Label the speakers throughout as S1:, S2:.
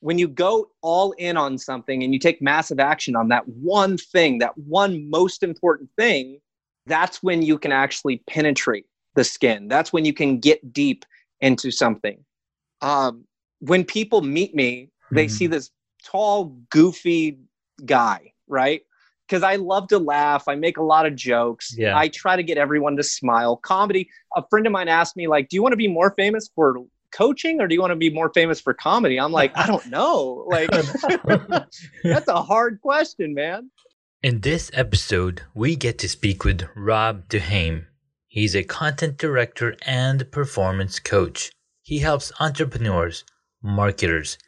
S1: when you go all in on something and you take massive action on that one thing, that one most important thing, that's when you can actually penetrate the skin. That's when you can get deep into something. Um, when people meet me, they mm-hmm. see this tall, goofy guy, right? Because I love to laugh. I make a lot of jokes. Yeah. I try to get everyone to smile. Comedy. A friend of mine asked me, like, "Do you want to be more famous for coaching, or do you want to be more famous for comedy?" I'm like, I don't know. Like, that's a hard question, man.
S2: In this episode, we get to speak with Rob Duhaime. He's a content director and performance coach. He helps entrepreneurs, marketers,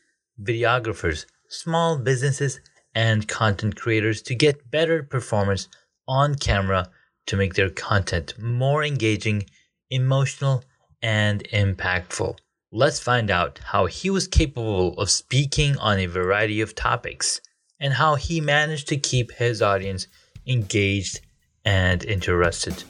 S2: videographers, small businesses, and content creators to get better performance on camera to make their content more engaging, emotional, and impactful. Let's find out how he was capable of speaking on a variety of topics and how he managed to keep his audience engaged and interested.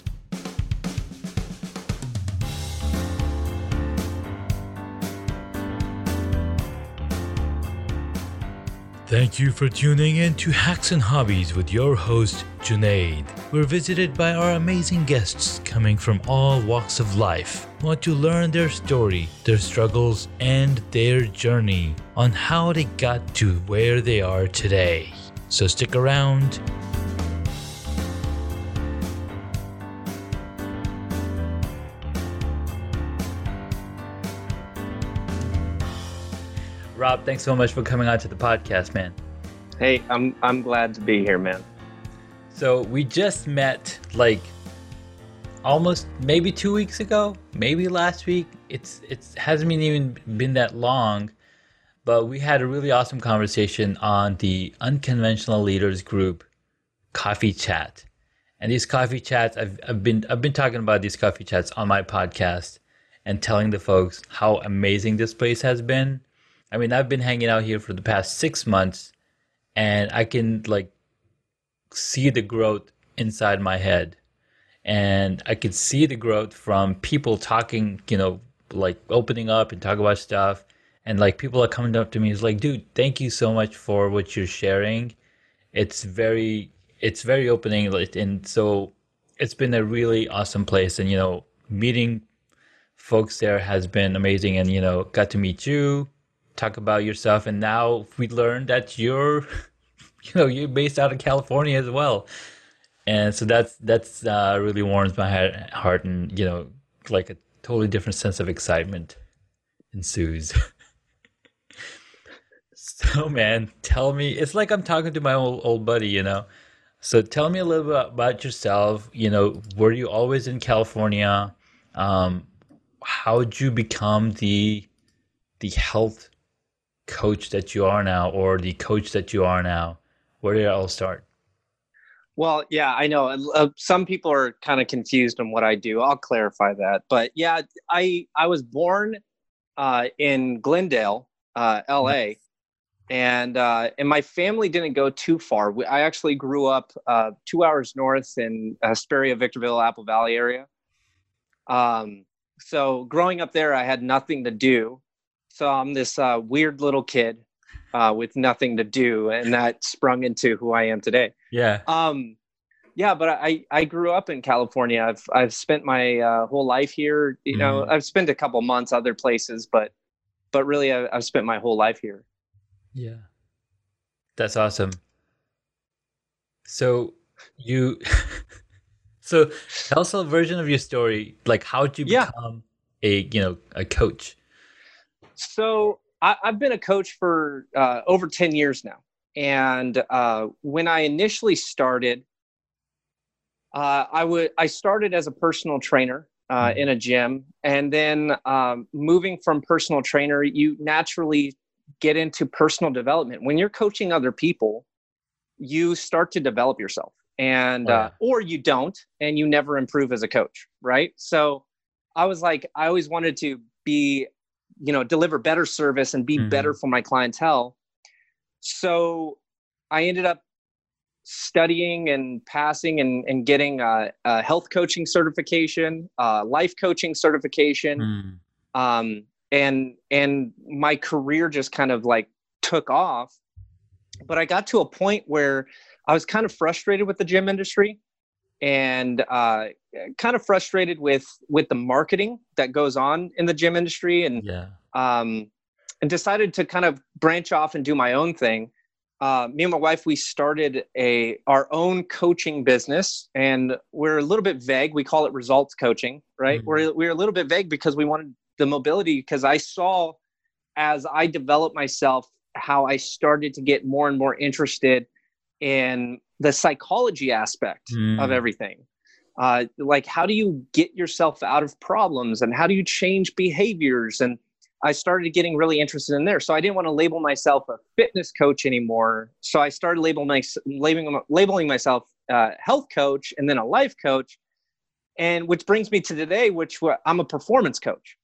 S2: Thank you for tuning in to Hacks and Hobbies with your host, Junaid. We're visited by our amazing guests coming from all walks of life. Want to learn their story, their struggles, and their journey on how they got to where they are today. So stick around Rob, thanks so much for coming on to the podcast, man.
S1: Hey, I'm I'm glad to be here, man.
S2: So we just met like almost maybe two weeks ago, maybe last week. It's it hasn't even been that long, but we had a really awesome conversation on the unconventional leaders group coffee chat. And these coffee chats, I've, I've been I've been talking about these coffee chats on my podcast and telling the folks how amazing this place has been I mean, I've been hanging out here for the past six months, and I can like see the growth inside my head, and I could see the growth from people talking, you know, like opening up and talk about stuff, and like people are coming up to me, is like, dude, thank you so much for what you're sharing. It's very, it's very opening, and so it's been a really awesome place, and you know, meeting folks there has been amazing, and you know, got to meet you talk about yourself and now we learned that you're you know you're based out of california as well and so that's that's uh, really warms my heart and you know like a totally different sense of excitement ensues so man tell me it's like i'm talking to my old, old buddy you know so tell me a little bit about yourself you know were you always in california um, how did you become the the health coach that you are now or the coach that you are now? Where did it all start?
S1: Well, yeah, I know. Uh, some people are kind of confused on what I do. I'll clarify that. But yeah, I I was born uh, in Glendale, uh, L.A., and uh, and my family didn't go too far. I actually grew up uh, two hours north in Hesperia, Victorville, Apple Valley area. Um, so growing up there, I had nothing to do, so I'm this uh, weird little kid uh, with nothing to do, and that sprung into who I am today.
S2: Yeah.
S1: Um, yeah, but I I grew up in California. I've I've spent my uh, whole life here. You know, mm. I've spent a couple months other places, but but really, I, I've spent my whole life here.
S2: Yeah, that's awesome. So you, so tell us a version of your story. Like, how did you become yeah. a you know a coach?
S1: So I, have been a coach for uh, over 10 years now. And uh, when I initially started, uh, I would I started as a personal trainer uh, mm-hmm. in a gym, and then um, moving from personal trainer, you naturally get into personal development. When you're coaching other people, you start to develop yourself, and oh, uh, yeah. or you don't, and you never improve as a coach, right? So I was like, I always wanted to be you know deliver better service and be mm-hmm. better for my clientele so i ended up studying and passing and, and getting a, a health coaching certification uh, life coaching certification mm. um, and and my career just kind of like took off. But I got to a point where I was kind of frustrated with the gym industry and uh, kind of frustrated with with the marketing that goes on in the gym industry and
S2: Yeah.
S1: um, and decided to kind of branch off and do my own thing. Uh, me and my wife, we started a our own coaching business, and we're a little bit vague. We call it results coaching, right?
S2: Mhm.
S1: We're we're a little bit vague because we wanted the mobility because I saw as I developed myself how I started to get more and more interested in the psychology aspect of
S2: Mm.
S1: everything. Uh, like, how do you get yourself out of problems and how do you change behaviors? And I started getting really interested in there. So I didn't want to label myself a fitness coach anymore. So I started labeling, my, labeling, labeling myself uh, health coach and then a life coach. And which brings me to today, which I'm a performance coach.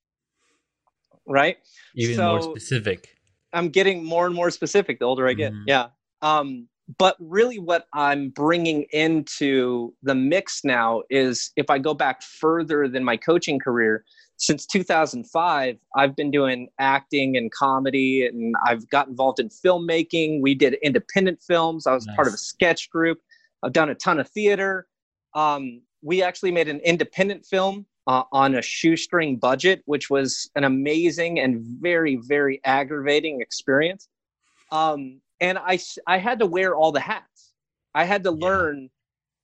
S1: Right.
S2: Even more specific.
S1: I'm getting more and more specific the older I get.
S2: Mhm.
S1: Yeah. Um, but really, what I'm bringing into the mix now is if I go back further than my coaching career, since 2005, I've been doing acting and comedy, and I've got involved in filmmaking. We did independent films. I was part of a sketch group. I've done a ton of theater. Um, we actually made an independent film uh, on a shoestring budget, which was an amazing and very, very aggravating experience. Um, and I I had to wear all the hats. I had to
S2: Yeah.
S1: learn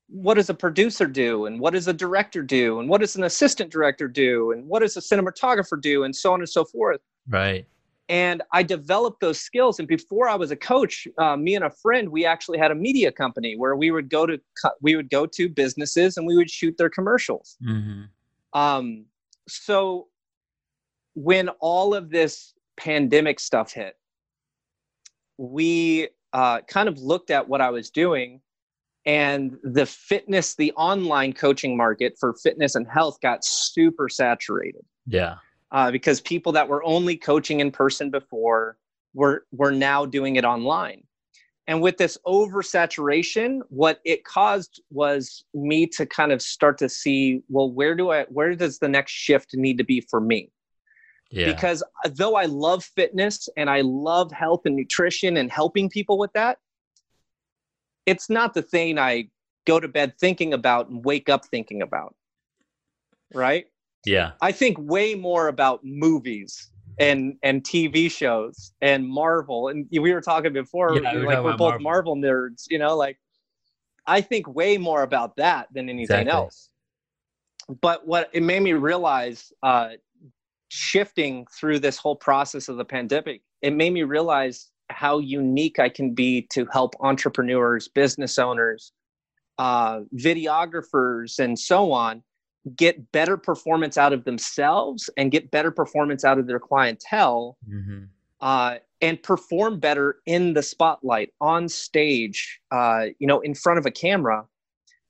S1: what does a producer do, and what does a director do, and what does an assistant director do, and what does a cinematographer do, and so on and so forth
S2: Right.
S1: and I developed those skills. And before I was a coach, uh, me and a friend, we actually had a media company where we would go to we would go to businesses and we would shoot their commercials.
S2: hmm
S1: Um, so when all of this pandemic stuff hit, we uh, kind of looked at what I was doing. And the fitness, the online coaching market for fitness and health got super saturated
S2: Yeah.
S1: uh, because people that were only coaching in person before were were now doing it online. And with this oversaturation, what it caused was me to kind of start to see, well, where do I where does the next shift need to be for me?
S2: Yeah.
S1: Because though I love fitness and I love health and nutrition and helping people with that, it's not the thing I go to bed thinking about and wake up thinking about. Right?
S2: yeah.
S1: I think way more about movies and and TV shows and Marvel. And we were talking before,
S2: Yeah, we were
S1: like
S2: talking
S1: we're both Marvel. nerds, you know, like I think way more about that than anything
S2: Exactly.
S1: else. But what it made me realize, uh, shifting through this whole process of the pandemic, it made me realize how unique I can be to help entrepreneurs, business owners, uh, videographers, and so on get better performance out of themselves and get better performance out of their clientele
S2: hmm
S1: uh, and perform better in the spotlight on stage uh, you know in front of a camera.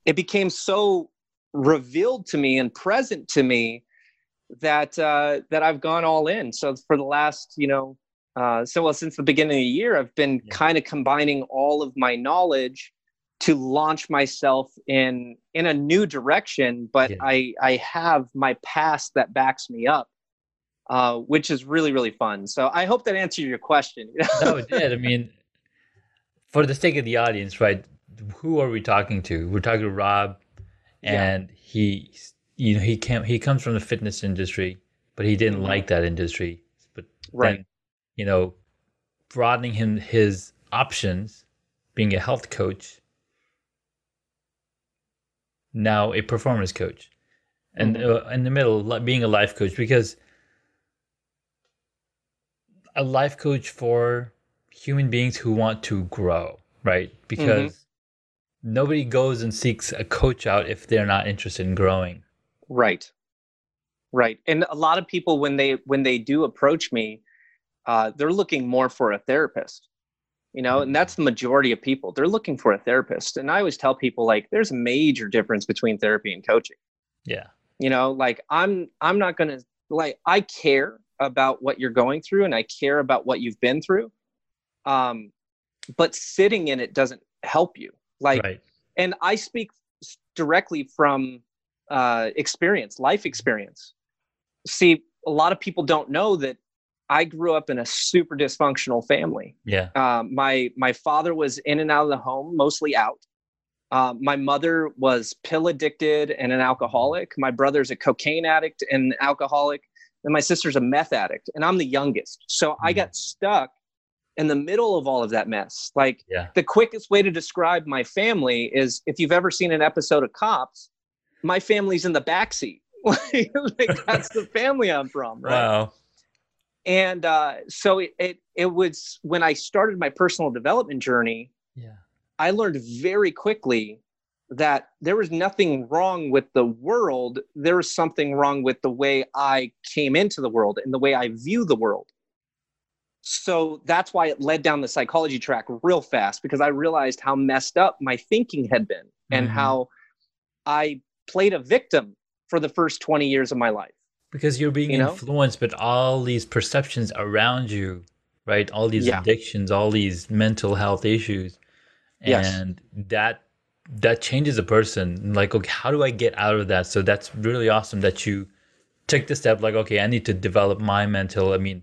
S1: It became so revealed to me and present to me that uh, that i've gone all in so for the last you know uh, so well since the beginning of the year i've been
S2: Yeah.
S1: kind of combining all of my knowledge to launch myself in in a new direction but
S2: Yeah.
S1: i i have my past that backs me up uh, which is really really fun so i hope that answered your question
S2: No, it did. I mean, for the sake of the audience, right? Who are we talking to? We're talking to Rob,
S1: Yeah.
S2: and he, you know, he came, he comes from the fitness industry, but he didn't like that industry. But
S1: Right.
S2: then, you know, broadening him his options, being a health coach, now a performance coach, and uh, in the middle, being a life coach, because a life coach for human beings who want to grow, right? Because nobody goes and seeks a coach out if they're not interested in growing.
S1: Right. Right. And a lot of people when they when they do approach me, uh, they're looking more for a therapist. You know, and that's the majority of people. They're looking for a therapist. And I always tell people like there's a major difference between therapy and coaching.
S2: Yeah.
S1: You know, like I'm I'm not gonna like I care about what you're going through and I care about what you've been through. Um, but sitting in it doesn't help you. Like
S2: right.
S1: and I speak directly from uh, experience, life experience. See, a lot of people don't know that I grew up in a super dysfunctional family.
S2: Yeah.
S1: Um, my my father was in and out of the home, mostly out. Um, my mother was pill addicted and an alcoholic. My brother's a cocaine addict and alcoholic, and my sister's a meth addict. And I'm the youngest, so mm-hmm. I got stuck in the middle of all of that mess. Like
S2: yeah.
S1: the quickest way to describe my family is if you've ever seen an episode of Cops, my family's in the backseat. like that's the family I'm from, right?
S2: Wow
S1: and uh, so it, it, it was when I started my personal development journey.
S2: Yeah,
S1: I learned very quickly that there was nothing wrong with the world. There was something wrong with the way I came into the world and the way I view the world. So that's why it led down the psychology track real fast because I realized how messed up my thinking had been and mm-hmm. how I played a victim for the first 20 years of my life
S2: because you're being you know? influenced by all these perceptions around you right all these yeah. addictions all these mental health issues and yes. that that changes a person like okay how do i get out of that so that's really awesome that you took the step like okay i need to develop my mental i mean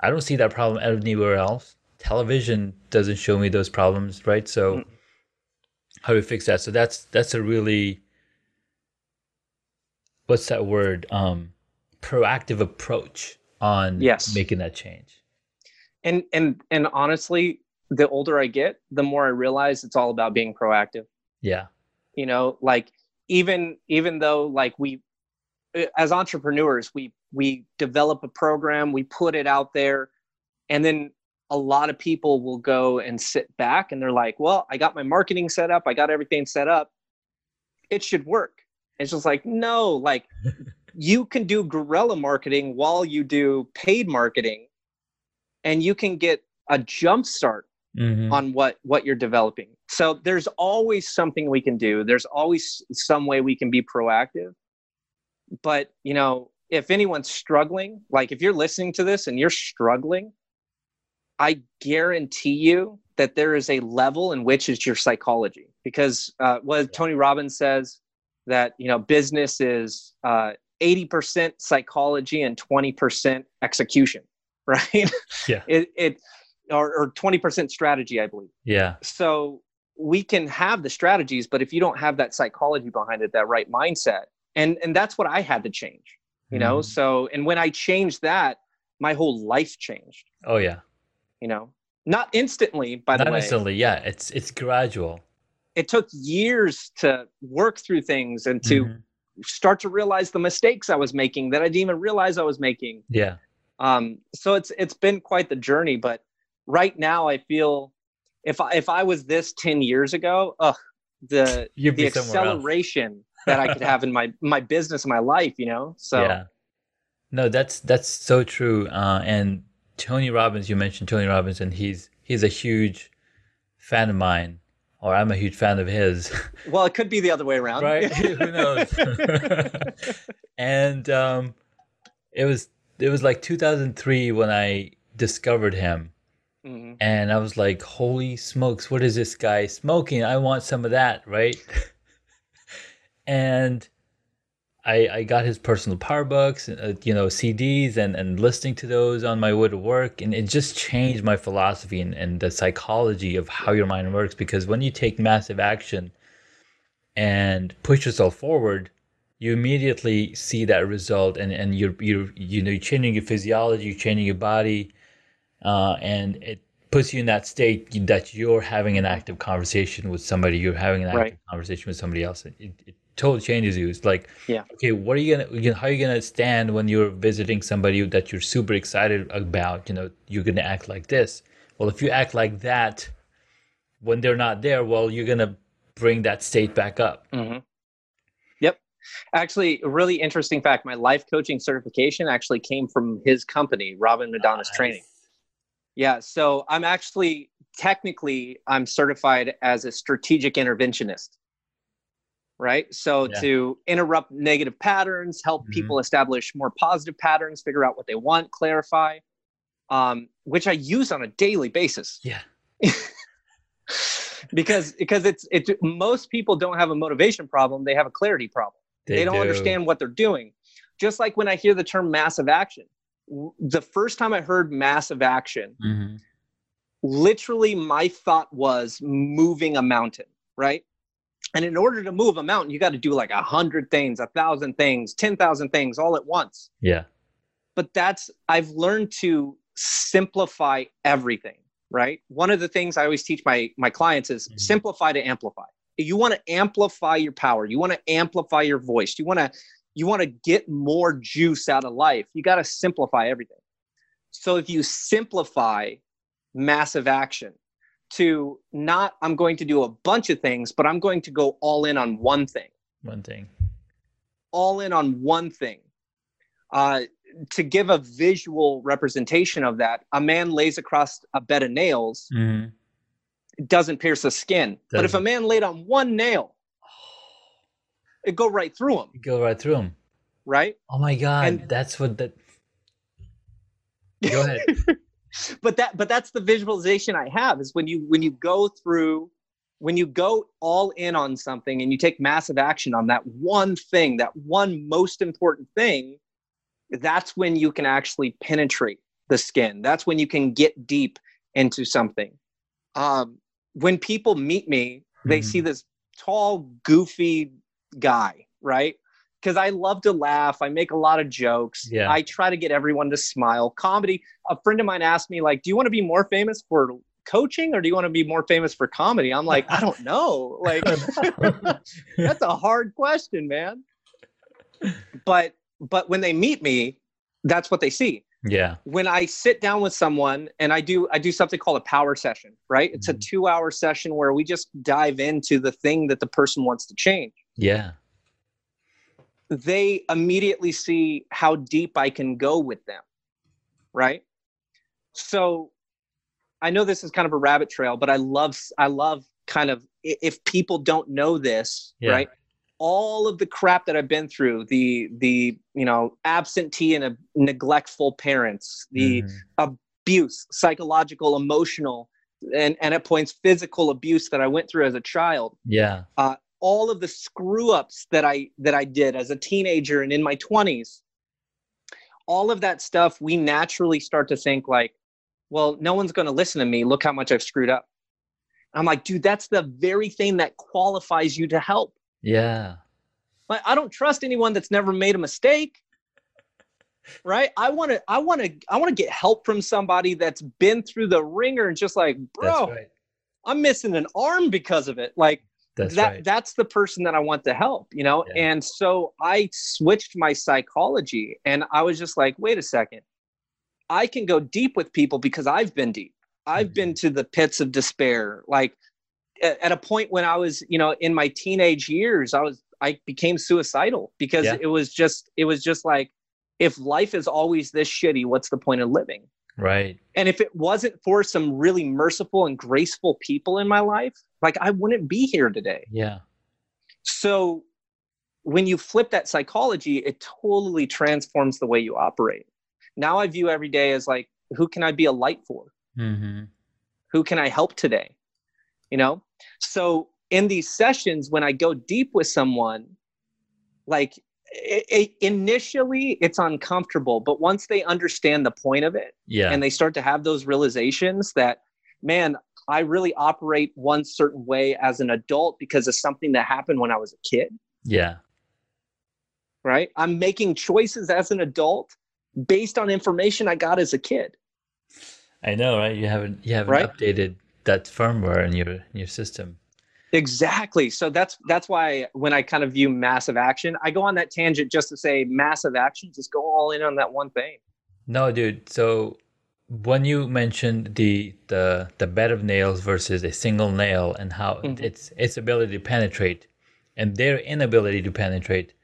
S2: i don't see that problem anywhere else television doesn't show me those problems right so mm. How do we fix that. So that's that's a really what's that word? Um proactive approach on
S1: yes.
S2: making that change.
S1: And and and honestly the older i get the more i realize it's all about being proactive.
S2: Yeah.
S1: You know like even even though like we as entrepreneurs we we develop a program we put it out there and then a lot of people will go and sit back and they're like well i got my marketing set up i got everything set up it should work it's just like, no, like you can do guerrilla marketing while you do paid marketing and you can get a jump start mm-hmm. on what what you're developing. So there's always something we can do. There's always some way we can be proactive. But, you know, if anyone's struggling, like if you're listening to this and you're struggling, I guarantee you that there is a level in which is your psychology. Because uh, what Tony Robbins says, that you know business is uh, 80% psychology and 20% execution right
S2: yeah
S1: it, it or, or 20% strategy i believe
S2: yeah
S1: so we can have the strategies but if you don't have that psychology behind it that right mindset and and that's what i had to change you mm. know mm-hmm. so and when i changed that my whole life changed
S2: oh yeah
S1: you know not instantly by
S2: not
S1: the way
S2: instantly yeah it's it's gradual
S1: it took years to work through things and to mm-hmm. start to realize the mistakes I was making that I didn't even realize I was making.
S2: Yeah.
S1: Um, so it's it's been quite the journey, but right now I feel if I if I was this 10 years ago, ugh, the the acceleration that I could have in my my business, my life, you know. So
S2: yeah. No, that's that's so true. Uh, and Tony Robbins, you mentioned Tony Robbins, and he's he's a huge fan of mine or I'm a huge fan of his.
S1: Well, it could be the other way around,
S2: right? Who knows? and um, it was it was like 2003 when I discovered him, mm-hmm. and I was like, "Holy smokes! What is this guy smoking? I want some of that!" Right? and I, I got his personal power books, uh, you know, CDs, and, and listening to those on my way to work. And it just changed my philosophy and, and the psychology of how your mind works. Because when you take massive action and push yourself forward, you immediately see that result. And, and you're, you're, you know, you're changing your physiology, you're changing your body. Uh, and it puts you in that state that you're having an active conversation with somebody, you're having an active right. conversation with somebody else. It, it totally changes you. It's like,
S1: yeah,
S2: okay, what are you gonna, how are you gonna stand when you're visiting somebody that you're super excited about? You know, you're gonna act like this. Well, if you act like that when they're not there, well, you're gonna bring that state back up.
S1: Mm-hmm. Yep. Actually, a really interesting fact: my life coaching certification actually came from his company, Robbins-Madanes nice. Training. Yeah, so I'm actually technically I'm certified as a strategic interventionist right? So yeah. to interrupt negative patterns, help mm-hmm. people establish more positive patterns, figure out what they want, clarify, um, which I use on a daily basis.
S2: Yeah.
S1: because because it's it's most people don't have a motivation problem; they have a clarity problem. They, they don't do. understand what they're doing. Just like when I hear the term massive action, the first time I heard massive action,
S2: hmm
S1: literally my thought was moving a mountain, right? And in order to move a mountain, you got to do like a hundred things, a thousand things, ten thousand things all at once.
S2: Yeah.
S1: But that's I've learned to simplify everything, right? One of the things I always teach my my clients is
S2: Mhm.
S1: simplify to amplify. You want to amplify your power. You want to amplify your voice. You want to you want to get more juice out of life. You got to simplify everything. So if you simplify massive action to not I'm going to do a bunch of things, but I'm going to go all in on one thing
S2: One thing.
S1: all in on one thing. Uh, to give a visual representation of that, a man lays across a bed of nails,
S2: hmm
S1: it doesn't pierce the skin. But if a man laid on one nail, it'd go right through him,
S2: Go right through him.
S1: right?
S2: Oh my god,
S1: And-
S2: that's what that. Go ahead.
S1: But that but that's the visualization I have is when you when you go through when you go all in on something and you take massive action on that one thing, that one most important thing, that's when you can actually penetrate the skin. That's when you can get deep into something. Um, when people meet me, they
S2: Mhm.
S1: see this tall, goofy guy, right? Because I love to laugh. I make a lot of jokes.
S2: Yeah.
S1: I try to get everyone to smile. Comedy. A friend of mine asked me, like, "Do you want to be more famous for coaching, or do you want to be more famous for comedy?" I'm like, I don't know. Like, that's a hard question, man. But but when they meet me, that's what they see.
S2: yeah.
S1: When I sit down with someone and I do I do something called a power session, right? It's a
S2: Mhm.
S1: 2-hour session where we just dive into the thing that the person wants to change.
S2: Yeah.
S1: They immediately see how deep I can go with them. Right? So I know this is kind of a rabbit trail, but I love I love kind of if people don't know this,
S2: Yeah.
S1: right? All of the crap that I've been through, the the you know absentee and a neglectful parents, the
S2: Mhm.
S1: abuse, psychological, emotional, and and at points physical abuse that I went through as a child,
S2: Yeah.
S1: All of the screw ups that I that I did as a teenager and in my 20s, all of that stuff we naturally start to think like, well, no one's going to listen to me. Look how much I've screwed up. I'm like, dude, that's the very thing that qualifies you to help.
S2: Yeah.
S1: Like, I don't trust anyone that's never made a mistake. Right? I want to I want to I want to get help from somebody that's been through the ringer and just like, bro,
S2: right.
S1: I'm missing an arm because of it. Like
S2: That's
S1: that
S2: right.
S1: that's the person that I want to help, you know?
S2: Yeah.
S1: And so I switched my psychology and I was just like, wait a second. I can go deep with people because I've been deep. I've
S2: Mhm.
S1: been to the pits of despair. Like at, at a point when I was, you know, in my teenage years, I was I became suicidal because
S2: Yeah.
S1: it was just it was just like if life is always this shitty, what's the point of living?
S2: Right.
S1: And if it wasn't for some really merciful and graceful people in my life, like I wouldn't be here today.
S2: Yeah.
S1: So when you flip that psychology, it totally transforms the way you operate. Now I view every day as like, who can I be a light for?
S2: hmm
S1: Who can I help today? You know? So in these sessions, when I go deep with someone, like it, it, initially it's uncomfortable, but once they understand the point of it,
S2: Yeah.
S1: and they start to have those realizations that man i really operate one certain way as an adult because of something that happened when i was a kid
S2: yeah.
S1: right i'm making choices as an adult based on information i got as a kid
S2: I know, right? You haven't you haven't
S1: Right?
S2: updated that firmware in your in your system.
S1: Exactly so that's that's why when i kind of view massive action i go on that tangent just to say massive action just go all in on that one thing
S2: No, dude. So when you mentioned the the the bed of nails versus a single nail and how
S1: Mhm.
S2: its its ability to penetrate and their inability to penetrate,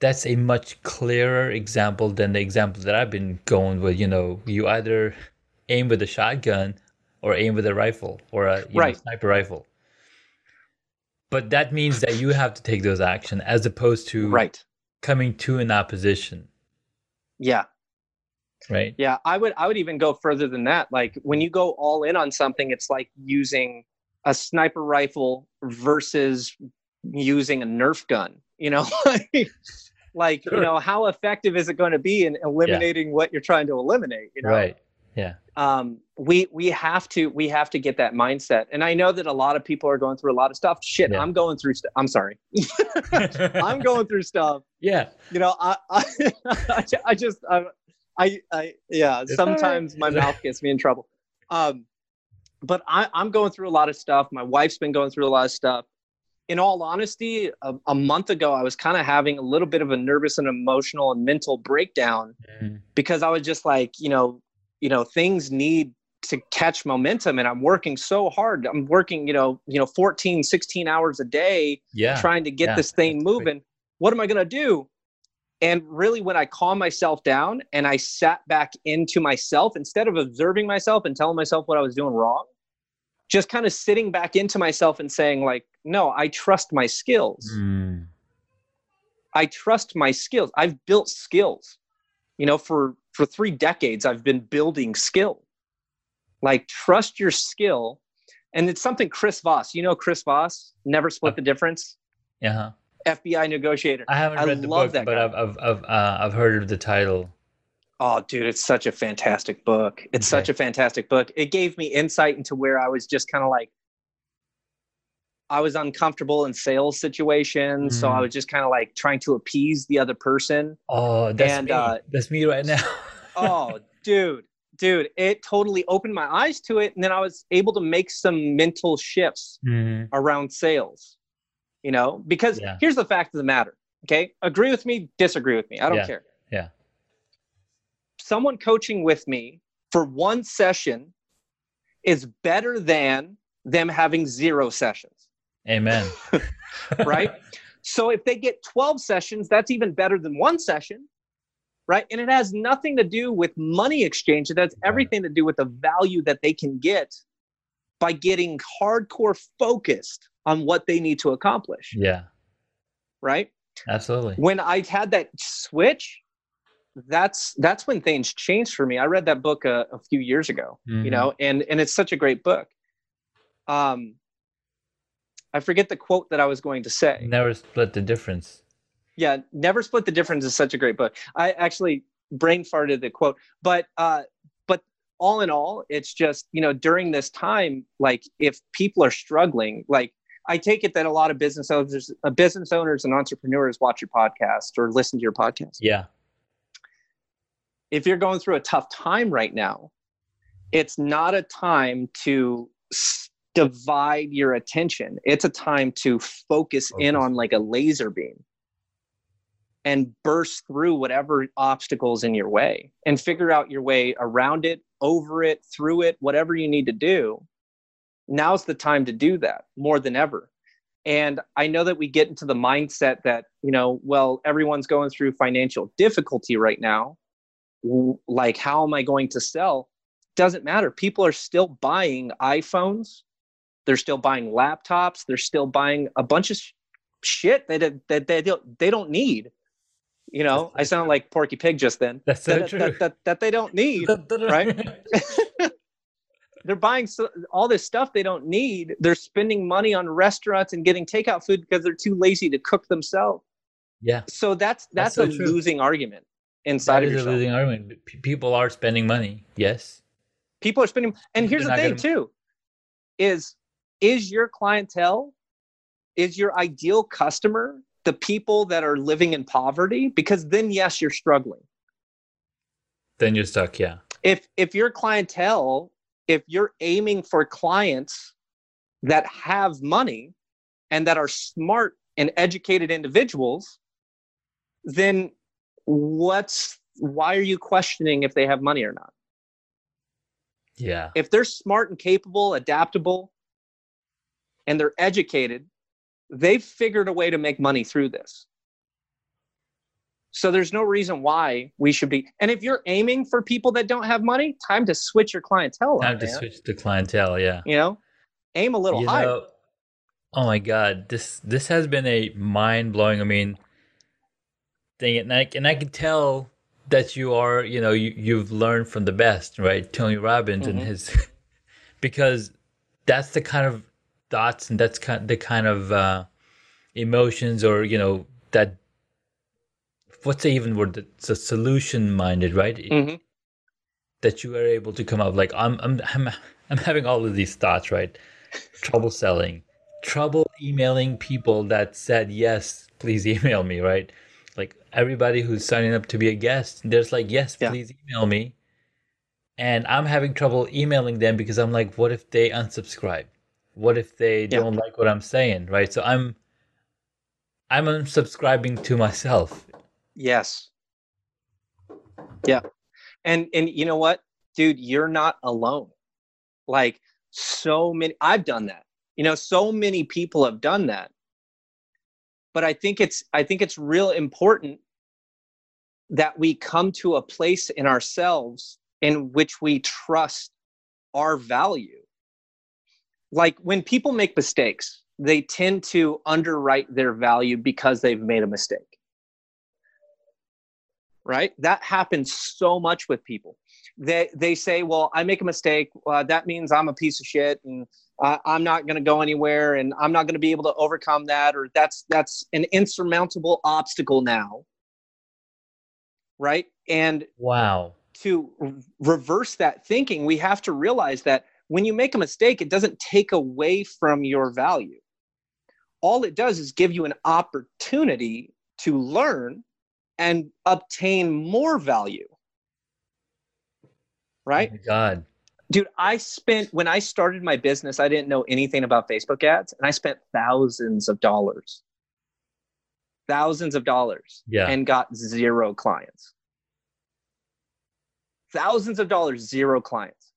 S2: that's a much clearer example than the example that I've been going with. You know, you either aim with a shotgun or aim with a rifle or a you know, sniper rifle. But that means that you have to take those action as opposed to
S1: right
S2: coming to an opposition,
S1: yeah
S2: right?
S1: Yeah, I would I would even go further than that. Like when you go all in on something, it's like using a sniper rifle versus using a Nerf gun. You know, Like,
S2: Sure.
S1: you know how effective is it going to be in eliminating what you're trying to eliminate you know
S2: Right. Yeah.
S1: um, we we have to we have to get that mindset and i know that a lot of people are going through a lot of stuff shit
S2: Yeah.
S1: i'm going through st- i'm sorry i'm going through stuff
S2: yeah.
S1: you know i i, I just I, I i yeah
S2: It's all right.
S1: sometimes my mouth gets me in trouble um but I, i'm going through a lot of stuff my wife's been going through a lot of stuff in all honesty a, a month ago i was kind of having a little bit of a nervous and emotional and mental breakdown
S2: Mhm.
S1: because I was just like, you know, you know, things need to catch momentum and I'm working so hard. I'm working, you know, you know, 14, 16 hours a day
S2: Yeah.
S1: trying to get
S2: yeah,
S1: this thing
S2: that's great.
S1: moving. What am I going to do? And really when I calm myself down and I sat back into myself instead of observing myself and telling myself what I was doing wrong, just kind of sitting back into myself and saying like, no, I trust my skills.
S2: Mm.
S1: I trust my skills. I've built skills. You know, for for 3 decades I've been building skill. Like trust your skill. And it's something Chris Voss, you know Chris Voss, never split the difference,
S2: Yeah.
S1: FBI negotiator.
S2: I haven't
S1: I
S2: read the
S1: love
S2: book,
S1: that
S2: but
S1: guy.
S2: I've I've I've, uh, I've heard of the title.
S1: Oh, dude, it's such a fantastic book. It's such a fantastic book. It gave me insight into where I was just kind of like I was uncomfortable in sales situations, so I
S2: Mm.
S1: was just kind of like trying to appease the other person.
S2: Oh, that's
S1: And,
S2: me.
S1: uh,
S2: that's me right now.
S1: oh dude dude it totally opened my eyes to it and then i was able to make some mental shifts
S2: Mhm.
S1: around sales you know because
S2: Yeah.
S1: here's the fact of the matter okay agree with me disagree with me i don't
S2: Yeah.
S1: care
S2: Yeah.
S1: someone coaching with me for one session is better than them having zero sessions
S2: Amen.
S1: right? so if they get 12 sessions, that's even better than one session, right? And it has nothing to do with money exchange. It has everything to do with the value that they can get by getting hardcore focused on what they need to accomplish,
S2: yeah.
S1: right?
S2: Absolutely.
S1: When I had that switch, that's that's when things changed for me. I read that book a, a few years ago,
S2: Mhm.
S1: you know, and and it's such a great book. Um, I forget the quote that I was going to say.
S2: Never split the difference.
S1: yeah never split the difference is such a great book i actually brain farted the quote but uh but all in all it's just you know during this time like if people are struggling like i take it that a lot of business owners uh, business owners and entrepreneurs watch your podcast or listen to your podcast
S2: Yeah.
S1: if you're going through a tough time right now it's not a time to divide your attention. It's a time to focus in on like a laser beam and burst through whatever obstacles in your way and figure out your way around it over it through it whatever you need to do. Now's the time to do that more than ever. And i know that we get into the mindset that you know well everyone's going through financial difficulty right now. Like how am i going to sell? Doesn't matter. People are still buying iphones they're still buying laptops they're still buying a bunch of sh- shit that that they don't they don't need you know i sound like porky pig just then
S2: That's so
S1: that,
S2: true.
S1: that, that, that they don't need right? they're buying so, all this stuff they don't need they're spending money on restaurants and getting takeout food because they're too lazy to cook themselves
S2: yeah.
S1: so that's
S2: That's
S1: that's,
S2: so
S1: a
S2: true.
S1: losing argument inside
S2: That
S1: of yourself
S2: losing argument. People are spending money. Yes.
S1: people are spending and here's the thing too is is your clientele is your ideal customer the people that are living in poverty because then yes you're struggling
S2: Then you're stuck. Yeah.
S1: if if your clientele if you're aiming for clients that have money and that are smart and educated individuals then what's why are you questioning if they have money or not
S2: Yeah.
S1: if they're smart and capable adaptable and they're educated they've figured a way to make money through this so there's no reason why we should be and if you're aiming for people that don't have money time to switch your clientele
S2: Time
S1: up,
S2: to
S1: man.
S2: switch the clientele. Yeah.
S1: you know aim a little
S2: You
S1: higher
S2: know, oh my god, this this has been a mind blowing. I mean, thing, and I and I can tell that you are, you know, you you've learned from the best, right? Tony Robbins and
S1: Mhm.
S2: his, because that's the kind of thoughts and that's kind the kind of uh, emotions or you know that what's the even word? It's a solution minded, right?
S1: Mhm.
S2: That you are able to come up like I'm I'm I'm I'm having all of these thoughts, right? Trouble selling, trouble emailing people that said yes, please email me, right? Like everybody who's signing up to be a guest, there's like yes,
S1: Yeah.
S2: please email me. And I'm having trouble emailing them because I'm like, what if they unsubscribe? What if they
S1: Yeah.
S2: don't like what I'm saying, right? So I'm I'm unsubscribing to myself.
S1: Yes. Yeah. And and you know what? Dude, you're not alone. Like so many I've done that. You know, so many people have done that. But I think it's I think it's real important that we come to a place in ourselves in which we trust our value. Like when people make mistakes, they tend to underwrite their value because they've made a mistake. Right? That happens so much with people. They they say well i make a mistake. Uh, that means i'm a piece of shit and uh, i'm not going to go anywhere and i'm not going to be able to overcome that or that's that's an insurmountable obstacle now. Right? And
S2: Wow.
S1: to reverse that thinking we have to realize that when you make a mistake it doesn't take away from your value. All it does is give you an opportunity to learn and obtain more value. Right?
S2: Oh my God.
S1: dude i spent when i started my business i didn't know anything about facebook ads and i spent thousands of dollars. Thousands of dollars
S2: Yeah.
S1: and got zero clients. Thousands of dollars zero clients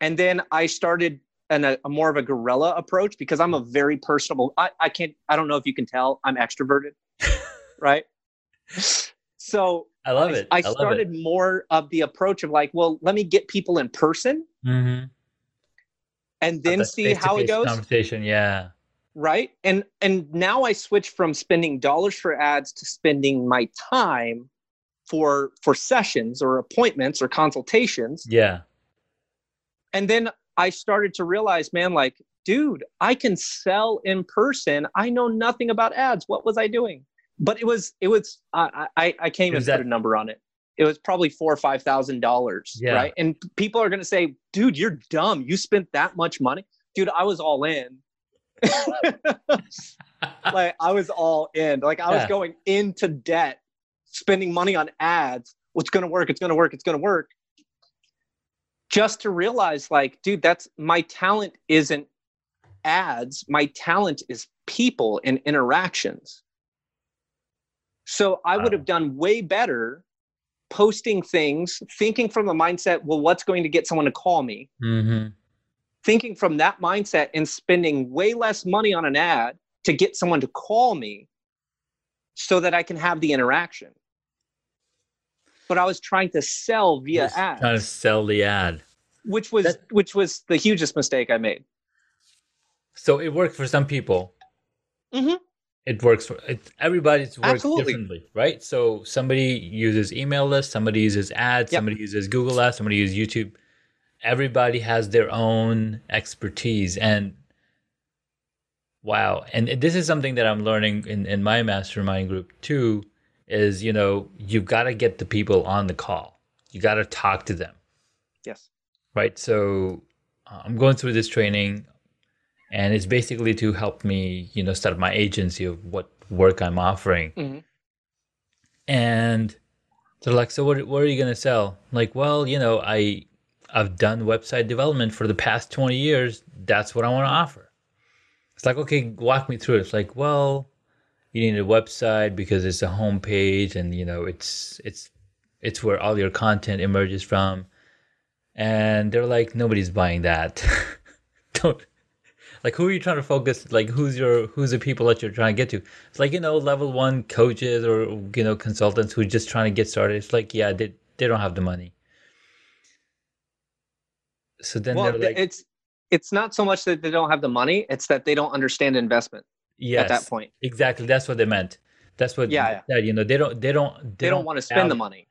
S1: and then i started an, a, a more of a guerrilla approach because i'm a very personable I, I can't i don't know if you can tell i'm extroverted right so
S2: I love
S1: I,
S2: it.
S1: I
S2: love
S1: started more of the approach of like well let me get people in person.
S2: Mm-hmm.
S1: and then see how it goes
S2: Conversation. Yeah.
S1: right and and now i switch from spending dollars for ads to spending my time for for sessions or appointments or consultations
S2: Yeah.
S1: And then i started to realize man like dude i can sell in person. I know nothing about ads. What was i doing? But it was it was i i, I can't even
S2: Is
S1: put a number on it. It was probably four or five thousand dollars
S2: Yeah.
S1: right? And people are going to say dude you're dumb. You spent that much money? Dude i was all in. Like i was all in. Like i was
S2: Yeah.
S1: going into debt spending money on ads. What's going to work? It's going to work. It's going to work just to realize like dude that's my talent isn't ads my talent is people and interactions so i would have done way better posting things thinking from the mindset well what's going to get someone to call me
S2: mm-hmm.
S1: thinking from that mindset and spending way less money on an ad to get someone to call me so that I can have the interaction. But I was trying to sell via ad.
S2: Trying to sell the ad.
S1: which was
S2: That-
S1: which was the hugest mistake I made.
S2: So it worked for some people.
S1: Mhm.
S2: It works for it, everybody's works
S1: Absolutely.
S2: differently, right? So somebody uses email lists, somebody uses ads,
S1: Yep.
S2: somebody uses Google Ads, somebody uses YouTube. Everybody has their own expertise, and wow, and this is something that I'm learning in in my mastermind group too. Is you know you've got to get the people on the call. You got to talk to them.
S1: Yes.
S2: right? So uh, I'm going through this training, and it's basically to help me, you know, start my agency of what work I'm offering.
S1: Mhm.
S2: And they're like, "So what? What are you gonna sell?" I'm like, well, you know, I I've done website development for the past 20 years. That's what I want to offer. It's like, okay, walk me through it. It's like, well, you need a website because it's a homepage, and you know, it's it's it's where all your content emerges from. And they're like nobody's buying that. Don't like who are you trying to focus like who's your who's the people that you're trying to get to? It's like you know level one coaches or you know consultants who are just trying to get started. It's like yeah they, they don't have the money. So then
S1: well,
S2: they're like
S1: it's it's not so much that they don't have the money; it's that they don't understand investment
S2: yes
S1: at that point.
S2: exactly that's what they meant that's what
S1: Yeah,
S2: they said, you know they don't they don't
S1: They, don't, want to spend the money.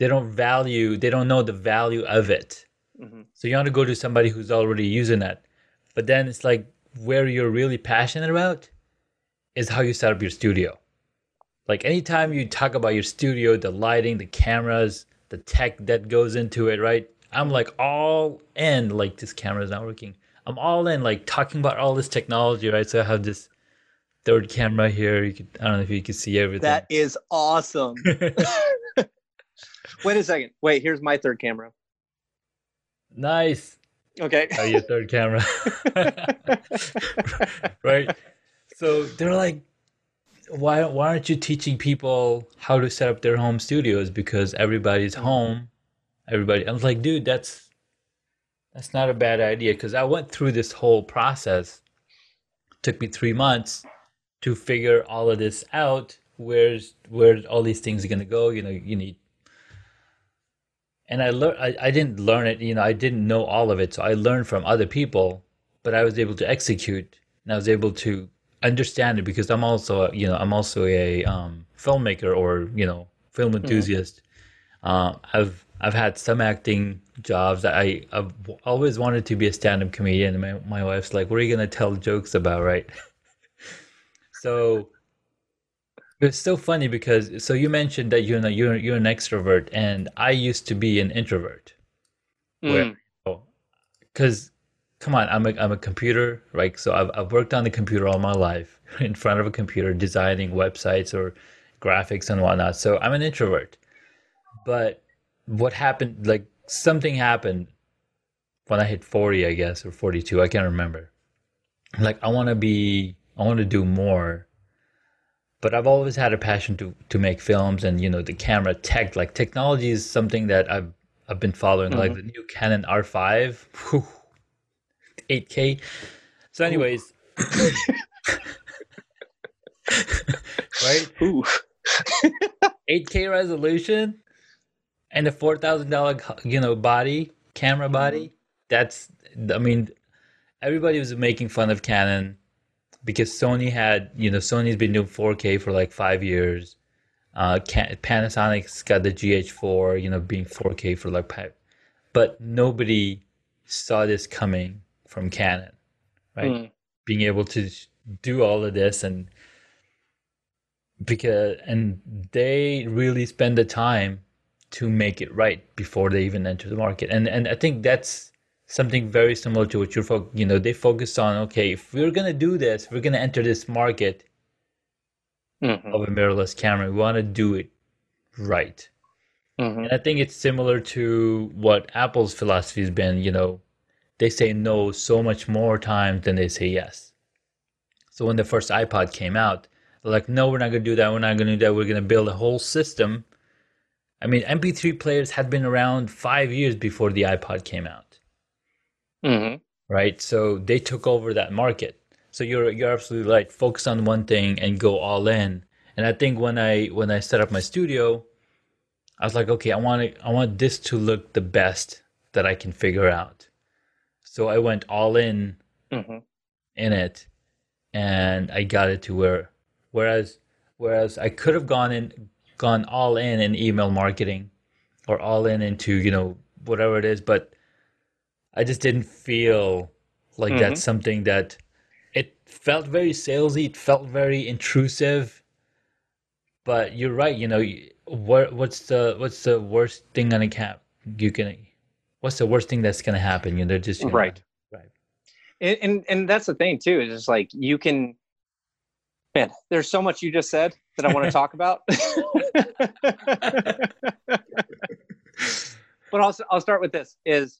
S2: they don't value they don't know the value of it
S1: hmm
S2: So you want to go to somebody who's already using it. But then it's like where you're really passionate about is how you set up your studio. like anytime you talk about your studio, the lighting, the cameras, the tech that goes into it, right? I'm like all in. Like this camera's not working. I'm all in. Like talking about all this technology, right? So I have this third camera here. You could, I don't know if you can see everything.
S1: That is awesome. Wait a second. Wait, here's my third camera.
S2: nice.
S1: Okay.
S2: Oh, your third camera. right. So they're like, why why aren't you teaching people how to set up their home studios? Because everybody's mm-hmm. home. Everybody I was like, dude, that's that's not a bad idea. Because I went through this whole process. took me three months to figure all of this out. Where's where all these things are gonna go? You know, you need and I learned I, I didn't learn it, you know, I didn't know all of it. So I learned from other people, but I was able to execute and I was able to understand it because I'm also, you know, I'm also a um, filmmaker or, you know, film enthusiast. Uh, I've I've had some acting jobs. I I've always wanted to be a stand-up comedian. And my my wife's like, "What are you gonna tell jokes about?" Right. so it's so funny because so you mentioned that you're you're you're an extrovert, and I used to be an introvert.
S1: Mm.
S2: because come on, I'm a I'm a computer, right? So I've I've worked on the computer all my life, in front of a computer, designing websites or graphics and whatnot. So I'm an introvert. But what happened? Like something happened when I hit 40, I guess, or 42. I can't remember. Like I want to be, I want to do more but I've always had a passion to to make films and you know the camera tech like technology is something that I've I've been following like mm-hmm. the new Canon R5 whew, 8K so anyways. Right?
S1: Ooh.
S2: 8K resolution and a $4,000 you know body camera body that's I mean everybody was making fun of Canon because Sony had, you know, Sony's been doing 4K for like five years. Uh, Panasonic's got the GH4, you know, being 4K for like, fi- but nobody saw this coming from Canon, right?
S1: Mm.
S2: Being able to do all of this and because and they really spend the time to make it right before they even enter the market, and and I think that's something very similar to what you're fo- you know they focus on okay if we're gonna do this if we're gonna enter this market
S1: Mhm.
S2: of a mirrorless camera. We want to do it right.
S1: Mhm.
S2: and i think it's similar to what apple's philosophy has been you know they say no so much more times than they say yes. So when the first ipod came out they're like no we're not gonna do that. We're not gonna do that. We're gonna build a whole system i mean mp3 players had been around five years before the ipod came out
S1: Mhm.
S2: right? So they took over that market. So you're you're absolutely right. Focus on one thing and go all in. And I think when I when I set up my studio, I was like, okay, I want it, I want this to look the best that I can figure out. So I went all in
S1: Mhm.
S2: in it, and I got it to where whereas whereas I could have gone in gone all in in email marketing or all in into you know whatever it is, but I just didn't feel like that's mm-hmm. something that it felt very salesy. It felt very intrusive. But you're right. You know, what what's the what's the worst thing gonna cap you can what's the worst thing that's gonna happen? You know, they're just you know,
S1: Right.
S2: right.
S1: And, and and that's the thing too. Is just like you can. Man, there's so much you just said that I want to talk about. but I'll I'll start with this. Is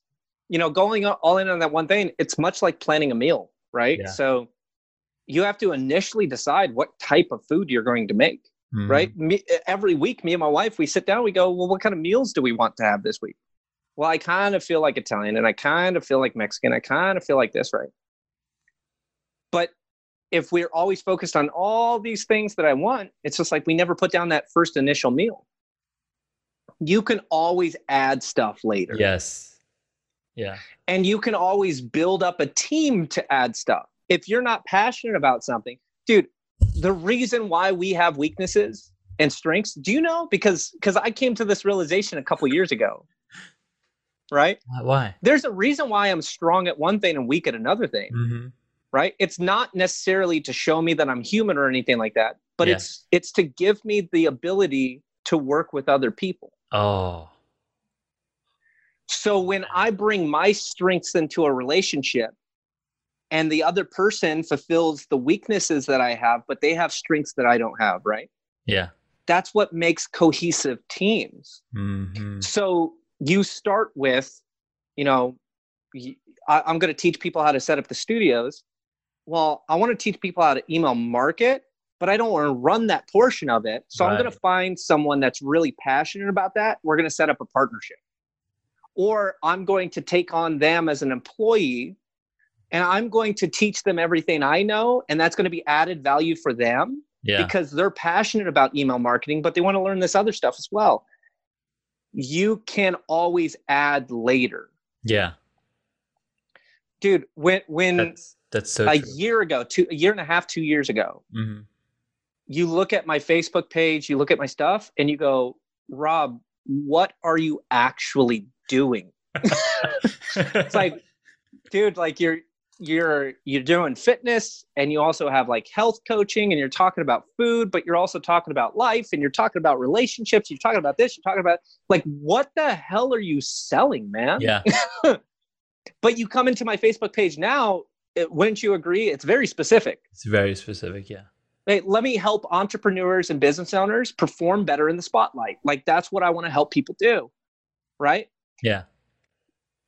S1: you know going all in on that one thing. It's much like planning a meal, right?
S2: Yeah.
S1: So you have to initially decide what type of food you're going to make.
S2: Mhm.
S1: right? Me, every week, me and my wife, we sit down, we go, well, what kind of meals do we want to have this week? Well, I kind of feel like Italian and I kind of feel like Mexican. I kind of feel like this, right? But if we're always focused on all these things that I want, it's just like we never put down that first initial meal. You can always add stuff later.
S2: Yes. Yeah.
S1: And you can always build up a team to add stuff. If you're not passionate about something, dude, the reason why we have weaknesses and strengths, do you know? Because because I came to this realization a couple years ago. Right?
S2: Why-?
S1: There's a reason why I'm strong at one thing and weak at another thing,
S2: hmm
S1: right? It's not necessarily to show me that I'm human or anything like that. but
S2: Yeah.
S1: it's it's to give me the ability to work with other people.
S2: Oh.
S1: So when I bring my strengths into a relationship and the other person fulfills the weaknesses that I have, but they have strengths that I don't have, right?
S2: Yeah.
S1: That's what makes cohesive teams.
S2: hmm
S1: So you start with, you know, I, am going to teach people how to set up the studios. Well, I want to teach people how to email market, but I don't want to run that portion of it. So I'm going to find someone that's really passionate about that. We're going to set up a partnership. Or I'm going to take on them as an employee and I'm going to teach them everything I know. And that's going to be added value for them
S2: Yeah.
S1: because they're passionate about email marketing, but they want to learn this other stuff as well. You can always add later.
S2: yeah.
S1: Dude, when when
S2: That's that's so
S1: a
S2: true.
S1: year ago, two a year and a half, two years ago,
S2: hmm
S1: you look at my Facebook page, you look at my stuff, and you go, Rob, what are you actually doing? It's like, dude, like you're you're you're doing fitness and you also have like health coaching and you're talking about food, but you're also talking about life and you're talking about relationships, you're talking about this, you're talking about like what the hell are you selling, man?
S2: yeah.
S1: But you come into my Facebook page now, wouldn't you agree? It's very specific.
S2: It's very specific. Yeah.
S1: Hey, let me help entrepreneurs and business owners perform better in the spotlight. Like that's what I want to help people do. Right?
S2: Yeah.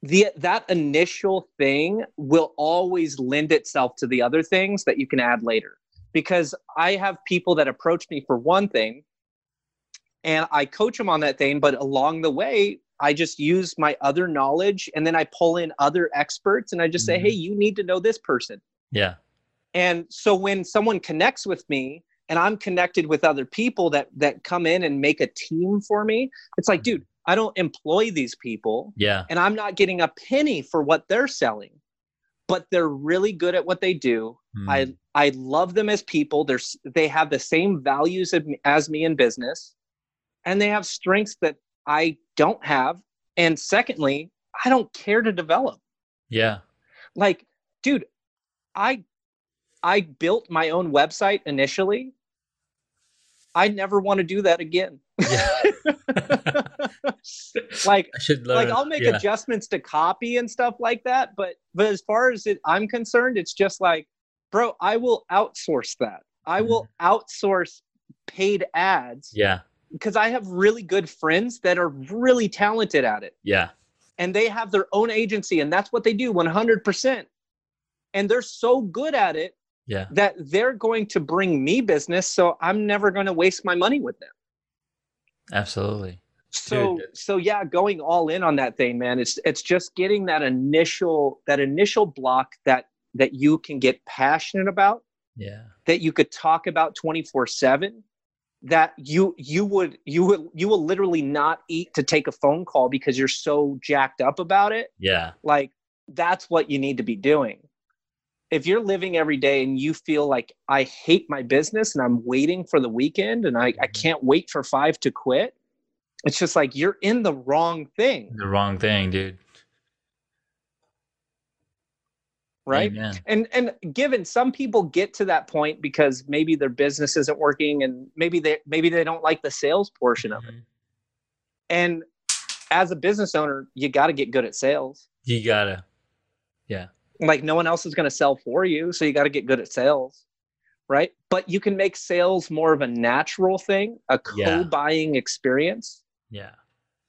S1: the that initial thing will always lend itself to the other things that you can add later because i have people that approach me for one thing and i coach them on that thing but along the way i just use my other knowledge and then i pull in other experts and i just say
S2: Mhm.
S1: hey you need to know this person
S2: Yeah.
S1: and so when someone connects with me and i'm connected with other people that that come in and make a team for me it's like dude i don't employ these people
S2: Yeah.
S1: and I'm not getting a penny for what they're selling, but they're really good at what they do.
S2: Mm.
S1: I I love them as people. They're they have the same values as me in business, and they have strengths that I don't have. And secondly, I don't care to develop.
S2: yeah.
S1: Like, dude, I I built my own website initially. I never want to do that again.
S2: Yeah.
S1: like
S2: I should learn.
S1: like I'll make
S2: yeah.
S1: adjustments to copy and stuff like that, but but as far as it, I'm concerned, it's just like, bro, I will outsource that. I will mm-hmm. outsource paid ads
S2: Yeah.
S1: Because I have really good friends that are really talented at it,
S2: Yeah.
S1: and they have their own agency, and that's what they do 100%. And they're so good at it
S2: Yeah.
S1: that they're going to bring me business, so I'm never going to waste my money with them.
S2: Absolutely.
S1: so
S2: Dude.
S1: so yeah going all in on that thing man it's it's just getting that initial that initial block that that you can get passionate about
S2: Yeah.
S1: that you could talk about 24 7 that you you would you would you will literally not eat to take a phone call because you're so jacked up about it
S2: Yeah.
S1: like that's what you need to be doing if you're living every day and you feel like i hate my business and i'm waiting for the weekend and i, I
S2: Mhm.
S1: can't wait for five to quit it's just like you're in the wrong thing
S2: The wrong thing, dude.
S1: Right
S2: Amen.
S1: and and given some people get to that point because maybe their business isn't working and maybe they maybe they don't like the sales portion of it
S2: Mhm.
S1: and as a business owner you got to get good at sales
S2: You gotta.
S1: Yeah like no one else is going to sell for you so you got to get good at sales right but you can make sales more of a natural thing a co-buying experience
S2: Yeah.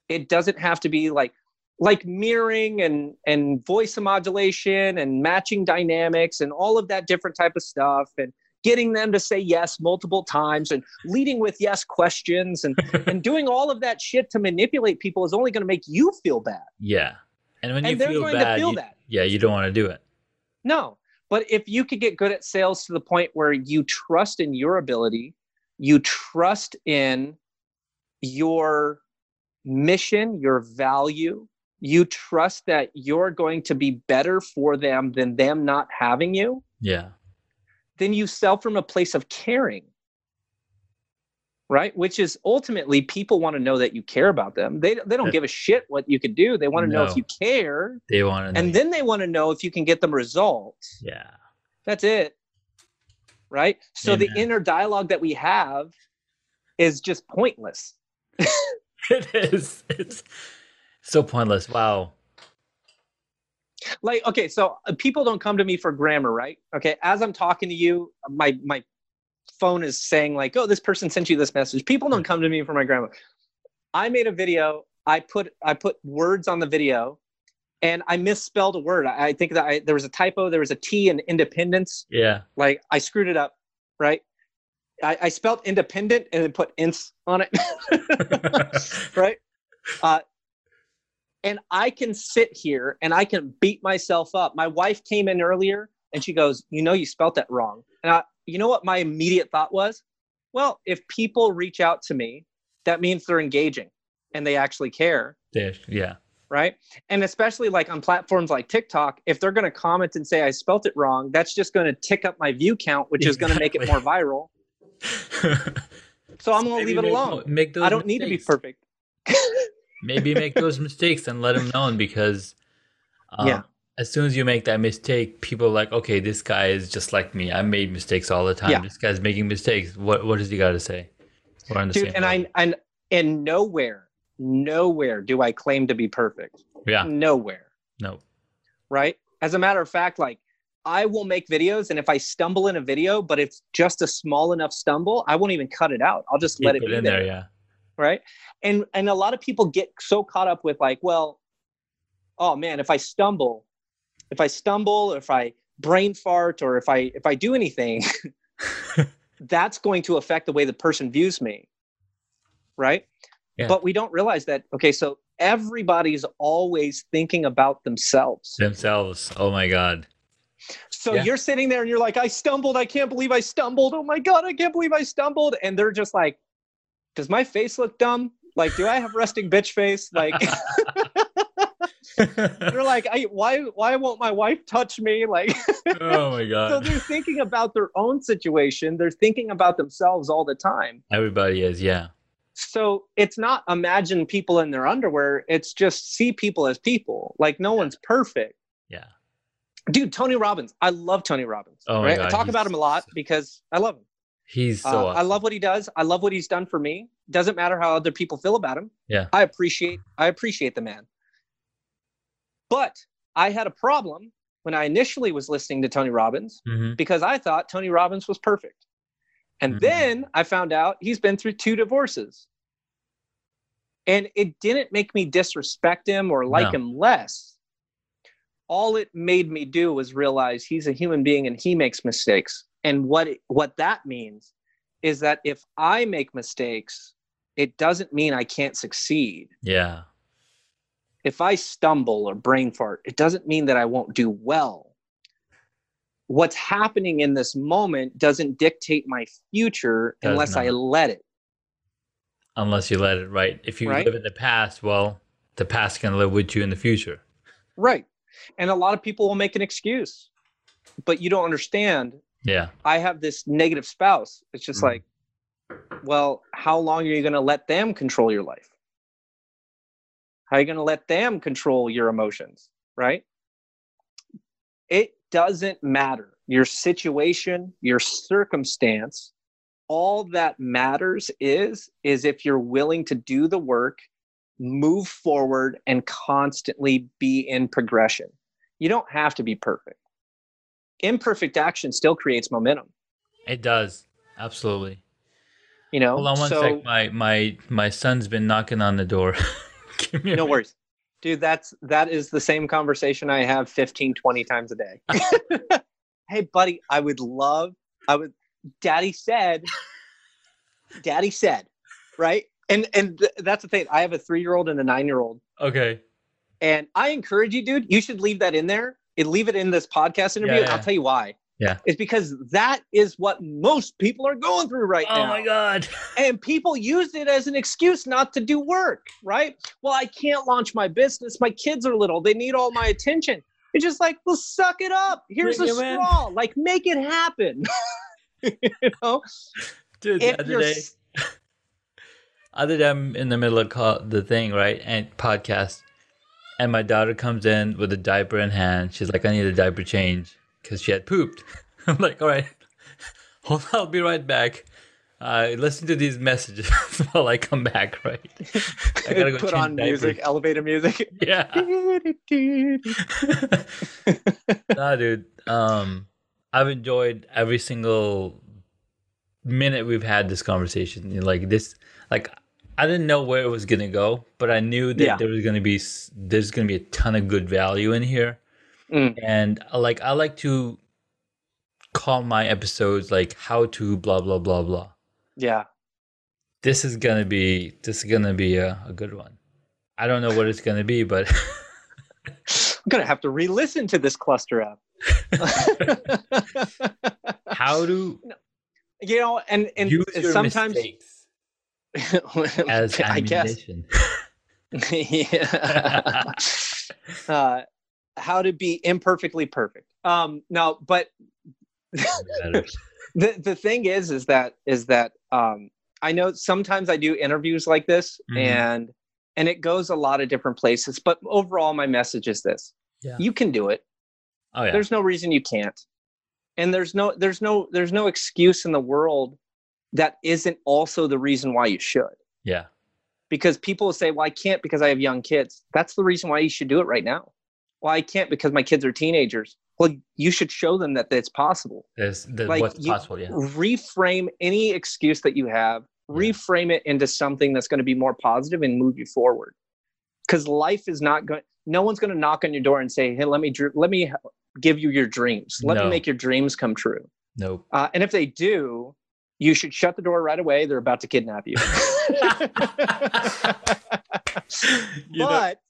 S1: it doesn't have to be like like mirroring and and voice modulation and matching dynamics and all of that different type of stuff and getting them to say yes multiple times and leading with yes questions and and doing all of that shit to manipulate people is only going to make you feel bad
S2: Yeah. And when you
S1: and they're
S2: feel
S1: going
S2: bad,
S1: to feel
S2: you,
S1: that
S2: yeah, you don't want to do it.
S1: No, but if you could get good at sales to the point where you trust in your ability, you trust in your mission, your value, you trust that you're going to be better for them than them not having you,
S2: Yeah.
S1: then you sell from a place of caring. Right? Which is ultimately people want to know that you care about them. They, they don't give a shit what you can do. They want to know if you care.
S2: They want to.
S1: And then they want to know if you can get them results.
S2: yeah.
S1: That's it. right? So the inner dialogue that we have is just pointless.
S2: it is. It's so pointless. Wow.
S1: like okay so uh, people don't come to me for grammar right okay as i'm talking to you my my phone is saying like oh this person sent you this message people don't come to me for my grammar i made a video i put i put words on the video and i misspelled a word i, I think that I, there was a typo there was a t in independence
S2: Yeah.
S1: like i screwed it up right i, I spelled independent and then put ints on it right? Uh, and I can sit here and I can beat myself up. My wife came in earlier and she goes, "You know, you spelt that wrong." And I, you know what my immediate thought was? Well, if people reach out to me, that means they're engaging and they actually care,
S2: There. Yeah.
S1: right? And especially like on platforms like TikTok, if they're going to comment and say I spelt it wrong, that's just going to tick up my view count, which is going to make it more viral. So I'm going to leave it alone.
S2: Make those
S1: I don't need to be perfect.
S2: Maybe make those mistakes and let them known because um,
S1: Yeah.
S2: as soon as you make that mistake, people are like, okay, this guy is just like me. I made mistakes all the time.
S1: Yeah.
S2: This guy's making mistakes. What what does he got to say? We're on the
S1: dude
S2: same
S1: and
S2: level.
S1: i and and nowhere nowhere do i claim to be perfect
S2: yeah.
S1: nowhere
S2: No.
S1: right as a matter of fact like i will make videos and if i stumble in a video but it's just a small enough stumble i won't even cut it out i'll just let it
S2: Keep
S1: be
S2: in
S1: there,
S2: there. Yeah.
S1: Right and and a lot of people get so caught up with like well oh man if i stumble if i stumble if i brain fart or if i if i do anything that's going to affect the way the person views me right
S2: Yeah.
S1: but we don't realize that okay so everybody's always thinking about themselves
S2: Themselves. Oh my God.
S1: so
S2: Yeah.
S1: you're sitting there and you're like i stumbled i can't believe i stumbled oh my god i can't believe i stumbled and they're just like does my face look dumb? Like do i have resting bitch face? Like they're like I, why why won't my wife touch me? Like
S2: oh my god.
S1: so they're thinking about their own situation. They're thinking about themselves all the time.
S2: Everybody is. Yeah.
S1: so it's not imagine people in their underwear. It's just see people as people. Like no one's perfect.
S2: Yeah.
S1: dude tony robbins. I love tony robbins
S2: Oh
S1: right? I talk about him a lot because i love him
S2: He's so
S1: Uh,
S2: awesome.
S1: i love what he does i love what he's done for me doesn't matter how other people feel about him
S2: Yeah.
S1: i appreciate i appreciate the man but i had a problem when i initially was listening to tony robbins
S2: Mhm.
S1: because I thought Tony Robbins was perfect. And
S2: Mhm.
S1: then I found out he's been through two divorces. And it didn't make me disrespect him or like
S2: No.
S1: him less. All it made me do was realize he's a human being and he makes mistakes. And what what that means is that if I make mistakes, it doesn't mean I can't succeed.
S2: Yeah.
S1: If I stumble or brain fart, it doesn't mean that I won't do well what's happening in this moment doesn't dictate my future
S2: Does
S1: unless I let it.
S2: Unless you let it right. If you
S1: Right?
S2: live in the past, well, the past can live with you in the future.
S1: Right. And a lot of people will make an excuse, but you don't understand.
S2: Yeah.
S1: I have this negative spouse. It's just
S2: Mhm.
S1: like, well, how long are you going to let them control your life? How are you going to let them control your emotions? Right. It doesn't matter. Your situation, your circumstance, all that matters is is if you're willing to do the work, move forward and constantly be in progression. You don't have to be perfect. Imperfect action still creates momentum,
S2: It does. Absolutely.
S1: you know?
S2: Hold on one
S1: so,
S2: sec. My my my son's been knocking on the door.
S1: No
S2: minute.
S1: worries. Dude, that's that is the same conversation I have 15 20 times a day. hey buddy, I would love I would daddy said daddy said, right? And and th- that's the thing. I have a 3-year-old and a 9-year-old
S2: Okay.
S1: and I encourage you dude, you should leave that in there. And leave it in this podcast interview
S2: Yeah,
S1: and I'll tell you why.
S2: Yeah.
S1: It's because that is what most people are going through right
S2: Oh
S1: now.
S2: Oh my god.
S1: and people used it as an excuse not to do work, right? Well, I can't launch my business. My kids are little. They need all my attention. It's just like, well, suck it up. Here's
S2: Bring
S1: a
S2: 'em in.
S1: straw. Like, make it happen. you know,
S2: Dude, the
S1: if
S2: other
S1: you're
S2: day, other day I'm in the middle of call, the thing, right? And podcast. And my daughter comes in with a diaper in hand. She's like, I need a diaper change because she had pooped. I'm like, all right, Hold on, I'll be right back. Uh, listen to these messages while I come back, right?
S1: I gotta go put on music, elevator music.
S2: Yeah. nah, dude. Um, I've enjoyed every single minute we've had this conversation. Like this, like I didn't know where it was gonna go, but I knew that yeah. there was gonna be there's gonna be a ton of good value in here. Mm. And uh, like I like to call my episodes like how to blah blah blah blah.
S1: Yeah.
S2: This is gonna be this is gonna be a, a good one. I don't know what it's gonna be, but
S1: I'm gonna have to re-listen to this cluster app.
S2: how to
S1: you know, and and sometimes
S2: as I guess.
S1: yeah. uh, how to be imperfectly perfect. Um, no, but the the thing is, is that is that um, I know sometimes I do interviews like this, mm-hmm. and and it goes a lot of different places. But overall, my message is this: yeah. you can do it. Oh yeah. There's no reason you can't, and there's no there's no there's no excuse in the world that isn't also the reason why you should.
S2: Yeah.
S1: Because people will say, well, I can't because I have young kids. That's the reason why you should do it right now. Well, I can't because my kids are teenagers. Well, you should show them that it's possible.
S2: There's, there's like, what's possible, yeah.
S1: Reframe any excuse that you have, yeah. reframe it into something that's going to be more positive and move you forward. Because life is not going. No one's going to knock on your door and say, "Hey, let me let me give you your dreams. Let no. me make your dreams come true."
S2: Nope.
S1: Uh, and if they do, you should shut the door right away. They're about to kidnap you. you but,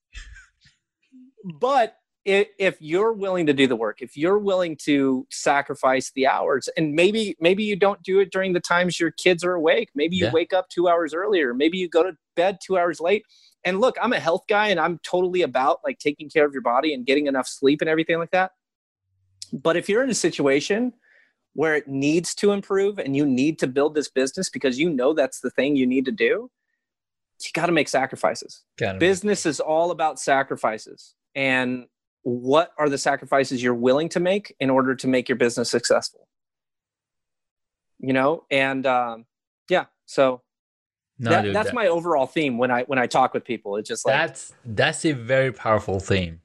S1: but if you're willing to do the work, if you're willing to sacrifice the hours, and maybe maybe you don't do it during the times your kids are awake. Maybe you yeah. wake up two hours earlier. Maybe you go to bed two hours late. And look, I'm a health guy, and I'm totally about like taking care of your body and getting enough sleep and everything like that. But if you're in a situation where it needs to improve and you need to build this business because you know that's the thing you need to do, you got to make sacrifices. Business is all about sacrifices. And what are the sacrifices you're willing to make in order to make your business successful? You know, and um, yeah, so no, that, dude, that's that, my overall theme when I when I talk with people. It's just like
S2: that's that's a very powerful theme.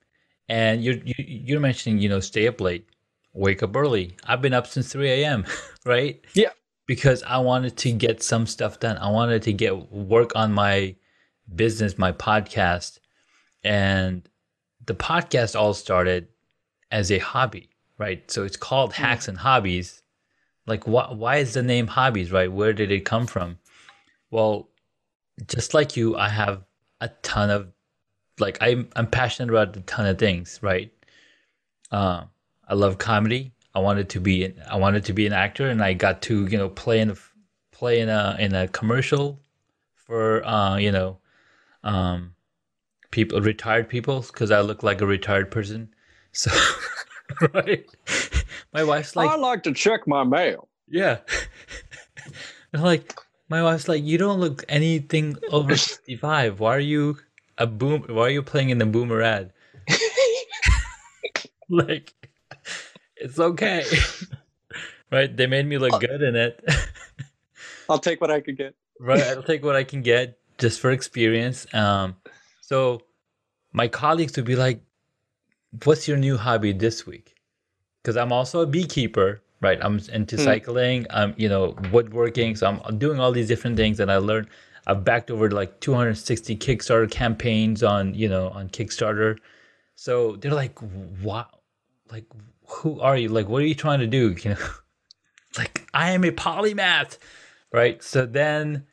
S2: And you're you, you're mentioning you know stay up late wake up early. I've been up since 3 a.m., right?
S1: Yeah.
S2: Because I wanted to get some stuff done. I wanted to get work on my business, my podcast. And the podcast all started as a hobby, right? So it's called mm-hmm. Hacks and Hobbies. Like, wh- why is the name Hobbies, right? Where did it come from? Well, just like you, I have a ton of, like, I'm, I'm passionate about a ton of things, right? Uh, I love comedy. I wanted to be I wanted to be an actor, and I got to you know play in a play in a in a commercial for uh, you know um, people retired people because I look like a retired person. So right, my wife's like
S1: I like to check my mail.
S2: Yeah, and like my wife's like you don't look anything over fifty five. Why are you a boom? Why are you playing in the boomer ad? like it's okay. right? They made me look good in it.
S1: I'll take what I can get.
S2: right, I'll take what I can get just for experience. Um, so my colleagues would be like, "What's your new hobby this week?" Because I'm also a beekeeper, right? I'm into mm. cycling. I'm, you know, woodworking. So I'm doing all these different things, and I learned. I've backed over like 260 Kickstarter campaigns on, you know, on Kickstarter. So they're like, "Wow, like who are you? Like, what are you trying to do? You know, like I am a polymath, right? So then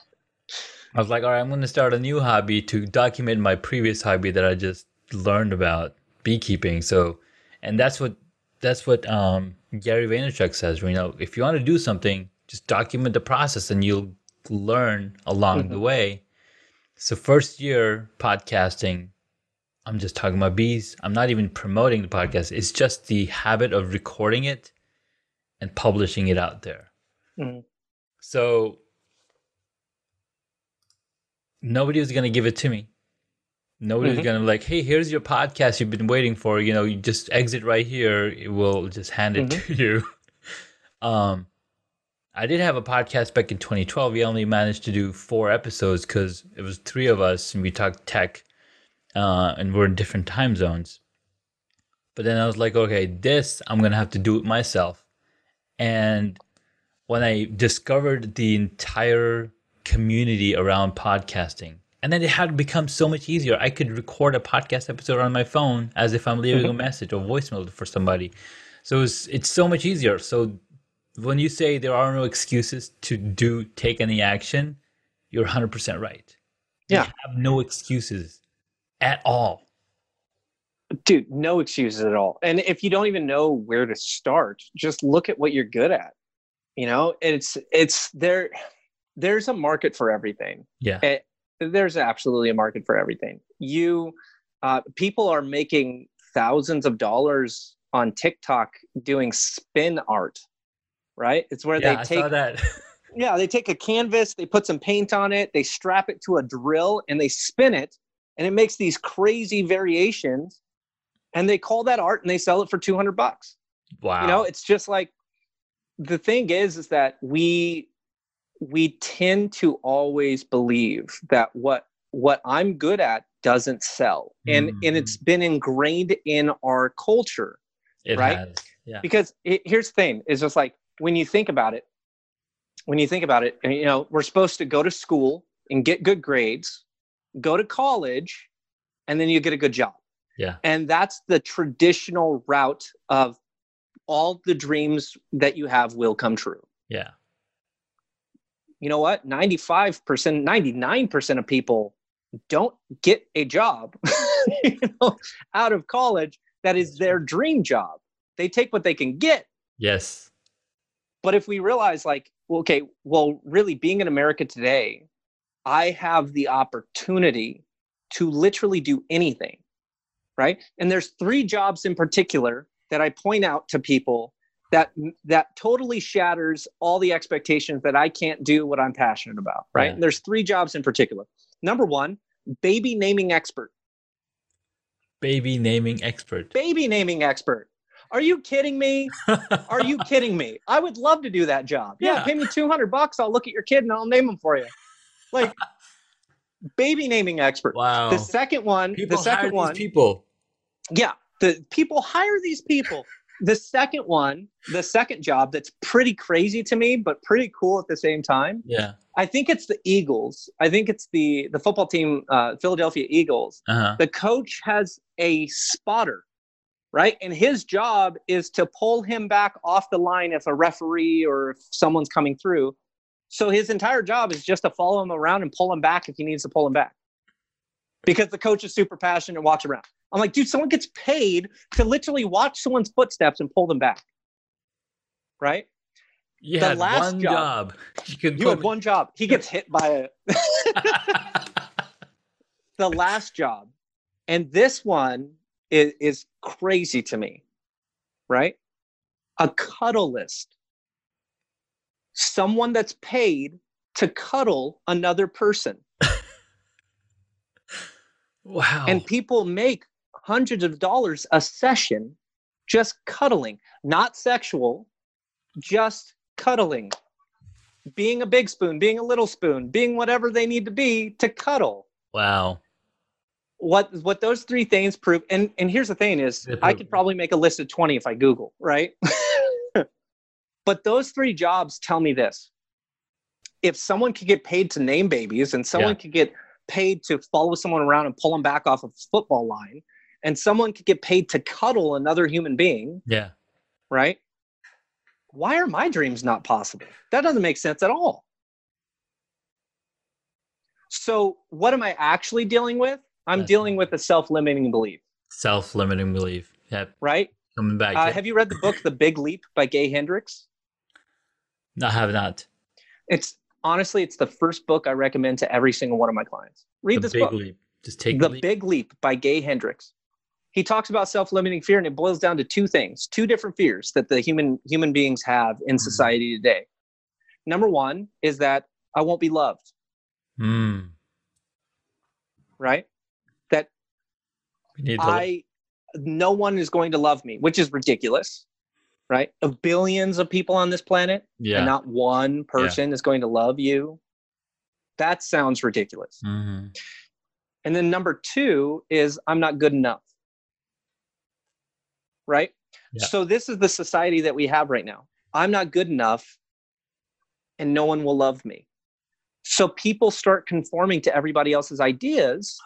S2: I was like, all right, I'm going to start a new hobby to document my previous hobby that I just learned about beekeeping. So, and that's what that's what um, Gary Vaynerchuk says. You know, if you want to do something, just document the process, and you'll learn along mm-hmm. the way. So, first year podcasting, I'm just talking about bees. I'm not even promoting the podcast. It's just the habit of recording it and publishing it out there. Mm-hmm. So nobody was going to give it to me. Nobody mm-hmm. was going to like, hey, here's your podcast you've been waiting for. You know, you just exit right here. It will just hand it mm-hmm. to you. um, I did have a podcast back in 2012. We only managed to do four episodes because it was three of us and we talked tech, uh, and we're in different time zones. But then I was like, okay, this I'm gonna have to do it myself. And when I discovered the entire community around podcasting, and then it had become so much easier. I could record a podcast episode on my phone as if I'm leaving a message or voicemail for somebody. So it's it's so much easier. So when you say there are no excuses to do take any action, you're 100% right.
S1: Yeah.
S2: You have no excuses at all.
S1: Dude, no excuses at all. And if you don't even know where to start, just look at what you're good at. You know, it's it's there there's a market for everything.
S2: Yeah.
S1: It, there's absolutely a market for everything. You uh, people are making thousands of dollars on TikTok doing spin art, right? It's where
S2: yeah,
S1: they
S2: I
S1: take
S2: saw that.
S1: yeah, they take a canvas, they put some paint on it, they strap it to a drill, and they spin it, and it makes these crazy variations, and they call that art, and they sell it for two hundred bucks.
S2: wow.
S1: You know, it's just like the thing is, is that we we tend to always believe that what what I'm good at doesn't sell, and and
S2: Mhm.
S1: it's been ingrained in our culture
S2: it
S1: right?
S2: Yeah.
S1: because it, here's the thing is just like when you think about it when you think about it you know we're supposed to go to school and get good grades go to college and then you get a good job
S2: Yeah.
S1: and that's the traditional route of all the dreams that you have will come true
S2: Yeah.
S1: you know what 95% 99% of people don't get a job you know, out of college that is their dream job they take what they can get
S2: Yes.
S1: but if we realize like okay well really being in america today i have the opportunity to literally do anything right and there's three jobs in particular that i point out to people that that totally shatters all the expectations that i can't do what i'm passionate about right
S2: Yeah.
S1: And there's three jobs in particular number one baby naming expert
S2: Baby naming expert.
S1: baby naming expert are you kidding me Are you kidding me? I would love to do that job. Yeah,
S2: Yeah.
S1: pay me 200 bucks. I'll look at your kid and I'll name him for you. Like baby naming expert.
S2: Wow.
S1: The second one,
S2: people
S1: the second
S2: hire
S1: one,
S2: these people.
S1: yeah, the people hire these people. The second one, the second job that's pretty crazy to me, but pretty cool at the same time.
S2: Yeah.
S1: I think it's the Eagles. I think it's the the football team, uh, Philadelphia Eagles.
S2: Uh-huh.
S1: The coach has a spotter, right? And his job is to pull him back off the line if a referee or if someone's coming through. So his entire job is just to follow him around and pull him back if he needs to pull him back. Because the coach is super passionate and watch around. I'm like, dude, someone gets paid to literally watch someone's footsteps and pull them back. Right?
S2: You
S1: The
S2: had
S1: last
S2: one
S1: job-
S2: job. You
S1: You had one job. He gets hit by a the last job. And this one is, is crazy to me, right? A cuddleist. Someone that's paid to cuddle another person.
S2: wow.
S1: And people make hundreds of dollars a session just cuddling, not sexual, just cuddling. Being a big spoon, being a little spoon, being whatever they need to be to cuddle.
S2: wow.
S1: what what those three things prove and and here's the thing is i could probably make a list of 20 if i google right but those three jobs tell me this if someone could get paid to name babies and someone
S2: Yeah.
S1: could get paid to follow someone around and pull them back off a football line and someone could get paid to cuddle another human being
S2: Yeah.
S1: right why are my dreams not possible that doesn't make sense at all so what am i actually dealing with i'm
S2: That's-
S1: dealing with a self-limiting belief
S2: Self-limiting belief. Yep.
S1: right
S2: Coming back.
S1: uh, have you read the book the big leap by gay hendricks
S2: no, I have not.
S1: it's honestly it's the first book i recommend to every single one of my clients read
S2: the
S1: this
S2: big
S1: book
S2: leap. Just take
S1: the
S2: leap.
S1: big leap by gay hendricks he talks about self-limiting fear and it boils down to two things two different fears that the human human beings have in
S2: Mhm.
S1: society today number one is that i won't be loved
S2: Mm.
S1: right that i no one is going to love me which is ridiculous right? Of billions of people on this planet,
S2: Yeah.
S1: and not one person is going to love you. That sounds ridiculous.
S2: hmm
S1: And then number two is I'm not good enough. Right?
S2: Yeah.
S1: So this is the society that we have right now. I'm not good enough and no one will love me. So people start conforming to everybody else's ideas,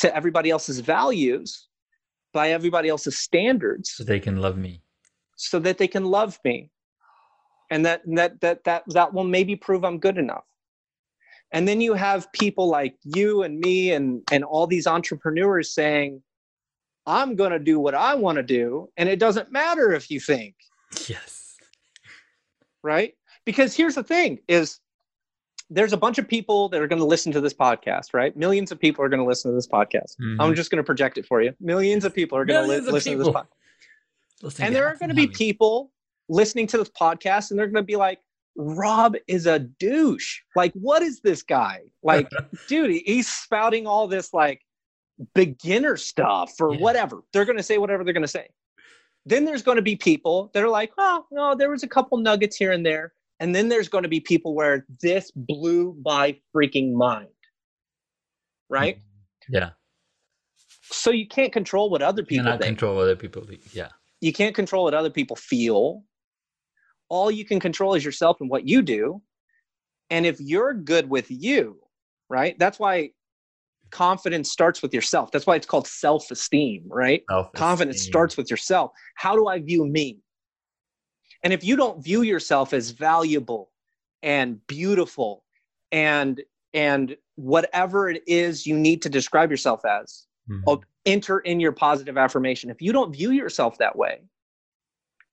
S1: to everybody else's values, by everybody else's standards
S2: So they can love me.
S1: So that they can love me. And that that that that that will maybe prove i'm good enough. And then you have people like you and me and and all these entrepreneurs saying i'm going to do what i want to do and it doesn't matter if you think.
S2: Yes.
S1: right? Because here's the thing is there's a bunch of people that are going to listen to this podcast right? Millions of people are going to listen to this podcast.
S2: Mhm.
S1: i'm just going to project it for you. Millions of people are going to li- listen to this podcast and there are going to be people listening to this podcast and they're going to be like rob is a douche. Like what is this guy? Like dude he's spouting all this like beginner stuff or
S2: Yeah.
S1: whatever. They're going to say whatever they're going to say. Then there's going to be people that are like oh no there was a couple nuggets here and there. And then there's going to be people where this blew my freaking mind. Right? Mm-hmm.
S2: Yeah.
S1: so you can't control what other people You
S2: cannot
S1: think.
S2: control other people. Yeah.
S1: You can't control what other people feel. All you can control is yourself and what you do. And if you're good with you, right? That's why confidence starts with yourself. That's why it's called self esteem, right? Confidence
S2: Self-esteem.
S1: starts with yourself. How do I view me? And if you don't view yourself as valuable and beautiful and and whatever it is you need to describe yourself as,
S2: Mhm.
S1: oh, enter in your positive affirmation. If you don't view yourself that way,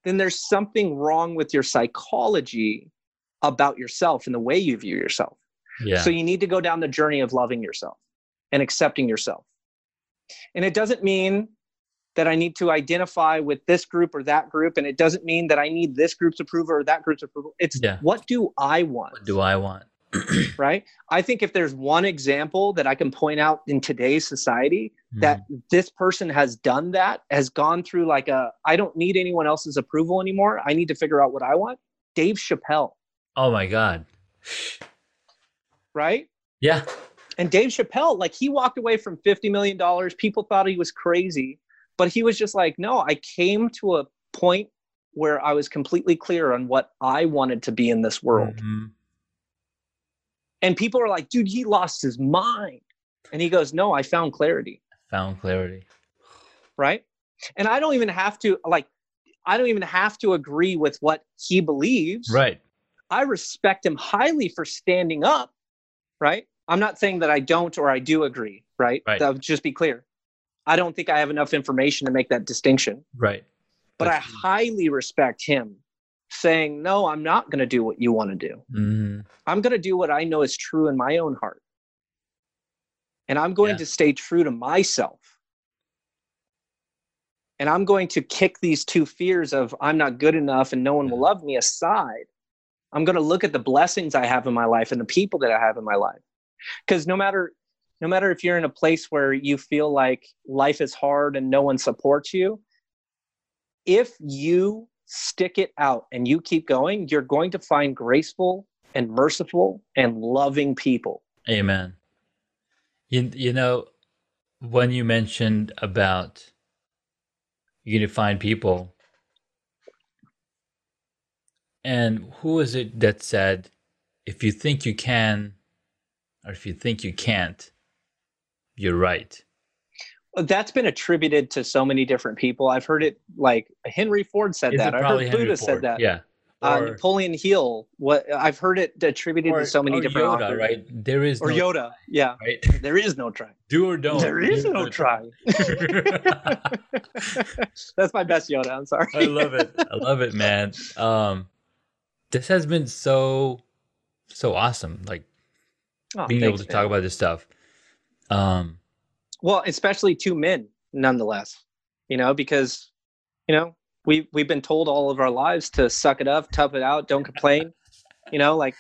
S1: then there's something wrong with your psychology about yourself and the way you view yourself.
S2: Yeah.
S1: So you need to go down the journey of loving yourself and accepting yourself. And it doesn't mean that I need to identify with this group or that group. And it doesn't mean that I need this group's approval or that group's approval. It's
S2: Yeah.
S1: what do I want?
S2: what do I want?
S1: right? I think if there's one example that I can point out in today's society that
S2: Mhm.
S1: this person has done that, has gone through like a, I don't need anyone else's approval anymore. I need to figure out what I want. Dave Chappelle,
S2: Oh my God.
S1: right?
S2: Yeah.
S1: And Dave Chappelle, like he walked away from $50 million. People thought he was crazy, but he was just like, no, I came to a point where I was completely clear on what I wanted to be in this world.
S2: Mhm.
S1: And people are like, dude, he lost his mind. And he goes, no, I found clarity.
S2: Found clarity.
S1: right and i don't even have to like i don't even have to agree with what he believes
S2: Right.
S1: i respect him highly for standing up right i'm not saying that i don't or i do agree right,
S2: Right.
S1: that would just be clear i don't think i have enough information to make that distinction
S2: Right.
S1: but i highly respect him saying no i'm not going to do what you want to do.
S2: Hmm
S1: i'm going to do what i know is true in my own heart. And i'm going
S2: Yeah.
S1: to stay true to myself. And i'm going to kick these two fears of i'm not good enough and no one will love me aside. I'm going to look at the blessings i have in my life and the people that i have in my life. Because no matter no matter if you're in a place where you feel like life is hard and no one supports you if you stick it out and you keep going you're going to find graceful and merciful and loving people
S2: Amen. You, you know, when you mentioned about you need to find people, and who is it that said, if you think you can, or if you think you can't, you're right.
S1: That's been attributed to so many different people i've heard it like henry ford said
S2: Is
S1: that i heard
S2: Henry
S1: buddha said that
S2: Yeah.
S1: uh,
S2: Or-
S1: napoleon hill what i've heard it attributed
S2: or,
S1: to so many different
S2: Yoda,
S1: authors.
S2: right? There is
S1: or
S2: no
S1: yoda yeah
S2: right?
S1: there is no try
S2: Do or don't.
S1: there is no try that's my best yoda i'm sorry
S2: I love it. I love it, man. Um, this has been so, so awesome. Like
S1: Oh,
S2: being able
S1: thanks,
S2: to talk about this stuff. Um,
S1: well especially two men nonetheless you know because you know we we've been told all of our lives to suck it up tough it out don't complain you know like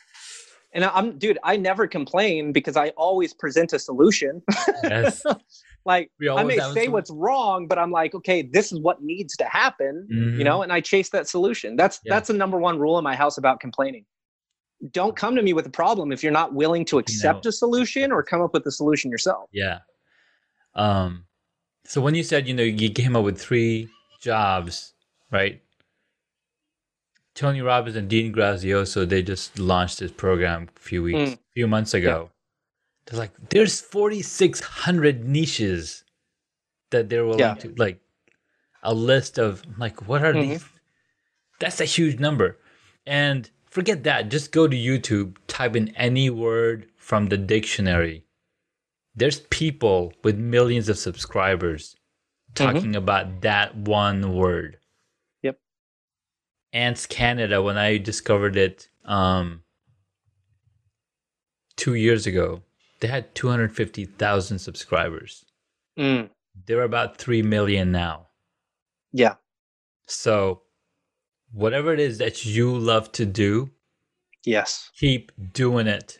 S1: and i'm dude i never complain because i always present a solution
S2: yes.
S1: like I may say what's wrong, but I'm like, okay, this is what needs to happen,
S2: Mhm.
S1: you know, and I chase that solution. That's
S2: Yeah.
S1: that's the number one rule in my house about complaining. Don't come to me with a problem if you're not willing to accept
S2: know.
S1: a solution or come up with the solution yourself.
S2: Yeah. Um, so when you said, you know, you came up with three jobs, right? Tony Robbins and Dean Graziosi, they just launched this program a few weeks,
S1: Mm.
S2: few months ago. They're like, there's 4,600 niches that they're willing
S1: Yeah.
S2: to, like, a list of, like, what are
S1: Mhm.
S2: these? That's a huge number. And forget that. Just go to YouTube, type in any word from the dictionary. There's people with millions of subscribers talking about that one word.
S1: Yep.
S2: Ants Canada, when I discovered it um, two years ago, they had 250,000 subscribers.
S1: Mm,
S2: They're about 3 million now.
S1: yeah.
S2: So, whatever it is that you love to do,
S1: Yes.
S2: keep doing it.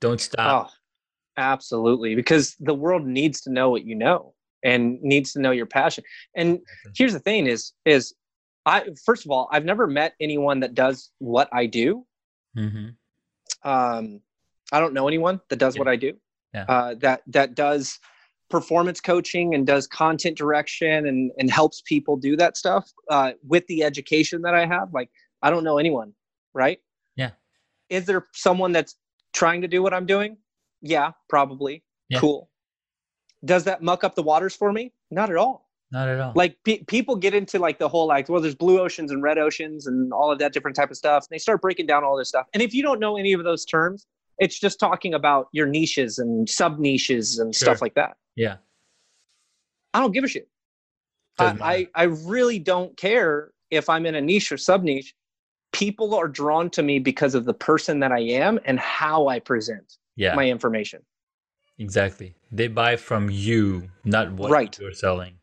S2: Don't stop.
S1: Oh, absolutely. Because the world needs to know what you know and needs to know your passion. And here's the thing is is I first of all, I've never met anyone that does what I do.
S2: hmm
S1: Um, I don't know anyone that does
S2: Yeah.
S1: what I do.
S2: Yeah.
S1: Uh, that that does performance coaching and does content direction and and helps people do that stuff uh, with the education that I have. Like I don't know anyone, right?
S2: Yeah.
S1: Is there someone that's trying to do what I'm doing? Yeah, probably.
S2: Yeah.
S1: Cool. Does that muck up the waters for me? Not at all
S2: Not at all.
S1: like pe- people get into like the whole like well there's blue oceans and red oceans and all of that different type of stuff and they start breaking down all this stuff and if you don't know any of those terms it's just talking about your niches and sub niches and
S2: Sure.
S1: stuff like that
S2: yeah.
S1: i don't give a shit I, I, I really don't care if i'm in a niche or sub niche people are drawn to me because of the person that i am and how i present
S2: Yeah.
S1: my information
S2: Exactly. They buy from you, not what
S1: Right.
S2: you're selling.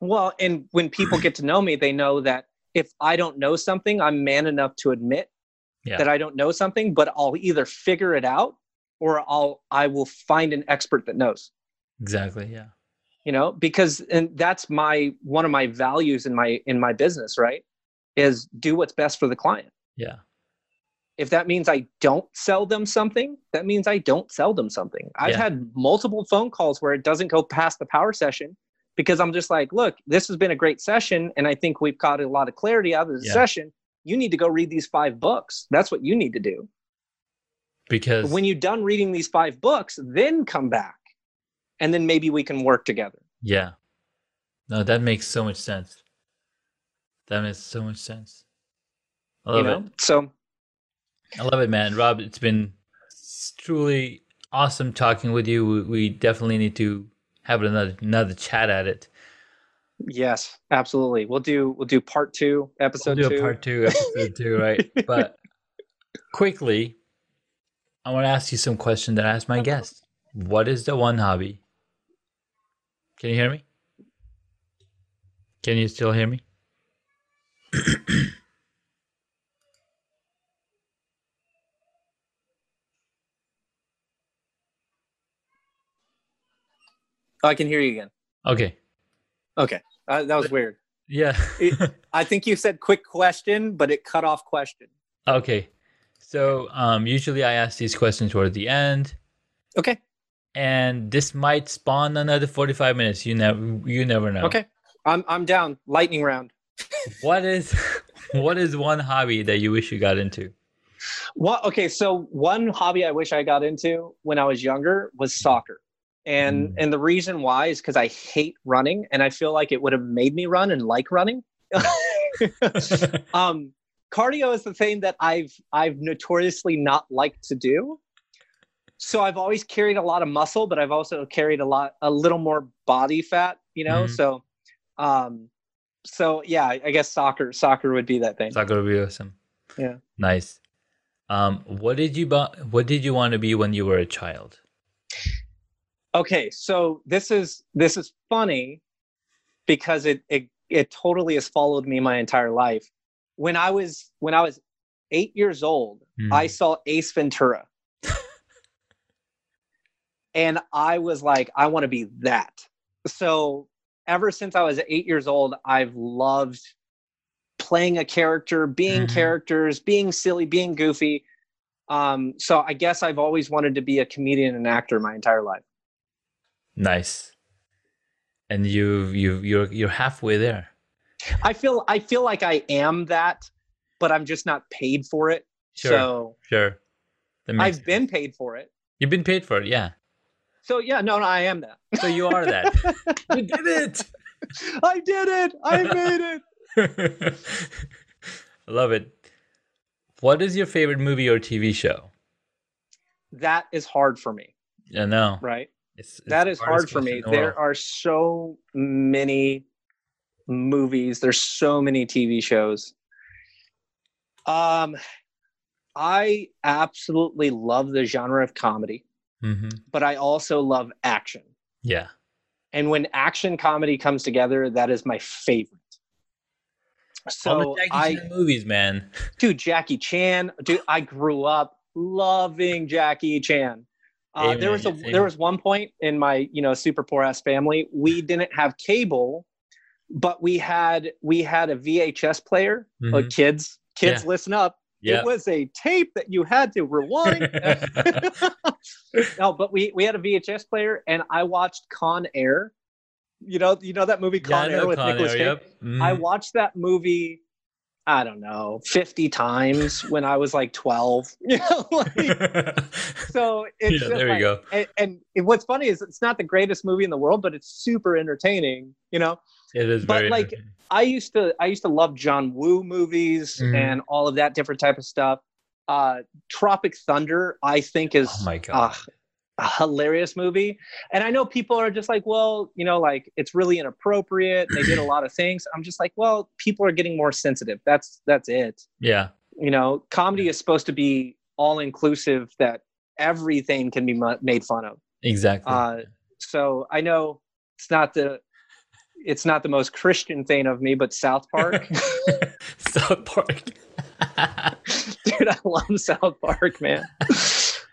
S1: Well, and when people get to know me, they know that if I don't know something, I'm man enough to admit
S2: Yeah.
S1: that I don't know something, but I'll either figure it out or I'll I will find an expert that knows.
S2: Exactly. Yeah.
S1: You know, because and that's my one of my values in my in my business, right? Is do what's best for the client.
S2: Yeah.
S1: If that means I don't sell them something, that means I don't sell them something. I've
S2: Yeah.
S1: had multiple phone calls where it doesn't go past the power session because I'm just like, look, this has been a great session and I think we've got a lot of clarity out of the
S2: Yeah.
S1: session. You need to go read these five books. That's what you need to do.
S2: Because
S1: when you're done reading these five books, then come back and then maybe we can work together.
S2: yeah. No, that makes so much sense. That makes so much sense. I
S1: You
S2: love
S1: know?
S2: it.
S1: So
S2: I love it, man. Rob, it's been truly awesome talking with you. We, we definitely need to have another another chat at it.
S1: yes, absolutely. We'll do we'll do part two, episode
S2: we'll do
S1: two.
S2: a part two, episode two, right? But quickly, I want to ask you some questions that I ask my uh-huh. guests. What is the one hobby? Can you hear me? Can you still hear me?
S1: Oh, I can hear you again.
S2: Okay.
S1: Okay. Uh, that was weird.
S2: Yeah.
S1: I think you said quick question, but it cut off question.
S2: okay. So um, usually I ask these questions toward the end,
S1: Okay.
S2: and this might spawn another forty-five minutes. You never, you never know.
S1: Okay. I'm I'm down. Lightning round.
S2: What is, what is one hobby that you wish you got into?
S1: What okay, so one hobby I wish I got into when I was younger was soccer. And
S2: Mm.
S1: and the reason why is because I hate running and I feel like it would have made me run and like running. um cardio is the thing that I've I've notoriously not liked to do. So I've always carried a lot of muscle, but I've also carried a lot a little more body fat, you know?
S2: Mhm.
S1: So um so yeah, I I guess soccer soccer would be that thing.
S2: Soccer would be awesome.
S1: Yeah.
S2: Nice. Um, what did you bu- What did you want to be when you were a child?
S1: Okay so this is this is funny because it it it totally has followed me my entire life when i was when i was eight years old
S2: Hmm.
S1: i saw ace ventura and I was like, I want to be that. So ever since I was eight years old, I've loved playing a character, being
S2: Mhm.
S1: characters, being silly, being goofy. Um, so I guess I've always wanted to be a comedian and actor my entire life.
S2: Nice. And you you you're you're halfway there.
S1: I feel I feel like I am that, but I'm just not paid for it.
S2: Sure.
S1: So
S2: Sure.
S1: I've been paid for it.
S2: You've been paid for it, yeah.
S1: So yeah, no, no, I am that.
S2: So you are that. you did it.
S1: I did it. I made it.
S2: I love it. What is your favorite movie or TV show?
S1: That is hard for me,
S2: I know.
S1: right?
S2: It's, it's
S1: that is hard for me.
S2: the
S1: There are so many movies. There's so many TV shows. Um, I absolutely love the genre of comedy,
S2: Mhm.
S1: but I also love action.
S2: Yeah.
S1: And when action comedy comes together, that is my favorite. So I,
S2: Chan movies, man.
S1: dude, Jackie Chan, dude, I grew up loving Jackie Chan. Uh, there was a
S2: amen.
S1: there was one point in my you know super poor ass family we didn't have cable, but we had we had a VHS player. Like
S2: Mhm.
S1: kids, kids,
S2: Yeah.
S1: listen up.
S2: Yeah.
S1: It was a tape that you had to rewind. no, but we we had a VHS player, and I watched Con Air. You know, you know that movie Con
S2: know
S1: Air with
S2: Con
S1: Nicolas Cage.
S2: yep. Mhm.
S1: I watched that movie, I don't know, 50 times when I was like 12. You know, like, so it's
S2: Yeah, there you go.
S1: And, and what's funny is it's not the greatest movie in the world, but it's super entertaining, you know?
S2: it is
S1: but, like. I used to I used to love John Woo movies
S2: Mhm.
S1: and all of that different type of stuff. Uh Tropic Thunder, I think is
S2: Oh my god.
S1: uh, hilarious movie. And I know people are just like, well, you know, like it's really inappropriate. They did a lot of things. I'm just like, well, people are getting more sensitive. That's that's it.
S2: yeah.
S1: You know, comedy is supposed to be all inclusive that everything can be mu- made fun of.
S2: Exactly.
S1: Uh, so I know it's not the it's not the most Christian thing of me, but South Park,
S2: South Park.
S1: dude, I love South Park, man.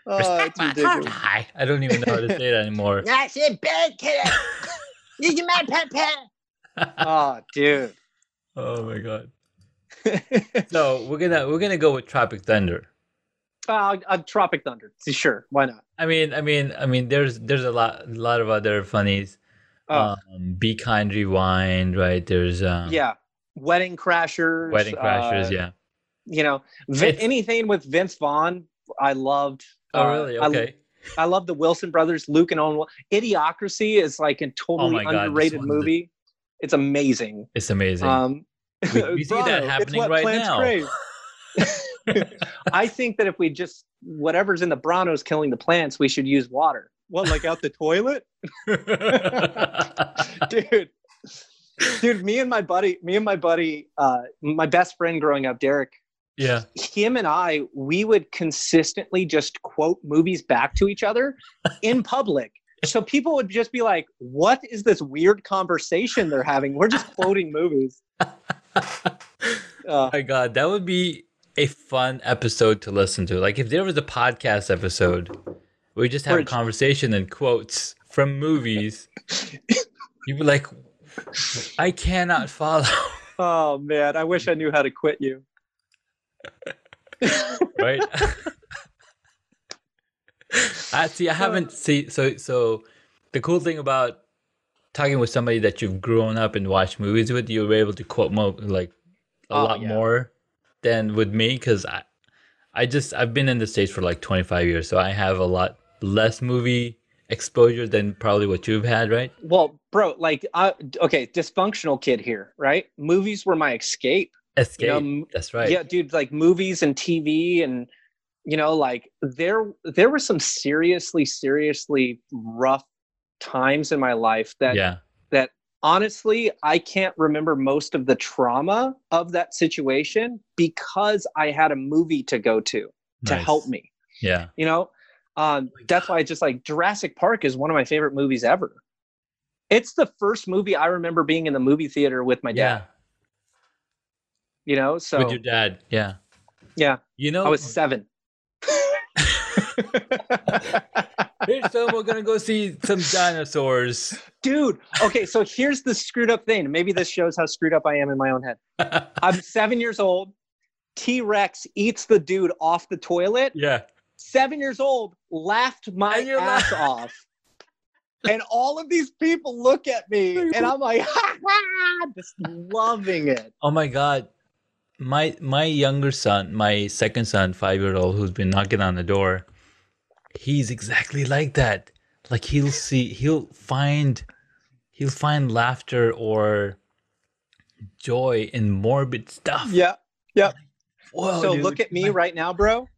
S1: Oh,
S2: Respect
S1: it's
S2: my
S1: ridiculous.
S2: heart. I don't even know how to say it anymore.
S3: That's it, bad kid. This is my papa.
S1: Oh, dude.
S2: oh my god. So we're gonna we're gonna go with Tropic Thunder.
S1: Uh, uh, Tropic Thunder. Sure, why not?
S2: I mean, I mean, I mean, there's there's a lot a lot of other funnies.
S1: Oh,
S2: Um, Be Kind, Rewind, right? There's um,
S1: yeah, Wedding Crashers.
S2: Wedding Crashers,
S1: uh,
S2: yeah.
S1: You know, Vin-
S2: It's-
S1: anything with Vince Vaughn, I loved.
S2: Oh,
S1: Uh,
S2: really?
S1: I-
S2: Okay.
S1: I, love the Wilson brothers, Luke and Owen. Idiocracy is like a totally
S2: Oh my God, this
S1: underrated movie. It's amazing.
S2: It's amazing.
S1: Um,
S2: We- we see that happening right now.
S1: I think that if we just whatever's in the Brawndo's killing the plants, we should use water. Well, like out the toilet, dude. Dude, me and my buddy, me and my buddy, uh, my best friend growing up, Derek,
S2: yeah.
S1: him and I, we would consistently just quote movies back to each other in public. So people would just be like, "What is this weird conversation they're having? We're just quoting movies." Uh,
S2: my god, that would be a fun episode to listen to. Like if there was a podcast episode we just have a conversation and quotes from movies, you'd be like, I cannot follow.
S1: oh man, I wish I knew how to quit you.
S2: right? I see. I haven't uh. seen. So so, the cool thing about talking with somebody that you've grown up and watched movies with, you were able to quote more, like a
S1: Oh,
S2: lot
S1: yeah.
S2: more than with me because I I just I've been in the states for like 25 years, so I have a lot less movie exposure than probably what you've had, right?
S1: Well, bro, like, I, okay, dysfunctional kid here, right? Movies were my escape.
S2: Escape.
S1: You know,
S2: That's right.
S1: Yeah, dude, like movies and TV and you know, like there there were some seriously, seriously rough times in my life that
S2: yeah.
S1: that honestly I can't remember most of the trauma of that situation because I had a movie to go to to help me.
S2: Yeah.
S1: You know, um, that's why I just like Jurassic Park is one of my favorite movies ever. It's the first movie I remember being in the movie theater with my dad. You know, so
S2: With your dad. Yeah.
S1: yeah,
S2: You know,
S1: I was seven.
S2: Here's some. We're gonna go see some dinosaurs.
S1: Dude, okay, so here's the screwed up thing. Maybe this shows how screwed up I am in my own head. I'm seven years old. T Rex eats the dude off the toilet.
S2: yeah.
S1: Seven years old, laughed my ass off. And all of these people look at me, and I'm like, just loving it.
S2: Oh my god. My my younger son, my second son, five year old, who's been knocking on the door, he's exactly like that. Like he'll see he'll find he'll find laughter or joy in morbid stuff.
S1: Yeah.
S2: Whoa,
S1: so
S2: dude.
S1: look at me
S2: Like,
S1: right now, bro.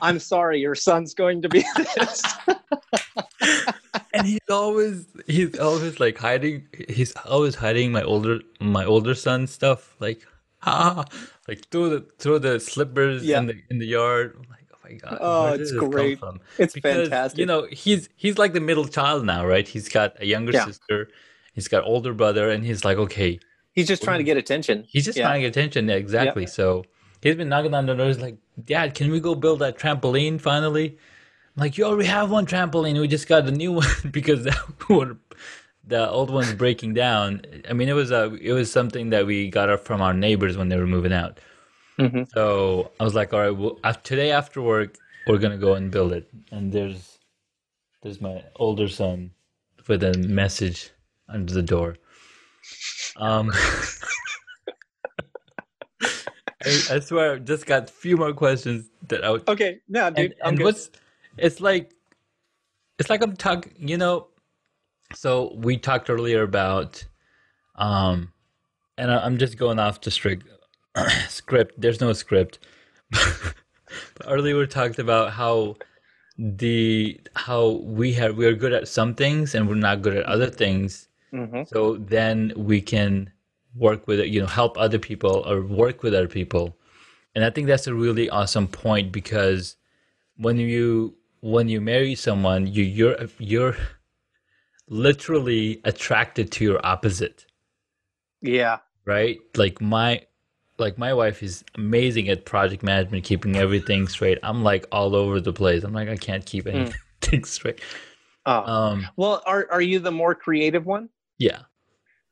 S1: I'm sorry, your son's going to be this.
S2: and he's always he's always like hiding he's always hiding my older my older son stuff like ha like throw the throw the slippers
S1: Yeah.
S2: in the in the yard I'm like oh my god
S1: Oh, it's
S2: did this come
S1: great.
S2: from?
S1: It's
S2: because
S1: fantastic.
S2: you know he's he's like the middle child now right he's got a younger
S1: Yeah.
S2: sister he's got older brother and he's like okay
S1: He's just trying to get attention.
S2: he's just
S1: Yeah.
S2: trying to get attention exactly so he's been knocking on the door he's like dad can we go build that trampoline finally I'm like you already have one trampoline we just got a new one because that one the old one's breaking down i mean it was a it was something that we got from our neighbors when they were moving out
S1: Mhm.
S2: so i was like all right well, today after work we're gonna go and build it and there's there's my older son with a message under the door um I, I swear, I just got a few more questions that I would.
S1: Okay, no, dude.
S2: And,
S1: I'm
S2: and
S1: good.
S2: what's it's like? It's like I'm talking. You know, so we talked earlier about, um, and I, I'm just going off the strict script. There's no script. but earlier we talked about how the how we have we are good at some things and we're not good at other things
S1: Mhm.
S2: so then we can work with it you know help other people or work with other people and i think that's a really awesome point because when you when you marry someone you you're you're literally attracted to your opposite
S1: Yeah.
S2: right like my like my wife is amazing at project management keeping everything straight i'm like all over the place i'm like i can't keep anything straight
S1: Oh.
S2: um
S1: well, are are you the more creative one?
S2: yeah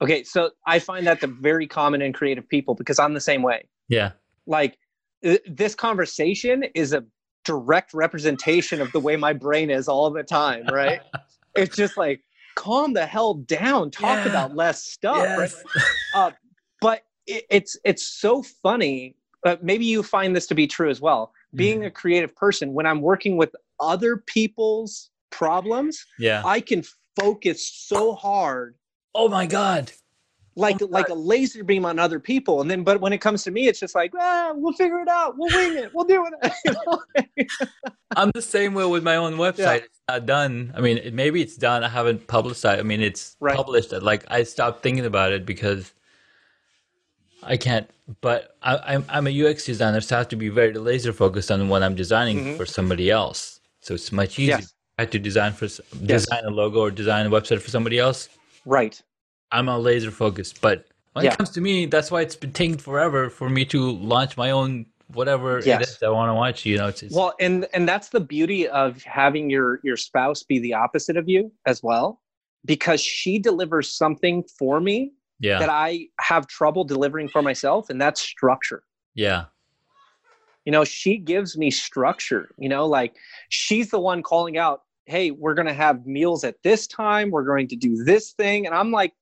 S1: Okay, so I find that the very common in creative people because I'm the same way.
S2: yeah
S1: Like this conversation is a direct representation of the way my brain is all the time, right? it's just like calm the hell down, talk
S2: Yeah.
S1: about less stuff, right? uh, but it, it's it's so funny. But maybe you find this to be true as well. Being
S2: Mm-hmm.
S1: a creative person, when I'm working with other people's problems,
S2: yeah
S1: I can focus so hard,
S2: oh my god
S1: like like a laser beam on other people. And then, but when it comes to me, it's just like, ah, we'll figure it out. We'll wing it. We'll do it. You know?
S2: I'm the same way with my own website. It's not done. I mean, it, maybe it's done. I haven't publicized. I mean, it's
S1: Right.
S2: published. Like I stopped thinking about it because I can't. But I, I'm I'm a UX designer, so I have to be very laser focused on what I'm designing
S1: Mhm.
S2: for somebody else. So it's much easier.
S1: Yes.
S2: I had to design for s-
S1: Yes.
S2: design a logo or design a website for somebody else.
S1: right.
S2: I'm a laser focused. But when
S1: Yeah.
S2: it comes to me, that's why it's been taking forever for me to launch my own whatever it
S1: Yes.
S2: is I want to watch. You know, it's, it's
S1: Well, and and that's the beauty of having your your spouse be the opposite of you as well, because she delivers something for me
S2: yeah,
S1: that I have trouble delivering for myself, and that's structure.
S2: yeah,
S1: You know, she gives me structure. You know, like she's the one calling out, "Hey, we're gonna have meals at this time. We're going to do this thing," and I'm like,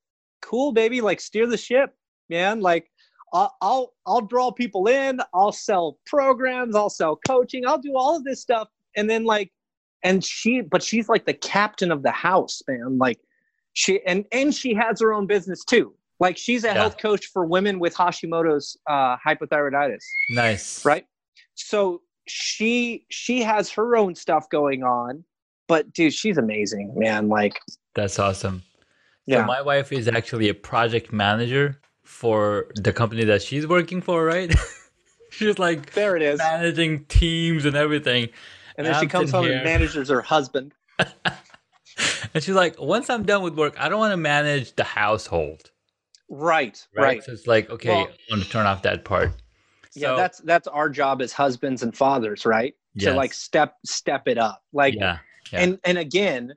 S1: "Cool, baby. Like steer the ship, man. Like." I'll, I'll I'll draw people in. I'll sell programs. I'll sell coaching. I'll do all of this stuff, and then like, and she, but she's like the captain of the house, man. Like, she and and she has her own business too. Like, she's a
S2: Yeah.
S1: health coach for women with Hashimoto's uh, hypothyroiditis
S2: nice.
S1: right so she she has her own stuff going on but dude she's amazing man like
S2: That's awesome.
S1: Yeah
S2: So my wife is actually a project manager for the company that she's working for, right? she's like
S1: there it is
S2: managing teams and everything.
S1: and then she
S2: I'm
S1: comes home
S2: here.
S1: and manages her husband
S2: And she's like, once I'm done with work, I don't want to manage the household.
S1: right
S2: Right.
S1: right,
S2: So it's like, okay,
S1: Well-
S2: I want to turn off that part.
S1: yeah
S2: So-
S1: that's that's our job as husbands and fathers right to
S2: Yes.
S1: like step step it up like
S2: yeah. Yeah.
S1: And and again,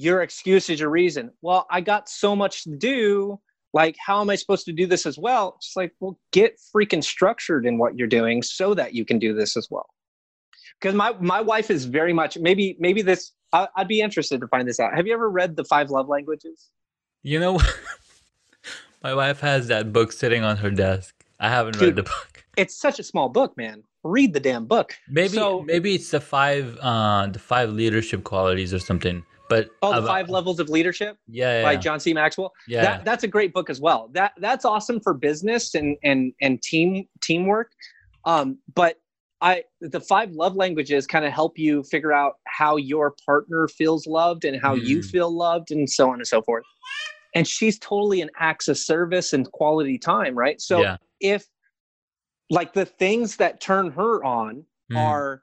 S1: your excuse is your reason. Well, I got so much to do. Like, how am I supposed to do this as well? It's like, well, get freaking structured in what you're doing so that you can do this as well. Because my my wife is very much maybe maybe this. I, I'd be interested to find this out. Have you ever read the Five Love Languages?
S2: You know, my wife has that book sitting on her desk. I haven't read the book.
S1: It's such a small book, man. Read the damn book.
S2: Maybe
S1: So-
S2: maybe it's the five uh the five leadership qualities or something. But
S1: Oh, the
S2: about-
S1: Five Levels of Leadership
S2: yeah, yeah,
S1: by
S2: yeah.
S1: John C. Maxwell.
S2: yeah.
S1: That that's a great book as well. That that's awesome for business and and and team teamwork. Um, but I the five love languages kind of help you figure out how your partner feels loved and how you
S2: Mm.
S1: feel loved and so on and so forth. And she's totally an acts of service and quality time, right? So
S2: yeah.
S1: if like the things that turn her on
S2: Mhm.
S1: are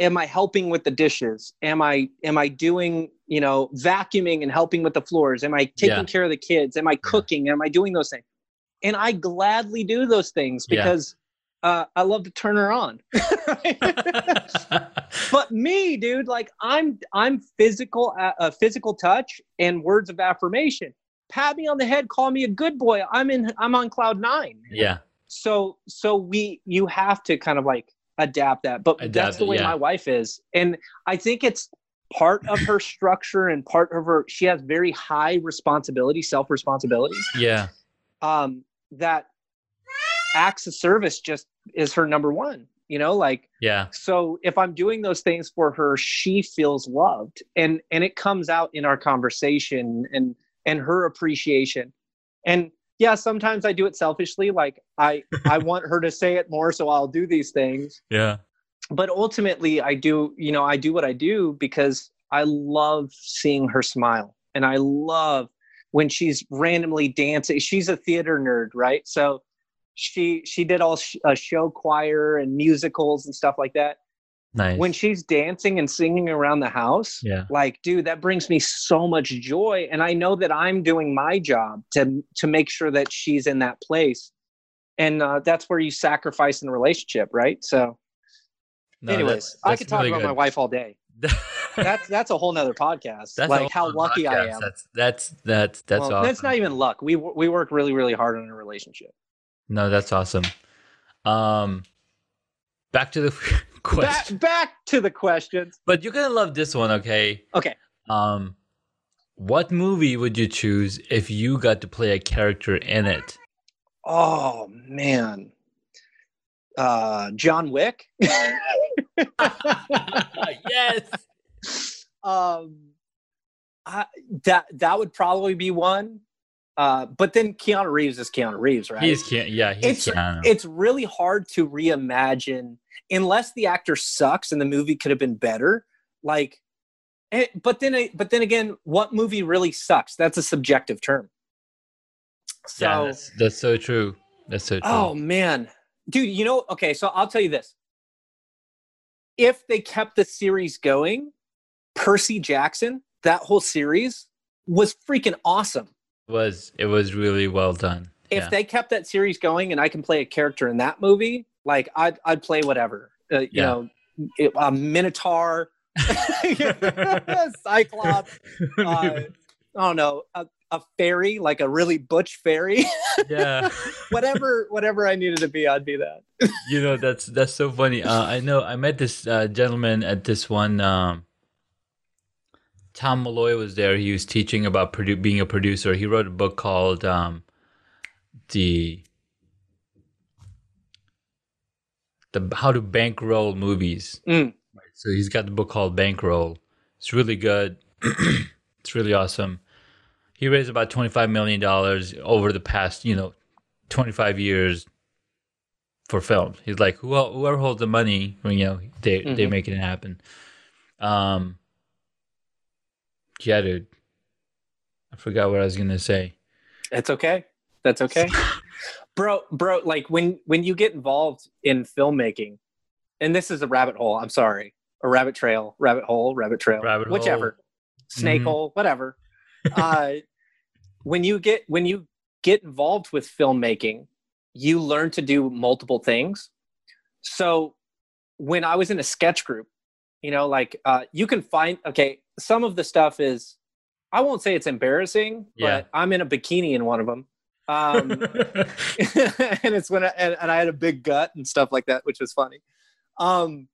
S1: am i helping with the dishes? Am i am i doing you know vacuuming and helping with the floors? Am i taking
S2: Yeah.
S1: care of the kids? Am i cooking? Am i doing those things? And i gladly do those things
S2: Yeah.
S1: because uh, i love to turn her on. But me dude like i'm i'm physical uh, physical touch and words of affirmation. Pat me on the head call me a good boy. I'm in i'm on cloud nine.
S2: Yeah.
S1: so so we you have to kind of like adapt that but that's
S2: Adapt
S1: the
S2: it,
S1: way
S2: yeah.
S1: my wife is and i think it's part of her structure and part of her she has very high responsibility self responsibility
S2: Yeah.
S1: um that acts of service just is her number one you know like
S2: Yeah.
S1: so if i'm doing those things for her she feels loved and and it comes out in our conversation and and her appreciation and yeah sometimes i do it selfishly like i i want her to say it more so i'll do these things.
S2: Yeah.
S1: but ultimately i do you know i do what i do because i love seeing her smile and i love when she's randomly dancing. She's a theater nerd right? So she she did all sh- a show choir and musicals and stuff like that
S2: Nice.
S1: when she's dancing and singing around the house
S2: yeah.
S1: like dude that brings me so much joy. And i know that i'm doing my job to to make sure that she's in that place. And uh, that's where you sacrifice in a relationship right? So
S2: No,
S1: anyways
S2: that's-
S1: i could talk
S2: really
S1: about my wife all day. That's that's a whole nother podcast.
S2: That's
S1: like how lucky i am.
S2: That's that's that's that's
S1: Well,
S2: awesome.
S1: that's not even luck. We we work really really hard on a relationship.
S2: No, that's awesome. Um, back to the question.
S1: back, back to the questions
S2: But you're gonna love this one, okay?
S1: okay
S2: Um, what movie would you choose if you got to play a character in it?
S1: oh man uh john wick
S2: yes.
S1: um I, that that would probably be one uh but then keanu reeves is keanu reeves right
S2: He's Keanu. Yeah, he's
S1: it's
S2: Keanu.
S1: it's really hard to reimagine unless the actor sucks and the movie could have been better like it, but then I- but then again what movie really sucks that's a subjective term so
S2: yeah, that's, that's so true. That's so true.
S1: Oh man, dude, you know, okay, so I'll tell you this. If they kept the series going, Percy Jackson, that whole series was freaking awesome.
S2: Was it was really well done.
S1: If
S2: yeah.
S1: they kept that series going and I can play a character in that movie, like I'd I'd play whatever. Uh, you
S2: Yeah.
S1: know, it- a Minotaur, Cyclops, uh, I don't know, a, a fairy, like a really butch fairy.
S2: yeah.
S1: whatever whatever I needed to be, I'd be that.
S2: you know that's that's so funny uh, i know i met this uh, gentleman at this one um, tom malloy was there he was teaching about produ- being a producer he wrote a book called um, the the how to bankroll movies
S1: Mm.
S2: so he's got the book called bankroll it's really good it's really awesome he raised about 25 million dollars over the past you know 25 years for films. He's like, who whoever holds the money, you know, they they
S1: Mhm.
S2: make it happen. Um, yeah, dude. I forgot what I was gonna say.
S1: It's okay. That's okay. bro, bro, like when when you get involved in filmmaking, and this is a rabbit hole, I'm sorry. A rabbit trail, rabbit hole, rabbit trail,
S2: Rabbit hole.
S1: whichever. Snake
S2: Mhm.
S1: hole, whatever. uh when you get when you get involved with filmmaking, you learn to do multiple things. So when I was in a sketch group, You know, like uh, you can find okay. Some of the stuff is, I won't say it's embarrassing,
S2: Yeah.
S1: but I'm in a bikini in one of them. Um, and it's when I, and, and I had a big gut and stuff like that, which was funny. Um,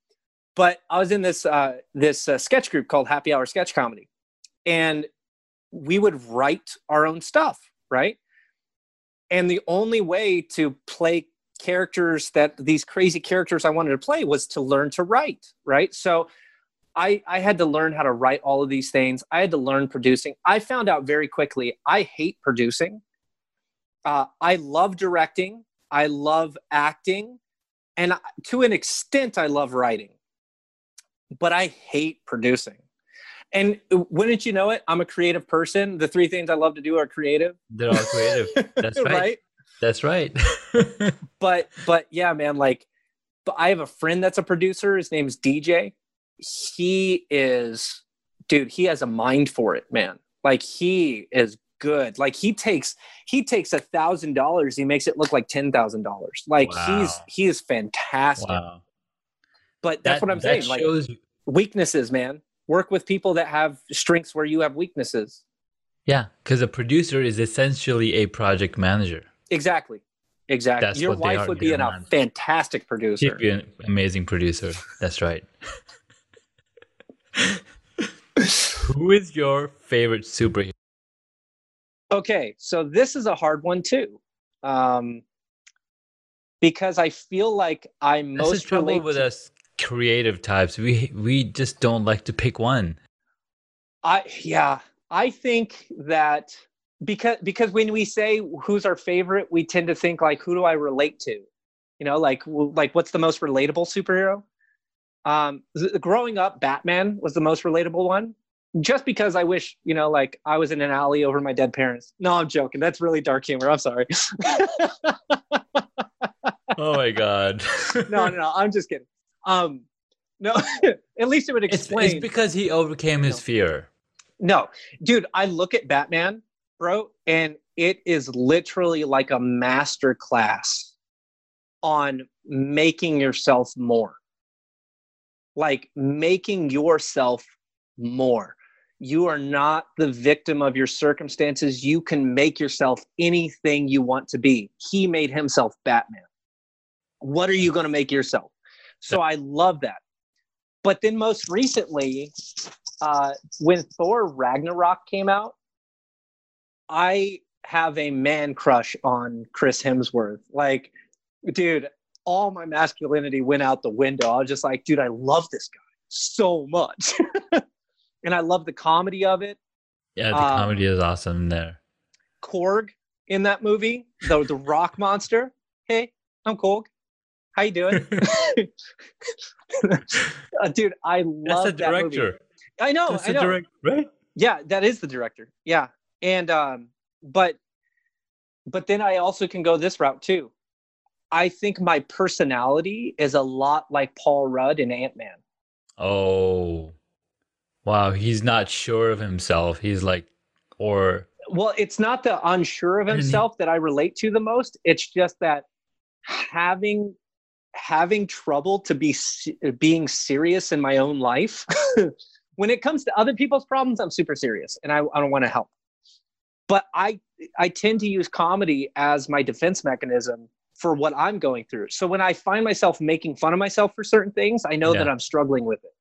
S1: but I was in this uh, this uh, sketch group called Happy Hour Sketch Comedy, and we would write our own stuff, right? And the only way to play characters that these crazy characters I wanted to play was to learn to write, right? So I I had to learn how to write all of these things. I had to learn producing. I found out very quickly I hate producing. Uh, I love directing. I love acting, and to an extent, I love writing. But I hate producing. And wouldn't you know it? I'm a creative person. The three things I love to do are creative.
S2: They're all creative. That's right. That's right.
S1: but but yeah man like but i have a friend that's a producer his name's dj he is dude he has a mind for it man. Like he is good. Like he takes he takes a thousand dollars he makes it look like ten thousand dollars. Like he's he is fantastic.
S2: Wow.
S1: but that's
S2: That-
S1: what i'm
S2: that
S1: saying like
S2: shows
S1: weaknesses man. Work with people that have strengths where you have weaknesses.
S2: Yeah, because a producer is essentially a project manager.
S1: exactly. Exactly.
S2: That's
S1: your wife would be an, a fantastic producer.
S2: She'd be an amazing producer. That's right. Who is your favorite superhero?
S1: Okay, so this is a hard one too, um, because I feel like I
S2: That's the
S1: most
S2: trouble
S1: relate.
S2: with
S1: to-
S2: us creative types. We we just don't like to pick one.
S1: I yeah, I think that because because when we say who's our favorite, we tend to think like who do I relate to? You know, like like what's the most relatable superhero? Um, growing up, Batman was the most relatable one. Just because I wish, you know, like I was in an alley over my dead parents. No, I'm joking. That's really dark humor. I'm sorry.
S2: Oh my god.
S1: no, no, no. I'm just kidding. Um, no, at least it would
S2: It's,
S1: explain.
S2: it's because he overcame his
S1: No.
S2: fear.
S1: no, dude, I look at Batman, bro, and it is literally like a master class on making yourself more. Like making yourself more. You are not the victim of your circumstances. You can make yourself anything you want to be. He made himself Batman. What are you going to make yourself? So I love that. But then most recently, uh, when Thor Ragnarok came out, I have a man crush on Chris Hemsworth. Like, dude, all my masculinity went out the window. I was just like, dude, I love this guy so much. and I love the comedy of it.
S2: Yeah, the
S1: Um,
S2: comedy is awesome there.
S1: Korg in that movie, the the rock monster. Hey, I'm Korg. How you doing? Uh, dude, I
S2: That's
S1: love
S2: the
S1: that movie.
S2: director.
S1: I know,
S2: That's
S1: I
S2: the
S1: know.
S2: director, right?
S1: yeah that is the director yeah and um but but then i also can go this route too i think my personality is a lot like paul rudd in ant-man
S2: Oh, wow. He's not sure of himself. He's like, or
S1: well it's not the unsure of himself that i relate to the most it's just that having having trouble to be being serious in my own life when it comes to other people's problems i'm super serious and i, I don't want to help but i i tend to use comedy as my defense mechanism for what i'm going through so when i find myself making fun of myself for certain things i know
S2: Yeah.
S1: that i'm struggling with it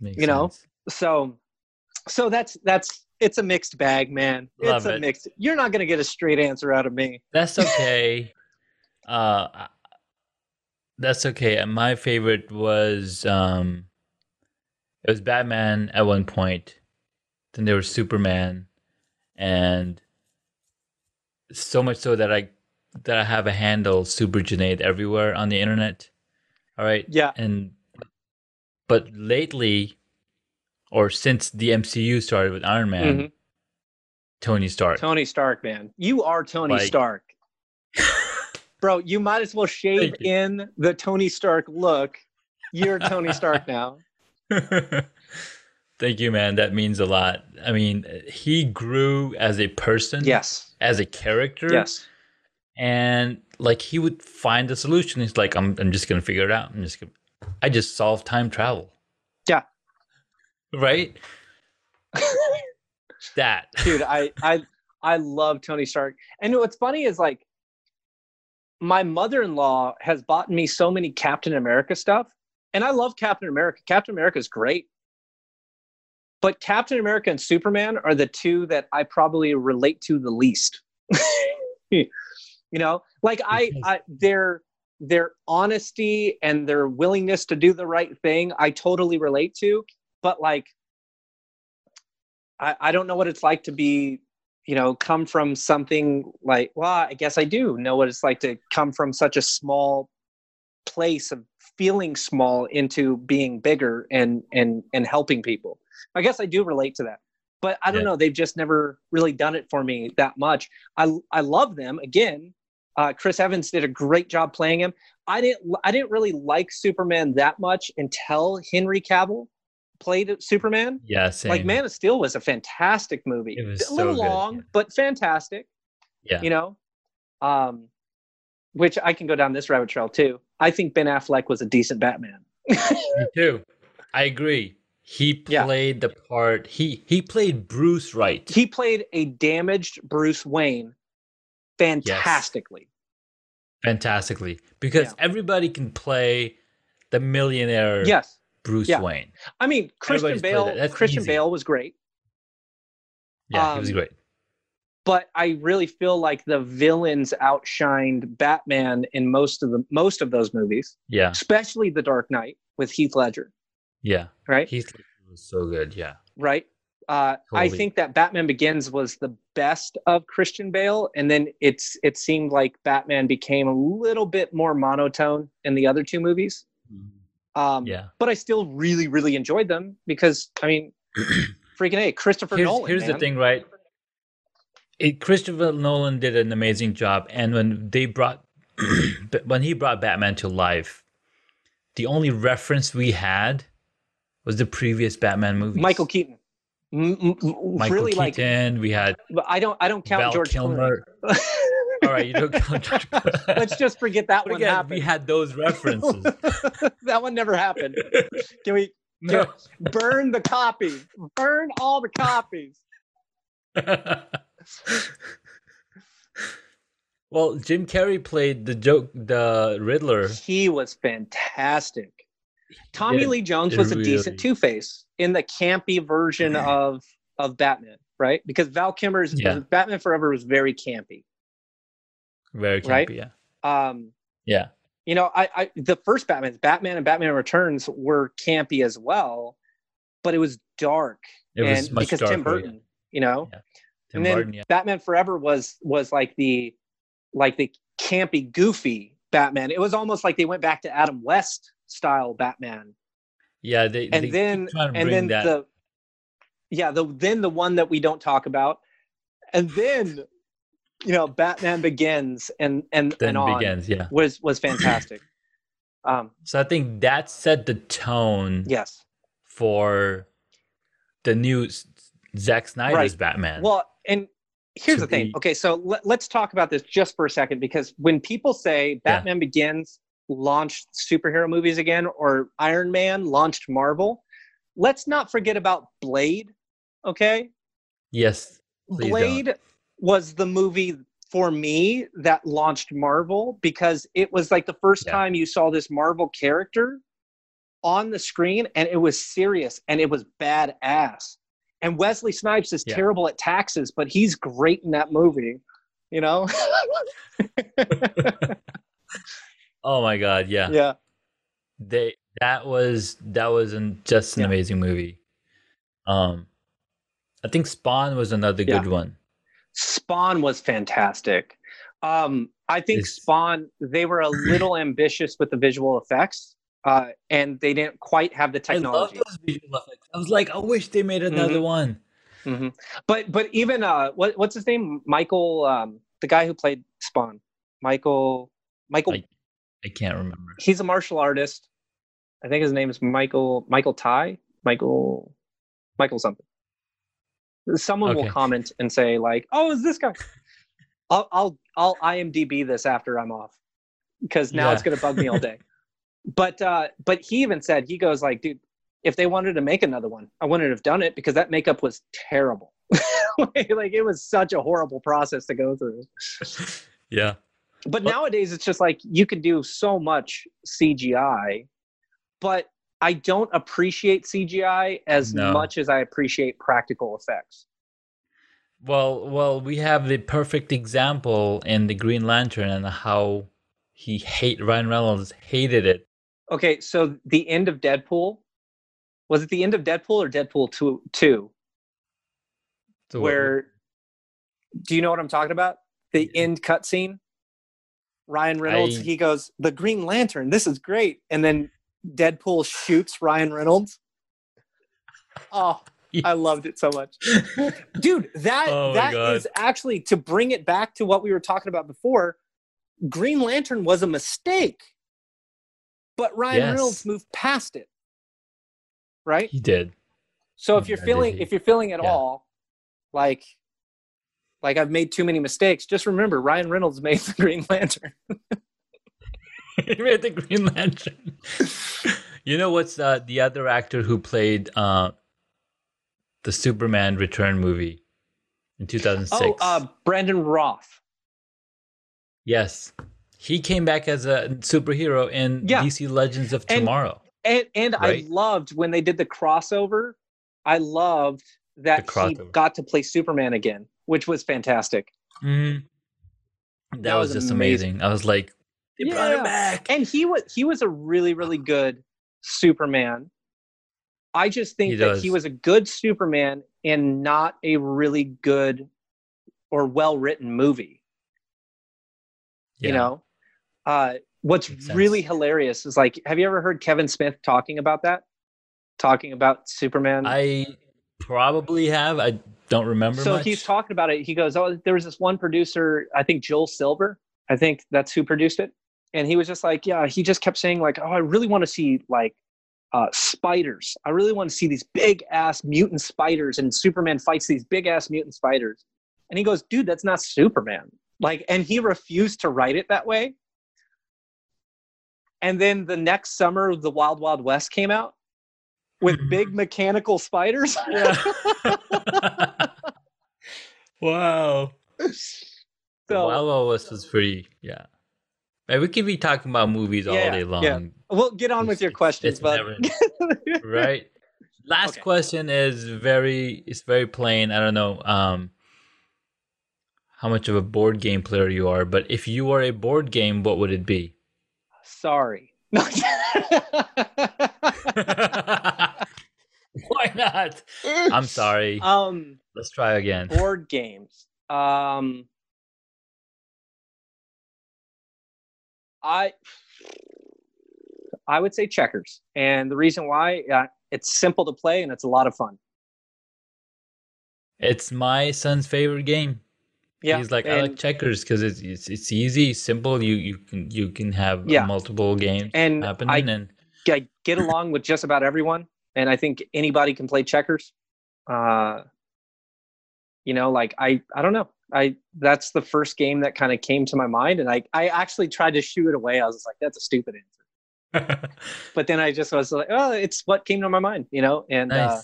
S2: makes
S1: You know?
S2: sense.
S1: so so that's that's it's a mixed bag man
S2: Love
S1: it's a
S2: it.
S1: mixed you're not going to get a straight answer out of me
S2: That's okay. uh, that's okay. And My favorite was um, it was Batman at one point. Then there was Superman, and so much so that I that I have a handle Super Junaid everywhere on the internet. All right,
S1: yeah
S2: and but lately, or since the MCU started with Iron Man,
S1: Mhm.
S2: Tony Stark.
S1: tony stark man you are tony
S2: Like-
S1: stark bro you might as well shave in the tony stark look you're tony stark now
S2: Thank you, man. That means a lot. I mean, he grew as a person,
S1: yes
S2: as a character,
S1: yes
S2: and like he would find a solution. He's like, I'm, I'm just gonna figure it out. I'm just gonna. I just solved time travel.
S1: Yeah.
S2: Right? that.
S1: dude i i i love tony stark and what's funny is like my mother-in-law has bought me so many captain america stuff and i love captain america captain america is great but captain america and superman are the two that i probably relate to the least you know like i i their their honesty and their willingness to do the right thing i totally relate to but like I, I don't know what it's like to be, you know, come from something like, well, I guess I do know what it's like to come from such a small place of feeling small into being bigger and and and helping people. I guess I do relate to that. But I don't
S2: Yeah.
S1: know, they've just never really done it for me that much. I I love them again. Uh, Chris Evans did a great job playing him. I didn't I didn't really like Superman that much until Henry Cavill played Superman
S2: Yeah, same.
S1: like Man of Steel was a fantastic movie.
S2: It was
S1: a little
S2: so
S1: long,
S2: yeah.
S1: but fantastic.
S2: Yeah.
S1: You know, um, which I can go down this rabbit trail too. I think Ben Affleck was a decent Batman.
S2: Me too. I agree. He
S1: Yeah.
S2: played the part. He he played Bruce Wright.
S1: he played a damaged Bruce Wayne fantastically.
S2: fantastically because
S1: Yeah.
S2: everybody can play the millionaire
S1: Yes,
S2: Bruce
S1: Yeah.
S2: Wayne.
S1: I mean Christian
S2: Everybody's
S1: Bale.
S2: that.
S1: Christian
S2: easy.
S1: Bale was great,
S2: Yeah, he was
S1: Um,
S2: great.
S1: but I really feel like the villains outshined Batman in most of the most of those movies,
S2: Yeah,
S1: especially The Dark Knight with Heath Ledger.
S2: Yeah.
S1: Right.
S2: Heath Ledger was so good. Yeah,
S1: right? Uh, I think that Batman Begins was the best of Christian Bale, and then it's it seemed like Batman became a little bit more monotone in the other two movies. Um,
S2: yeah.
S1: But I still really, really enjoyed them because I mean, freaking a Christopher
S2: here's
S1: Nolan.
S2: here's the thing, right? It, Christopher Nolan did an amazing job, and when they brought, when he brought Batman to life, the only reference we had was the previous Batman movie?
S1: Michael Keaton. M- m-
S2: Michael
S1: really like,
S2: Keaton. we had
S1: but I don't, I don't count
S2: Val
S1: George
S2: Kilmer.
S1: Clooney.
S2: All right, you don't count George.
S1: Let's just forget that
S2: But
S1: one
S2: again,
S1: happened.
S2: we had those references.
S1: that one never happened. Can we
S2: no.
S1: burn the copy? Burn all the copies.
S2: well, Jim Carrey played the joke, the Riddler.
S1: He was fantastic. Tommy
S2: did.
S1: Lee Jones was a
S2: really.
S1: decent Two Face in the campy version of of Batman, right? Because Val Kilmer's
S2: Yeah.
S1: Batman Forever was very campy.
S2: Very campy,
S1: Right?
S2: yeah.
S1: Um,
S2: Yeah.
S1: you know, I, I the first Batman, Batman and Batman Returns were campy as well, but it was dark,
S2: It was
S1: and
S2: much
S1: because
S2: darker.
S1: Tim Burton, you know,
S2: Yeah. Tim
S1: and then
S2: Burton, yeah.
S1: Batman Forever was was like the like the campy, goofy Batman. It was almost like they went back to Adam West style Batman.
S2: Yeah, they,
S1: And
S2: they
S1: then
S2: keep trying to
S1: and
S2: bring
S1: then
S2: that.
S1: the yeah, the then the one that we don't talk about, and then you know Batman Begins and and
S2: then
S1: and on
S2: begins, yeah.
S1: was was fantastic. um,
S2: So I think that set the tone
S1: yes.
S2: for the new Zack Snyder's
S1: Right.
S2: Batman.
S1: Well, and here's the thing.
S2: be-
S1: Okay, so let, let's talk about this just for a second because when people say Batman Begins launched superhero movies again or Iron Man launched Marvel, let's not forget about Blade. Okay,
S2: yes, Please don't.
S1: Blade was the movie for me that launched Marvel because it was like the first
S2: Yeah.
S1: time you saw this Marvel character on the screen and it was serious and it was badass. And Wesley Snipes is
S2: Yeah.
S1: terrible at taxes, but he's great in that movie, you know?
S2: oh my god, yeah.
S1: yeah.
S2: They that was that was an, just an
S1: Yeah.
S2: amazing movie. Um, I think Spawn was another
S1: Yeah.
S2: good one.
S1: Spawn was fantastic. Um, I think
S2: It's-
S1: Spawn, they were a little ambitious with the visual effects. Uh, and they didn't quite have the
S2: I love
S1: technology.
S2: those visual effects. I was like, I wish they made another
S1: Mhm.
S2: one.
S1: hmm But but even uh, what what's his name? Michael, um, the guy who played Spawn. Michael. Michael.
S2: I can't remember.
S1: he's a martial artist. I think his name is Michael. Michael Ty. Michael. Michael something. Someone will comment and say like, "Oh, is this guy?" I'll I'll I'll IMDb this after I'm off because now it's gonna bug me all day. but uh, but he even said he goes like, dude, if they wanted to make another one, I wouldn't have done it because that makeup was terrible. like it was such a horrible process to go through.
S2: Yeah.
S1: But nowadays it's just like you can do so much CGI, but I don't appreciate CGI as
S2: No.
S1: much as I appreciate practical effects.
S2: Well, well, we have the perfect example in the Green Lantern and how he hate Ryan Reynolds hated it.
S1: Okay, so the end of Deadpool was it the end of Deadpool or Deadpool 2 2
S2: So what-
S1: where do you know what I'm talking about? The end cutscene. Ryan Reynolds,
S2: I-
S1: he goes, "The Green Lantern, this is great," and then Deadpool shoots Ryan Reynolds. Oh, I loved it so much, dude. That
S2: Oh my
S1: that
S2: God.
S1: is actually to bring it back to what we were talking about before. Green Lantern was a mistake, but Ryan
S2: Yes.
S1: Reynolds moved past it. Right.
S2: he did.
S1: So if you're feeling if you're feeling at
S2: Yeah.
S1: all like like I've made too many mistakes, just remember Ryan Reynolds made the Green Lantern.
S2: he made the Green Lantern. you know what's uh, the other actor who played uh, the Superman Return movie in 2006?
S1: Oh, uh, Brandon Routh.
S2: yes. He came back as a superhero in
S1: Yeah.
S2: DC Legends of
S1: And-
S2: Tomorrow.
S1: And and
S2: Right.
S1: I loved when they did the crossover. I loved that he got to play Superman again, which was fantastic.
S2: Mhm. That,
S1: That
S2: was,
S1: was
S2: just
S1: amazing.
S2: amazing. I was like, they brought him back.
S1: And he was he was a really really good Superman. I just think
S2: He
S1: that
S2: does.
S1: he was a good Superman and not a really good or well written movie. you know uh what's really hilarious is like have you ever heard kevin smith talking about that talking about superman
S2: I probably have. I don't remember
S1: so
S2: much.
S1: he's talking about it. He goes oh there was this one producer i think joel silver i think that's who produced it. And he was just like yeah he just kept saying like oh i really want to see like uh, spiders. I really want to see these big ass mutant spiders and superman fights these big ass mutant spiders. And he goes dude that's not superman. Like and he refused to write it that way. And then the next summer the wild wild west came out with
S2: Mhm.
S1: big mechanical spiders
S2: Yeah. wow.
S1: so
S2: Wild Wild West was pretty. Yeah. Man, we could be talking about movies all day long,
S1: yeah. we'll get on with your
S2: It's-
S1: questions
S2: it's
S1: but
S2: never- right? Last
S1: Okay.
S2: question is very. It's very plain. I don't know. Um. How much of a board game player you are, but if you were a board game, what would it be?
S1: sorry
S2: Why not? I'm sorry.
S1: um
S2: Let's try again.
S1: board games um i i would say checkers and the reason why uh, it's simple to play and it's a lot of fun
S2: It's my son's favorite game.
S1: yeah
S2: He's like, I like checkers because it's, it's it's easy, simple. You you can you can have
S1: Yeah.
S2: multiple games
S1: and
S2: happening,
S1: I,
S2: and
S1: I get along with just about everyone and i think anybody can play checkers. Uh you know like i i don't know. I that's the first game that kind of came to my mind and i i actually tried to shoo it away. I was like that's a stupid answer. But then i just was like oh it's what came to my mind you know? And uh,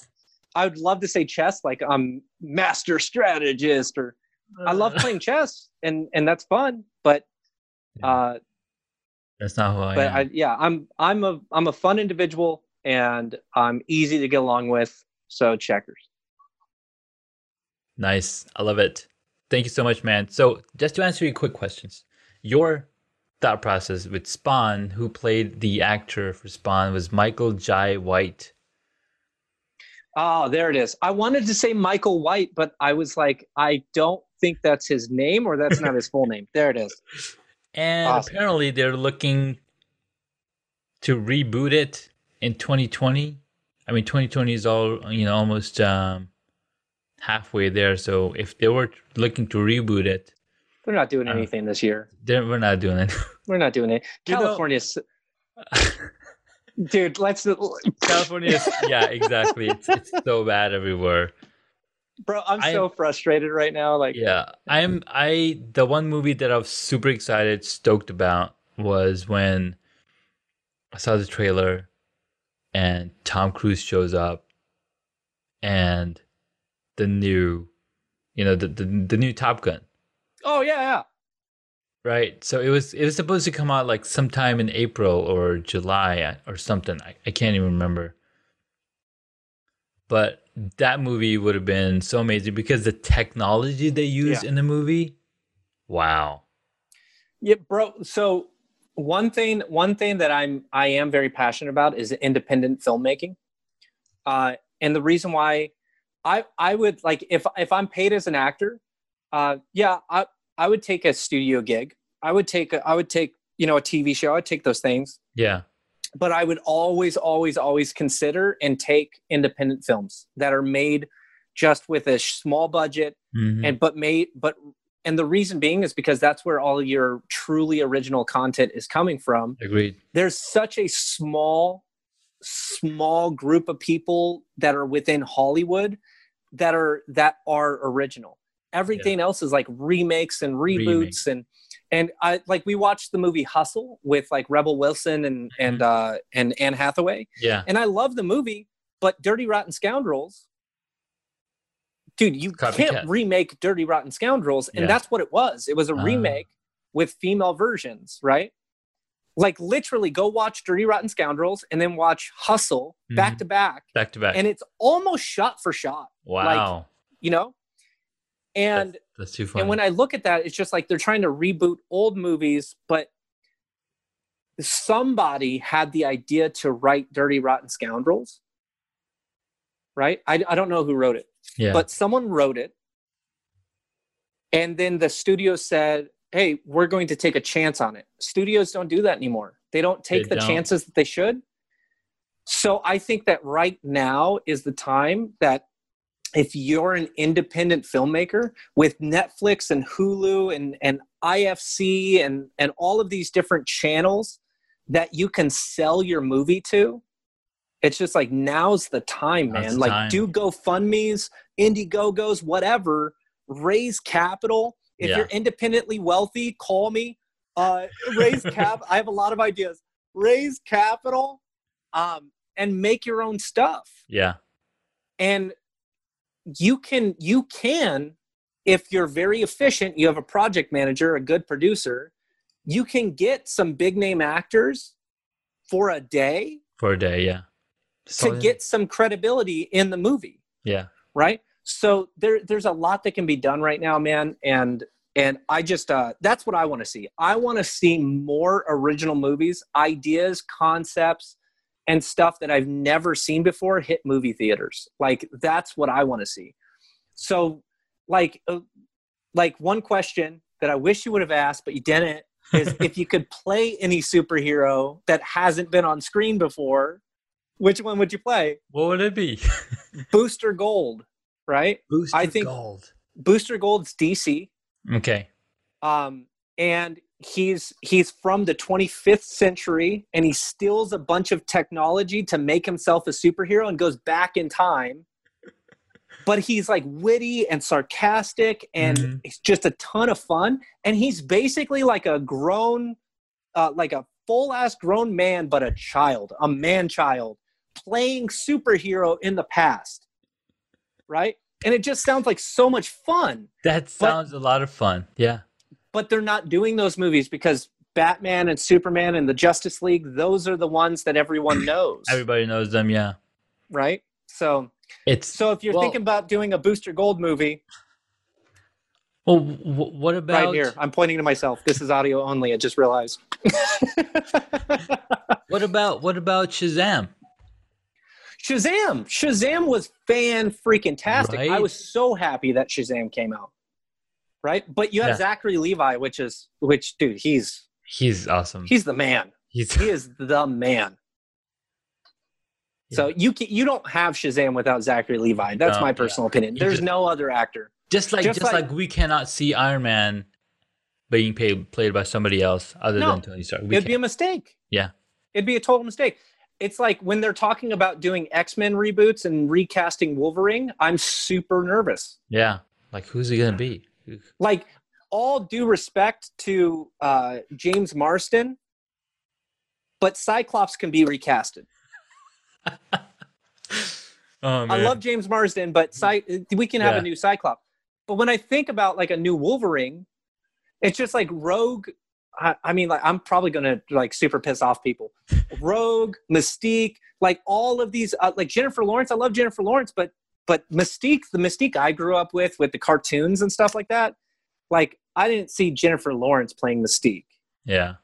S1: i would love to say chess like i'm master strategist or i love playing chess and and that's fun but uh
S2: That's not who I
S1: but
S2: am.
S1: I, yeah i'm i'm a i'm a fun individual and i'm easy to get along with so checkers
S2: Nice. I love it. Thank you so much, man. So, just to answer your quick questions, your thought process with Spawn, who played the actor for Spawn, was Michael Jai White.
S1: oh there it is i wanted to say michael white but i was like i don't think that's his name or that's not his full name there it is
S2: And
S1: Awesome.
S2: apparently, they're looking to reboot it in 2020. I mean, 2020 is all you know, almost um, halfway there. So, if they were looking to reboot it,
S1: they're not doing
S2: Uh,
S1: anything this year
S2: we're not doing it.
S1: we're not doing it california's dude let's
S2: California yeah, exactly. It's it's so bad everywhere.
S1: bro i'm
S2: I-
S1: so frustrated right now like
S2: Yeah, I'm I the one movie that I was super excited, stoked about was when I saw the trailer, and Tom Cruise shows up, and the new, you know, the the, the new Top Gun,
S1: Oh yeah, yeah.
S2: right? So it was it was supposed to come out like sometime in April or July or something. I, I can't even remember. But that movie would have been so amazing because the technology they used
S1: Yeah.
S2: in the movie, wow.
S1: Yeah, bro. So one thing, one thing that I'm I am very passionate about is independent filmmaking. Uh, and the reason why I I would like if if I'm paid as an actor, uh, yeah, I I would take a studio gig. I would take a, I would take you know a TV show. I'd take those things.
S2: Yeah.
S1: but I would always, always, always consider and take independent films that are made just with a small budget
S2: Mhm.
S1: and but made but and the reason being is because that's where all your truly original content is coming from.
S2: Agreed.
S1: There's such a small, small group of people that are within Hollywood that are that are original. Everything else is like remakes and reboots and and I like we watched the movie Hustle with like Rebel Wilson and and uh and Anne Hathaway
S2: Yeah.
S1: and I love the movie, but Dirty Rotten Scoundrels, dude, you
S2: Copycat.
S1: can't remake Dirty Rotten Scoundrels, and
S2: Yeah.
S1: that's what it was. It was a
S2: Ah.
S1: remake with female versions, right? Like literally, go watch Dirty Rotten Scoundrels and then watch Hustle back
S2: Mhm.
S1: to back,
S2: Back to back.
S1: and it's almost shot for shot,
S2: wow.
S1: you know. And
S2: that's, that's too funny.
S1: and when I look at that, it's just like they're trying to reboot old movies, but somebody had the idea to write Dirty Rotten Scoundrels, right? I, I don't know who wrote it,
S2: yeah.
S1: but someone wrote it. And then the studio said, hey, we're going to take a chance on it. Studios don't do that anymore. They don't take
S2: They
S1: the
S2: don't.
S1: chances that they should. So I think that right now is the time that if you're an independent filmmaker with Netflix and Hulu and, and IFC and, and all of these different channels that you can sell your movie to, it's just like now's the time, man. like
S2: time.
S1: do GoFundMe's, Indiegogos, whatever, raise capital. If
S2: Yeah.
S1: you're independently wealthy, call me. Uh, raise cap. I have a lot of ideas. Raise capital, um, and make your own stuff
S2: yeah.
S1: and you can you can if you're very efficient you have a project manager a good producer you can get some big name actors for a day
S2: For a day. Yeah.
S1: To get some credibility in the movie.
S2: Yeah.
S1: right? So there there's a lot that can be done right now man. And and i just uh that's what i want to see. I want to see more original movies ideas concepts and stuff that i've never seen before hit movie theaters. Like that's what i want to see. So like uh, like one question that i wish you would have asked but you didn't is if you could play any superhero that hasn't been on screen before which one would you play
S2: What would it be?
S1: booster gold right
S2: Booster
S1: I think-
S2: gold.
S1: Booster Gold's DC,
S2: Okay.
S1: um, and he's he's from the 25th century, and he steals a bunch of technology to make himself a superhero, and goes back in time. But he's like witty and sarcastic, and
S2: Mhm.
S1: it's just a ton of fun. And he's basically like a grown, uh, like a full ass grown man, but a child, a man child, playing superhero in the past, right? And it just sounds like so much fun
S2: That sounds a lot of fun. Yeah.
S1: but they're not doing those movies because Batman and Superman and the Justice League, those are the ones that everyone knows,
S2: Everybody knows them. Yeah.
S1: right? So,
S2: It's
S1: so if you're
S2: Well-
S1: thinking about doing a Booster Gold movie,
S2: well. W- what about
S1: right here, I'm pointing to myself. This is audio only. I just realized.
S2: what about what about Shazam?
S1: Shazam! Shazam was fan freaking tastic. I was so happy that Shazam came out. Right, but you have
S2: Yeah.
S1: Zachary Levi, which is which, dude. He's
S2: He's awesome.
S1: he's the man.
S2: He's
S1: He is the man. So you can, you don't have Shazam without Zachary Levi. That's
S2: No,
S1: my
S2: yeah.
S1: personal opinion.
S2: You
S1: There's
S2: just-
S1: no other actor.
S2: just like
S1: just
S2: just,
S1: like-
S2: like, we cannot see Iron Man being paid, played by somebody else other
S1: No.
S2: than Tony Stark. We
S1: It'd be a mistake.
S2: Yeah.
S1: It'd be a total mistake. It's like when they're talking about doing X Men reboots and recasting Wolverine, I'm super nervous.
S2: yeah. Like who's he gonna be?
S1: Like, all due respect to uh, James Marsden, but Cyclops can be recasted.
S2: Oh,
S1: I love James Marsden, but Cy- we can have
S2: Yeah.
S1: a new Cyclops. But when I think about like a new Wolverine, it's just like Rogue. I, I mean, like I'm probably gonna like super piss off people. Rogue, Mystique, like all of these, uh, like Jennifer Lawrence. I love Jennifer Lawrence, but but Mystique, the Mystique I grew up with, with the cartoons and stuff like that. Like I didn't see Jennifer Lawrence playing Mystique,
S2: Yeah.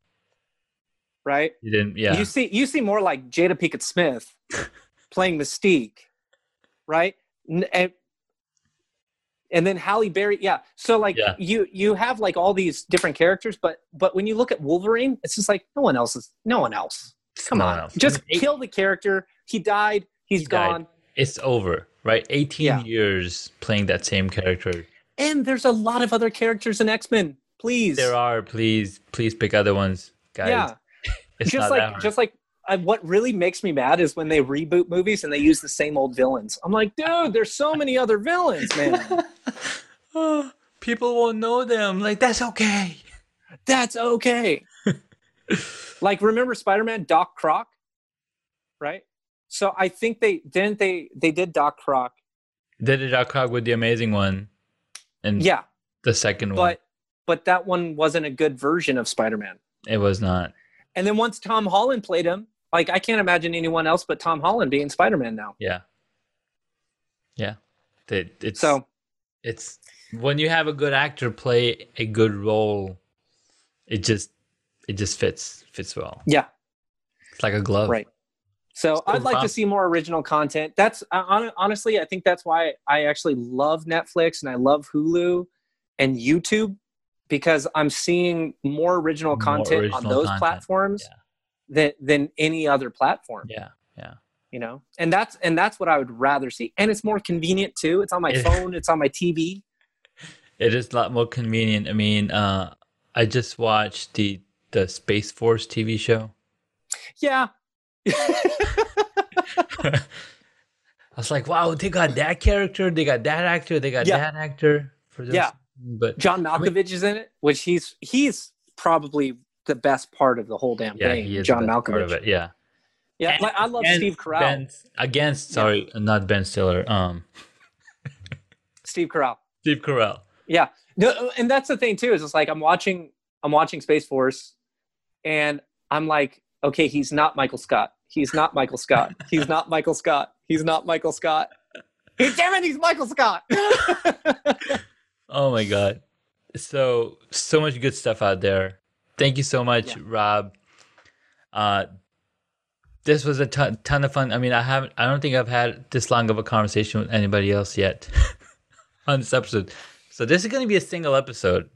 S1: right?
S2: You didn't. Yeah.
S1: You see, you see more like Jada Pinkett Smith playing Mystique, right? And, and then Halle Berry, yeah. So like
S2: Yeah.
S1: you you have like all these different characters, but but when you look at Wolverine, it's just like no one else is no one else. Come
S2: No
S1: on,
S2: else.
S1: just
S2: mean,
S1: kill the character. He died. He's
S2: He died.
S1: gone.
S2: It's over, right? 18
S1: Yeah.
S2: years playing that same character.
S1: And there's a lot of other characters in X Men. Please,
S2: There are, please, please pick other ones, guys.
S1: yeah.
S2: it's
S1: just like just like I, what really makes me mad is when they reboot movies and they use the same old villains. I'm like, dude, there's so many other villains, man.
S2: Oh, people won't know them. Like that's okay.
S1: That's okay. like remember Spider-Man Doc Croc? Right? So I think they didn't they they did Doc Croc.
S2: Did it Doc Croc with the amazing one, and
S1: Yeah,
S2: the second one,
S1: but but that one wasn't a good version of Spider-Man.
S2: it was not.
S1: And then once Tom Holland played him, like I can't imagine anyone else but Tom Holland being Spider-Man now.
S2: Yeah, yeah. It, it's
S1: So
S2: it's when you have a good actor play a good role, it just it just fits fits well.
S1: yeah,
S2: It's like a glove.
S1: Right. So I'd like to see more original content. That's honestly, I think that's why I actually love Netflix and I love Hulu and YouTube because I'm seeing more original
S2: More
S1: content
S2: original
S1: on those
S2: content,
S1: platforms
S2: yeah.
S1: Than than any other platform.
S2: Yeah. Yeah.
S1: You know, and that's and that's what I would rather see. And it's more convenient too. It's on my phone. It's on my TV.
S2: It is a lot more convenient. I mean, uh, I just watched the the Space Force TV show.
S1: Yeah.
S2: I was like, wow, they got that character, they got that actor, they got
S1: Yeah.
S2: that actor for this.
S1: Yeah.
S2: But
S1: John Malkovich is in it, which he's he's probably the best part of the whole damn
S2: yeah,
S1: thing.
S2: he is
S1: John
S2: the best part
S1: Malkovich.
S2: of it. Yeah.
S1: Yeah,
S2: And-
S1: like, I love Steve Carell.
S2: Ben, against, sorry, not Ben Stiller. Um,
S1: Steve Carell.
S2: Steve Carell.
S1: Yeah. No, and that's the thing too, is it's like I'm watching I'm watching Space Force and I'm like, okay, he's not Michael Scott. He's not Michael Scott. He's not Michael Scott. He's not Michael Scott. Hey, damn it, he's Michael Scott.
S2: Oh my god. So so much good stuff out there. Thank you so much,
S1: Yeah.
S2: Rob. Uh this was a ton, ton of fun. I mean, I haven't I don't think I've had this long of a conversation with anybody else yet on this episode. So this is going to be a single episode.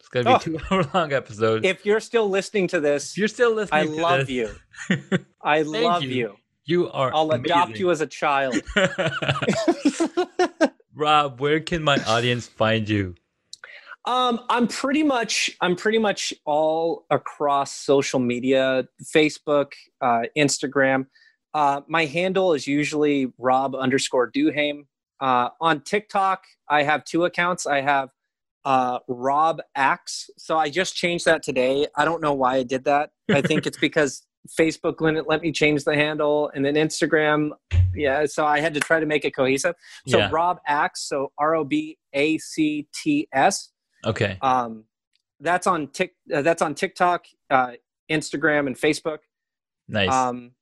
S2: It's going to be
S1: Oh.
S2: a 2 hour long episode.
S1: if you're still listening to this,
S2: If you're still listening
S1: I love
S2: this,
S1: you. I love
S2: you.
S1: you.
S2: You are
S1: I'll adopt you as a child.
S2: Rob, where can my audience find you?
S1: Um, I'm pretty much I'm pretty much all across social media, Facebook, uh, Instagram. Uh, my handle is usually Rob underscore Duhame. Uh, on TikTok, I have two accounts. I have uh, Rob Acts. So I just changed that today. I don't know why I did that. I think it's because Facebook wouldn't let me change the handle, and then Instagram, yeah. So I had to try to make it cohesive. So
S2: yeah.
S1: Rob Acts, so R O B A C T S.
S2: Okay.
S1: Um, that's on Tik. Uh, that's on TikTok, uh, Instagram, and Facebook.
S2: Nice.
S1: Um,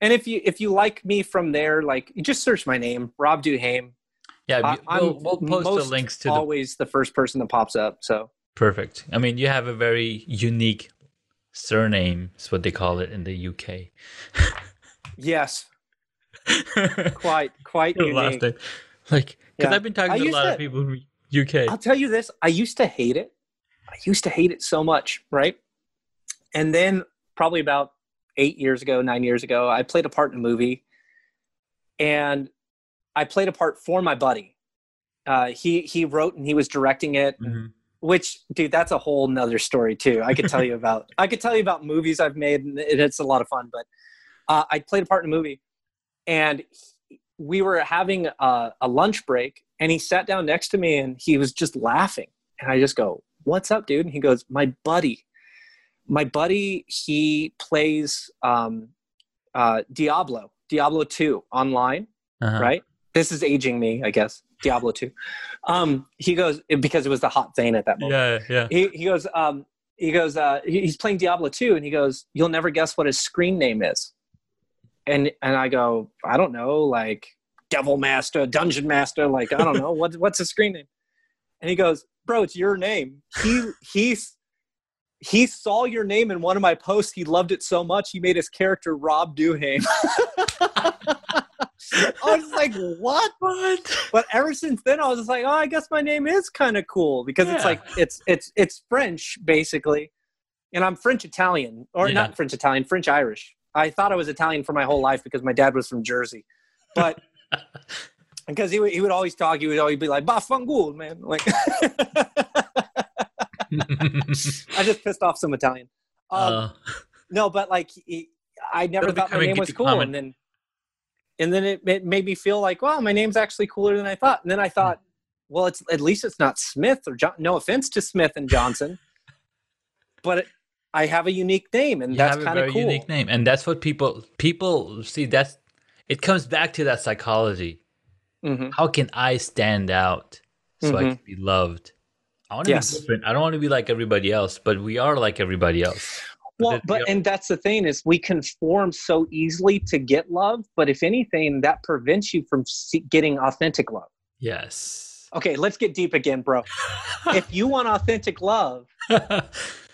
S1: and if you if you like me from there, like you just search my name, Rob Duhame.
S2: yeah,
S1: I,
S2: we-
S1: I'm
S2: we'll, we'll post the links to the
S1: always the first person that pops up. So
S2: Perfect. I mean, you have a very unique surname, is what they call it in the UK.
S1: yes, quite quite unique.
S2: Like, because
S1: Yeah.
S2: I've been talking
S1: I
S2: to a lot
S1: to-
S2: of people UK.
S1: I'll tell you this: I used to hate it. I used to hate it so much, right? And then probably about eight years ago, nine years ago, I played a part in a movie, and I played a part for my buddy. Uh, he he wrote and he was directing it.
S2: Mhm.
S1: Which, dude, that's a whole nother story too. I could tell you about. I could tell you about movies I've made, and it's a lot of fun. But uh, I played a part in a movie, and he- we were having a, a lunch break, and he sat down next to me, and he was just laughing, and I just go, "What's up, dude?" And he goes, "My buddy, my buddy he plays um, uh, Diablo, Diablo two online,
S2: Uh-huh.
S1: right? This is aging me, I guess. Diablo two. Um, he goes because it was the hot thing at that moment.
S2: Yeah, yeah.
S1: He he goes um, he goes uh, he- he's playing Diablo two, and he goes, "You'll never guess what his screen name is." And and I go, I don't know, like Devil Master, Dungeon Master, like I don't know what what's his screen name. And he goes, "Bro, it's your name." He he's he saw your name in one of my posts. He loved it so much he made his character Rob Duhame. I was like, "What?"
S2: What?
S1: But ever since then, I was just like, "Oh, I guess my name is kind of cool because it's like it's it's it's French basically, and I'm French Italian or
S2: Yeah.
S1: not French Italian, French Irish. I thought I was Italian for my whole life because my dad was from Jersey, but because he would, he would always talk, he would always be like "Bafangul, man." Like I just pissed off some Italian. Um,
S2: Uh,
S1: no, but like he, I never thought my name was cool,
S2: comment.
S1: and then and then it, it made me feel like, wow, my name's actually cooler than I thought. And then I thought, well, it's at least it's not Smith or John. No offense to Smith and Johnson, but it, I have a unique name, and
S2: you
S1: that's kind of cool.
S2: unique name, and that's what people people see. That's it comes back to that psychology.
S1: hmm
S2: How can I stand out so I
S1: Mhm.
S2: can be loved? I want to
S1: Yes.
S2: be different. I don't want to be like everybody else, but we are like everybody else.
S1: Well, but
S2: are-
S1: and that's the thing is we conform so easily to get love, but if anything, that prevents you from getting authentic love.
S2: Yes.
S1: Okay, let's get deep again, bro. if you want authentic love,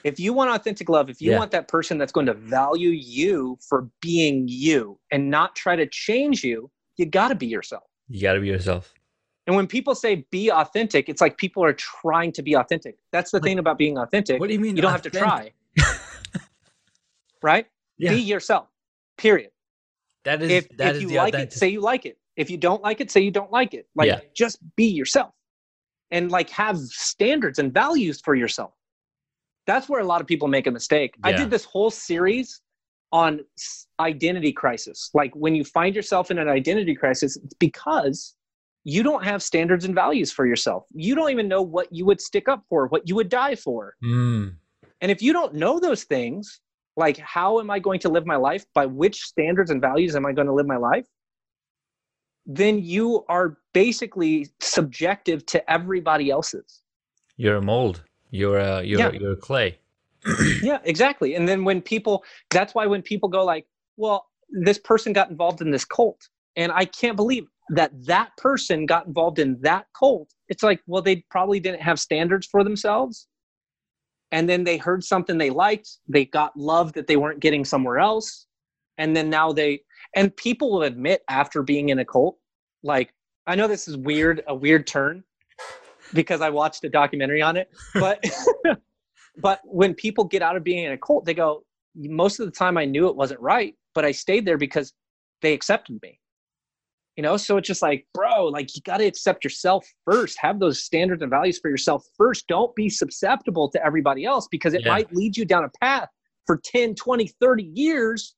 S1: if you want authentic love, if you
S2: Yeah.
S1: want that person that's going to value you for being you and not try to change you, you got to be yourself.
S2: you got to be yourself.
S1: And when people say be authentic, it's like people are trying to be authentic. That's the
S2: Like,
S1: thing about being authentic.
S2: What do you mean?
S1: You don't have to try. right?
S2: Yeah,
S1: Be yourself. Period.
S2: that is
S1: if
S2: that
S1: if
S2: is
S1: you like it, say you like it. If you don't like it, say you don't like it. Like
S2: Yeah.
S1: just be yourself. And like have standards and values for yourself. That's where a lot of people make a mistake. I did this whole series on identity crisis. Like when you find yourself in an identity crisis, it's because you don't have standards and values for yourself. You don't even know what you would stick up for, what you would die for.
S2: Mm,
S1: And if you don't know those things, like how am I going to live my life? By which standards and values am I going to live my life? Then you are basically subjective to everybody else's.
S2: you're a mold. Uh, you're a you're
S1: Yeah.
S2: you're clay.
S1: Yeah, exactly. And then when people, that's why when people go like, well, this person got involved in this cult, and I can't believe that that person got involved in that cult. It's like, well, they probably didn't have standards for themselves. And then they heard something they liked. They got love that they weren't getting somewhere else. And then now they, and people will admit after being in a cult, like, I know this is weird, a weird turn because I watched a documentary on it, but but when people get out of being in a cult, they go, most of the time I knew it wasn't right, but I stayed there because they accepted me. You know, so it's just like, bro, like you got to accept yourself first. Have those standards and values for yourself first. Don't be susceptible to everybody else because it
S2: Yeah.
S1: might lead you down a path for 10, 20, 30 years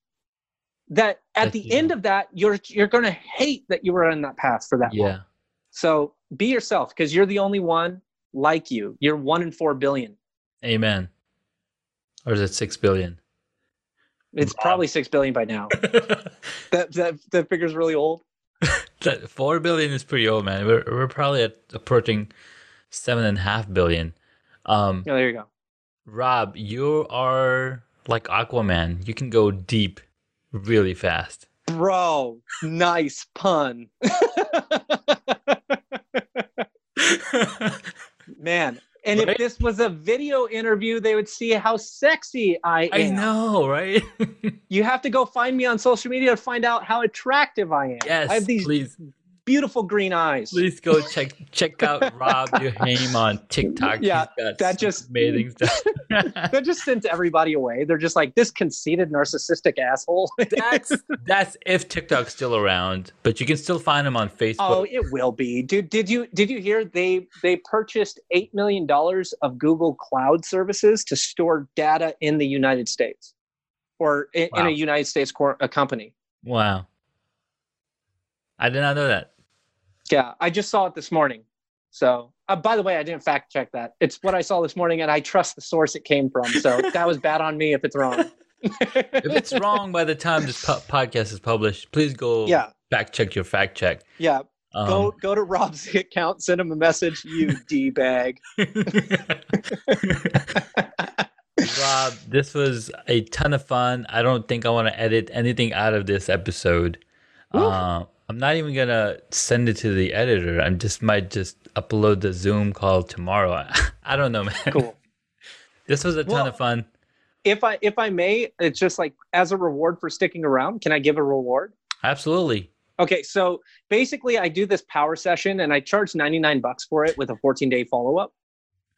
S1: that at the
S2: you-
S1: end of that you're you're going to hate that you were on that path for that long. So be yourself because you're the only one like you. You're one in 4 billion.
S2: Amen. Or is it six billion?
S1: It's
S2: Wow.
S1: probably 6 billion by now. that that that figure's really old.
S2: that four billion is pretty old, man. We're we're probably at approaching seven and a half billion. Um,
S1: Yeah, there you go.
S2: Rob, you are like Aquaman. You can go deep really fast.
S1: Bro, nice pun. Man, and
S2: Right?
S1: if this was a video interview, they would see how sexy I am.
S2: I know, right?
S1: You have to go find me on social media to find out how attractive I am.
S2: yes,
S1: I have these
S2: please,
S1: beautiful green eyes.
S2: please go check check out Rob Duhame on TikTok.
S1: Yeah, that just-
S2: amazing stuff.
S1: That just sent everybody away. They're just like this conceited, narcissistic asshole.
S2: that's that's if TikTok's still around, but you can still find him on Facebook.
S1: Oh, it will be, dude. Did you did you hear they they purchased eight million dollars of Google Cloud services to store data in the United States, or in, in a United States cor- a company?
S2: Wow, I did not know that.
S1: Yeah, I just saw it this morning. So Uh, by the way, I didn't fact check that. It's what I saw this morning, and I trust the source it came from. So that was bad on me if it's wrong.
S2: if it's wrong by the time this po- podcast is published, please go
S1: Yeah.
S2: fact check your fact check.
S1: yeah,
S2: Um,
S1: go go to Rob's account, send him a message. You d bag.
S2: Rob, this was a ton of fun. I don't think I want to edit anything out of this episode. Uh, I'm not even gonna send it to the editor. I just might just upload the Zoom call tomorrow. I don't know, man.
S1: Cool.
S2: This was a ton
S1: Well-
S2: of fun.
S1: If I if I may, it's just like as a reward for sticking around. Can I give a reward?
S2: Absolutely.
S1: Okay, so basically, I do this power session and I charge 99 bucks for it with a 14 day follow up.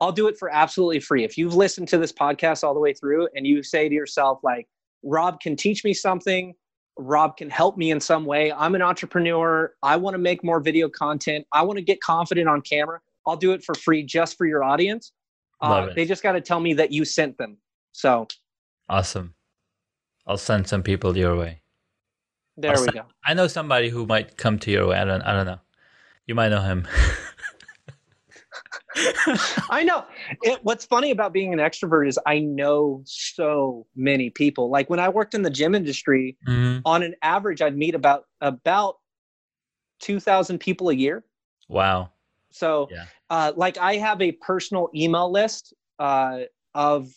S1: I'll do it for absolutely free. If you've listened to this podcast all the way through and you say to yourself, like, Rob can teach me something, Rob can help me in some way. I'm an entrepreneur. I want to make more video content. I want to get confident on camera. I'll do it for free just for your audience. Uh, they just got to tell me that you sent them. So
S2: Awesome. I'll send some people your way.
S1: there
S2: I'll
S1: we
S2: send-
S1: go.
S2: I know somebody who might come to your way. I don't. I don't know. You might know him.
S1: I know. It, what's funny about being an extrovert is I know so many people. Like when I worked in the gym industry,
S2: Mhm.
S1: on an average, I'd meet about about two thousand people a year.
S2: Wow.
S1: So,
S2: Yeah.
S1: uh, like I have a personal email list uh, of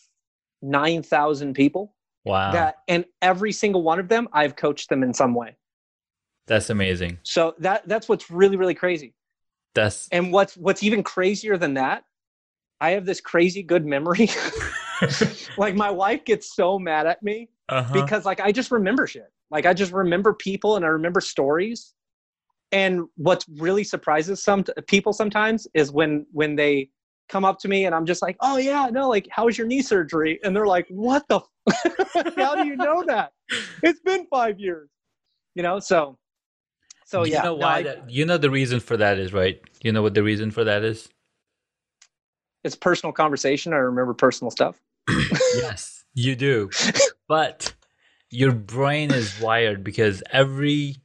S1: nine thousand people.
S2: Wow.
S1: That and every single one of them, I've coached them in some way.
S2: That's amazing.
S1: So that that's what's really really crazy.
S2: That's
S1: And what's what's even crazier than that, I have this crazy good memory. like my wife gets so mad at me
S2: uh-huh.
S1: because like I just remember shit. Like I just remember people and I remember stories. And what really surprises some people sometimes is when when they come up to me and I'm just like, "Oh yeah, no, like how was your knee surgery?" And they're like, "What the? F- how do you know that? It's been five years." You know, so so
S2: you
S1: yeah.
S2: know
S1: no,
S2: why
S1: I-
S2: that, you know the reason for that is right? You know what the reason for that is?
S1: It's personal conversation. I remember personal stuff.
S2: yes you do. But your brain is wired because every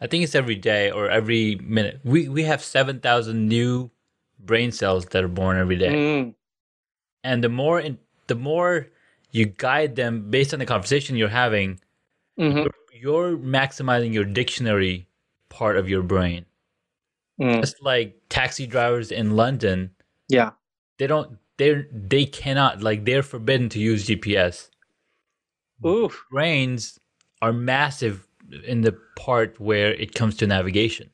S2: i think it's every day or every minute. We we have 7000 new brain cells that are born every day.
S1: Mm,
S2: and the more in, the more you guide them based on the conversation you're having
S1: mhm,
S2: you're maximizing your dictionary part of your brain
S1: mm.
S2: just like taxi drivers in london
S1: Yeah.
S2: they don't they they cannot like they're forbidden to use gps
S1: Ooh.
S2: brains are massive in the part where it comes to navigation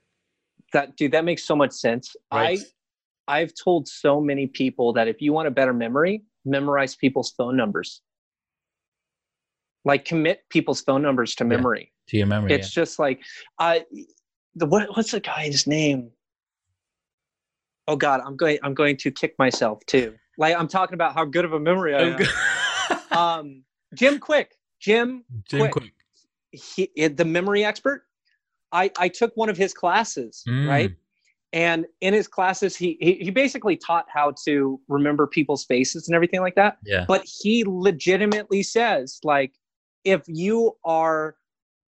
S1: That dude, that makes so much sense.
S2: right
S1: I I've told so many people that if you want a better memory, memorize people's phone numbers. Like commit people's phone numbers to
S2: Yeah.
S1: memory.
S2: to your memory
S1: It's just like I the what what's the guy's name? Oh god, I'm going I'm going to kick myself too. Like I'm talking about how good of a memory I have. um Jim Kwik. Jim
S2: Jim
S1: Kwik.
S2: Kwik.
S1: he the memory expert. I I took one of his classes, right?
S2: Mm.
S1: and in his classes he, he he basically taught how to remember people's faces and everything like that
S2: yeah
S1: but he legitimately says like if you are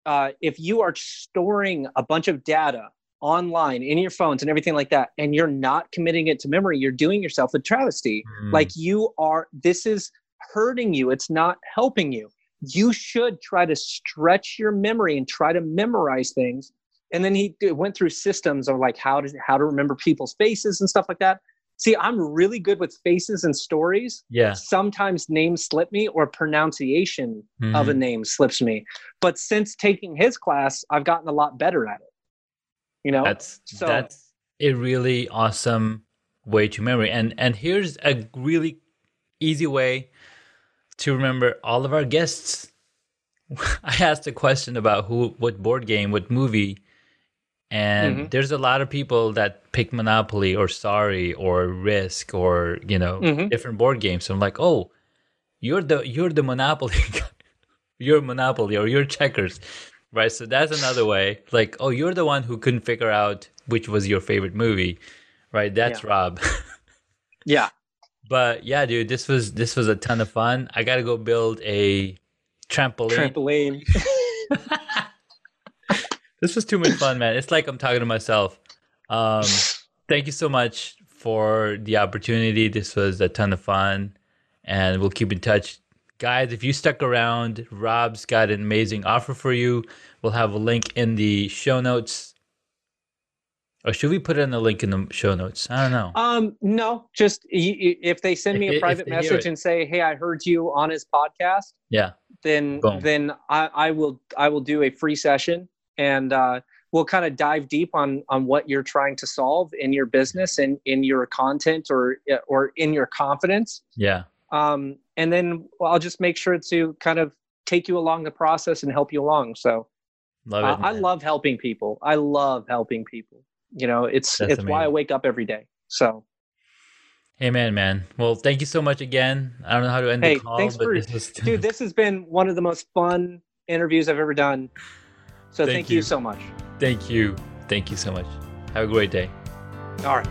S1: uh, if you are storing a bunch of data online in your phones and everything like that and you're not committing it to memory you're doing yourself a travesty.
S2: Mm.
S1: like you are this is hurting you. It's not helping you. You should try to stretch your memory and try to memorize things. And then he went through systems of like how to how to remember people's faces and stuff like that see i'm really good with faces and stories.
S2: Yeah.
S1: Sometimes names slip me or pronunciation of a
S2: Mhm.
S1: name slips me. But since taking his class i've gotten a lot better at it you know?
S2: That's
S1: so-
S2: that's a really awesome way to memory. And and here's a really easy way to remember all of our guests. I asked a question about who what board game what movie and
S1: Mhm.
S2: there's a lot of people that pick monopoly or sorry or risk or you know
S1: Mhm.
S2: different board games. So i'm like oh you're the you're the monopoly guy. you're monopoly or you're checkers. Right? So that's another way. Like oh you're the one who couldn't figure out which was your favorite movie. Right? That's rob.
S1: Yeah.
S2: But yeah dude this was this was a ton of fun. I gotta go build a trampoline.
S1: Trampoline
S2: this was too much fun man it's like i'm talking to myself um thank you so much for the opportunity. This was a ton of fun, and we'll keep in touch. Guys, if you stuck around, Rob's got an amazing offer for you. We'll have a link in the show notes. Or should we put it in the link in the show notes? I don't know.
S1: Um, no, just if they send me a
S2: if
S1: private message and say, "Hey, I heard you on his podcast,"
S2: Yeah.
S1: then
S2: Boom.
S1: then I, I will I will do a free session and uh, we'll kind of dive deep on on what you're trying to solve in your business and in your content or or in your confidence.
S2: Yeah.
S1: Um, and then I'll just make sure to kind of take you along the process and help you along. So
S2: Love
S1: uh,
S2: it.
S1: I love helping people. I love helping people. You know, it's
S2: That's
S1: it's why I wake up every day. So
S2: Amen, man. Well, thank you so much again. I don't know how to end
S1: Hey,
S2: the call,
S1: thanks
S2: but
S1: for-
S2: this was
S1: dude, this has been one of the most fun interviews I've ever done. So
S2: Thank
S1: thank, you
S2: you.
S1: so much.
S2: thank you. Thank you so much. Have a great day.
S1: All right.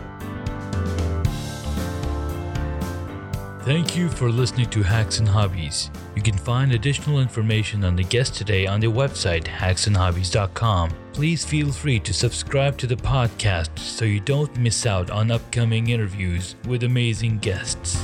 S4: Thank you for listening to Hacks and Hobbies. You can find additional information on the guest today on their website, hacksandhobbies.com. Please feel free to subscribe to the podcast so you don't miss out on upcoming interviews with amazing guests.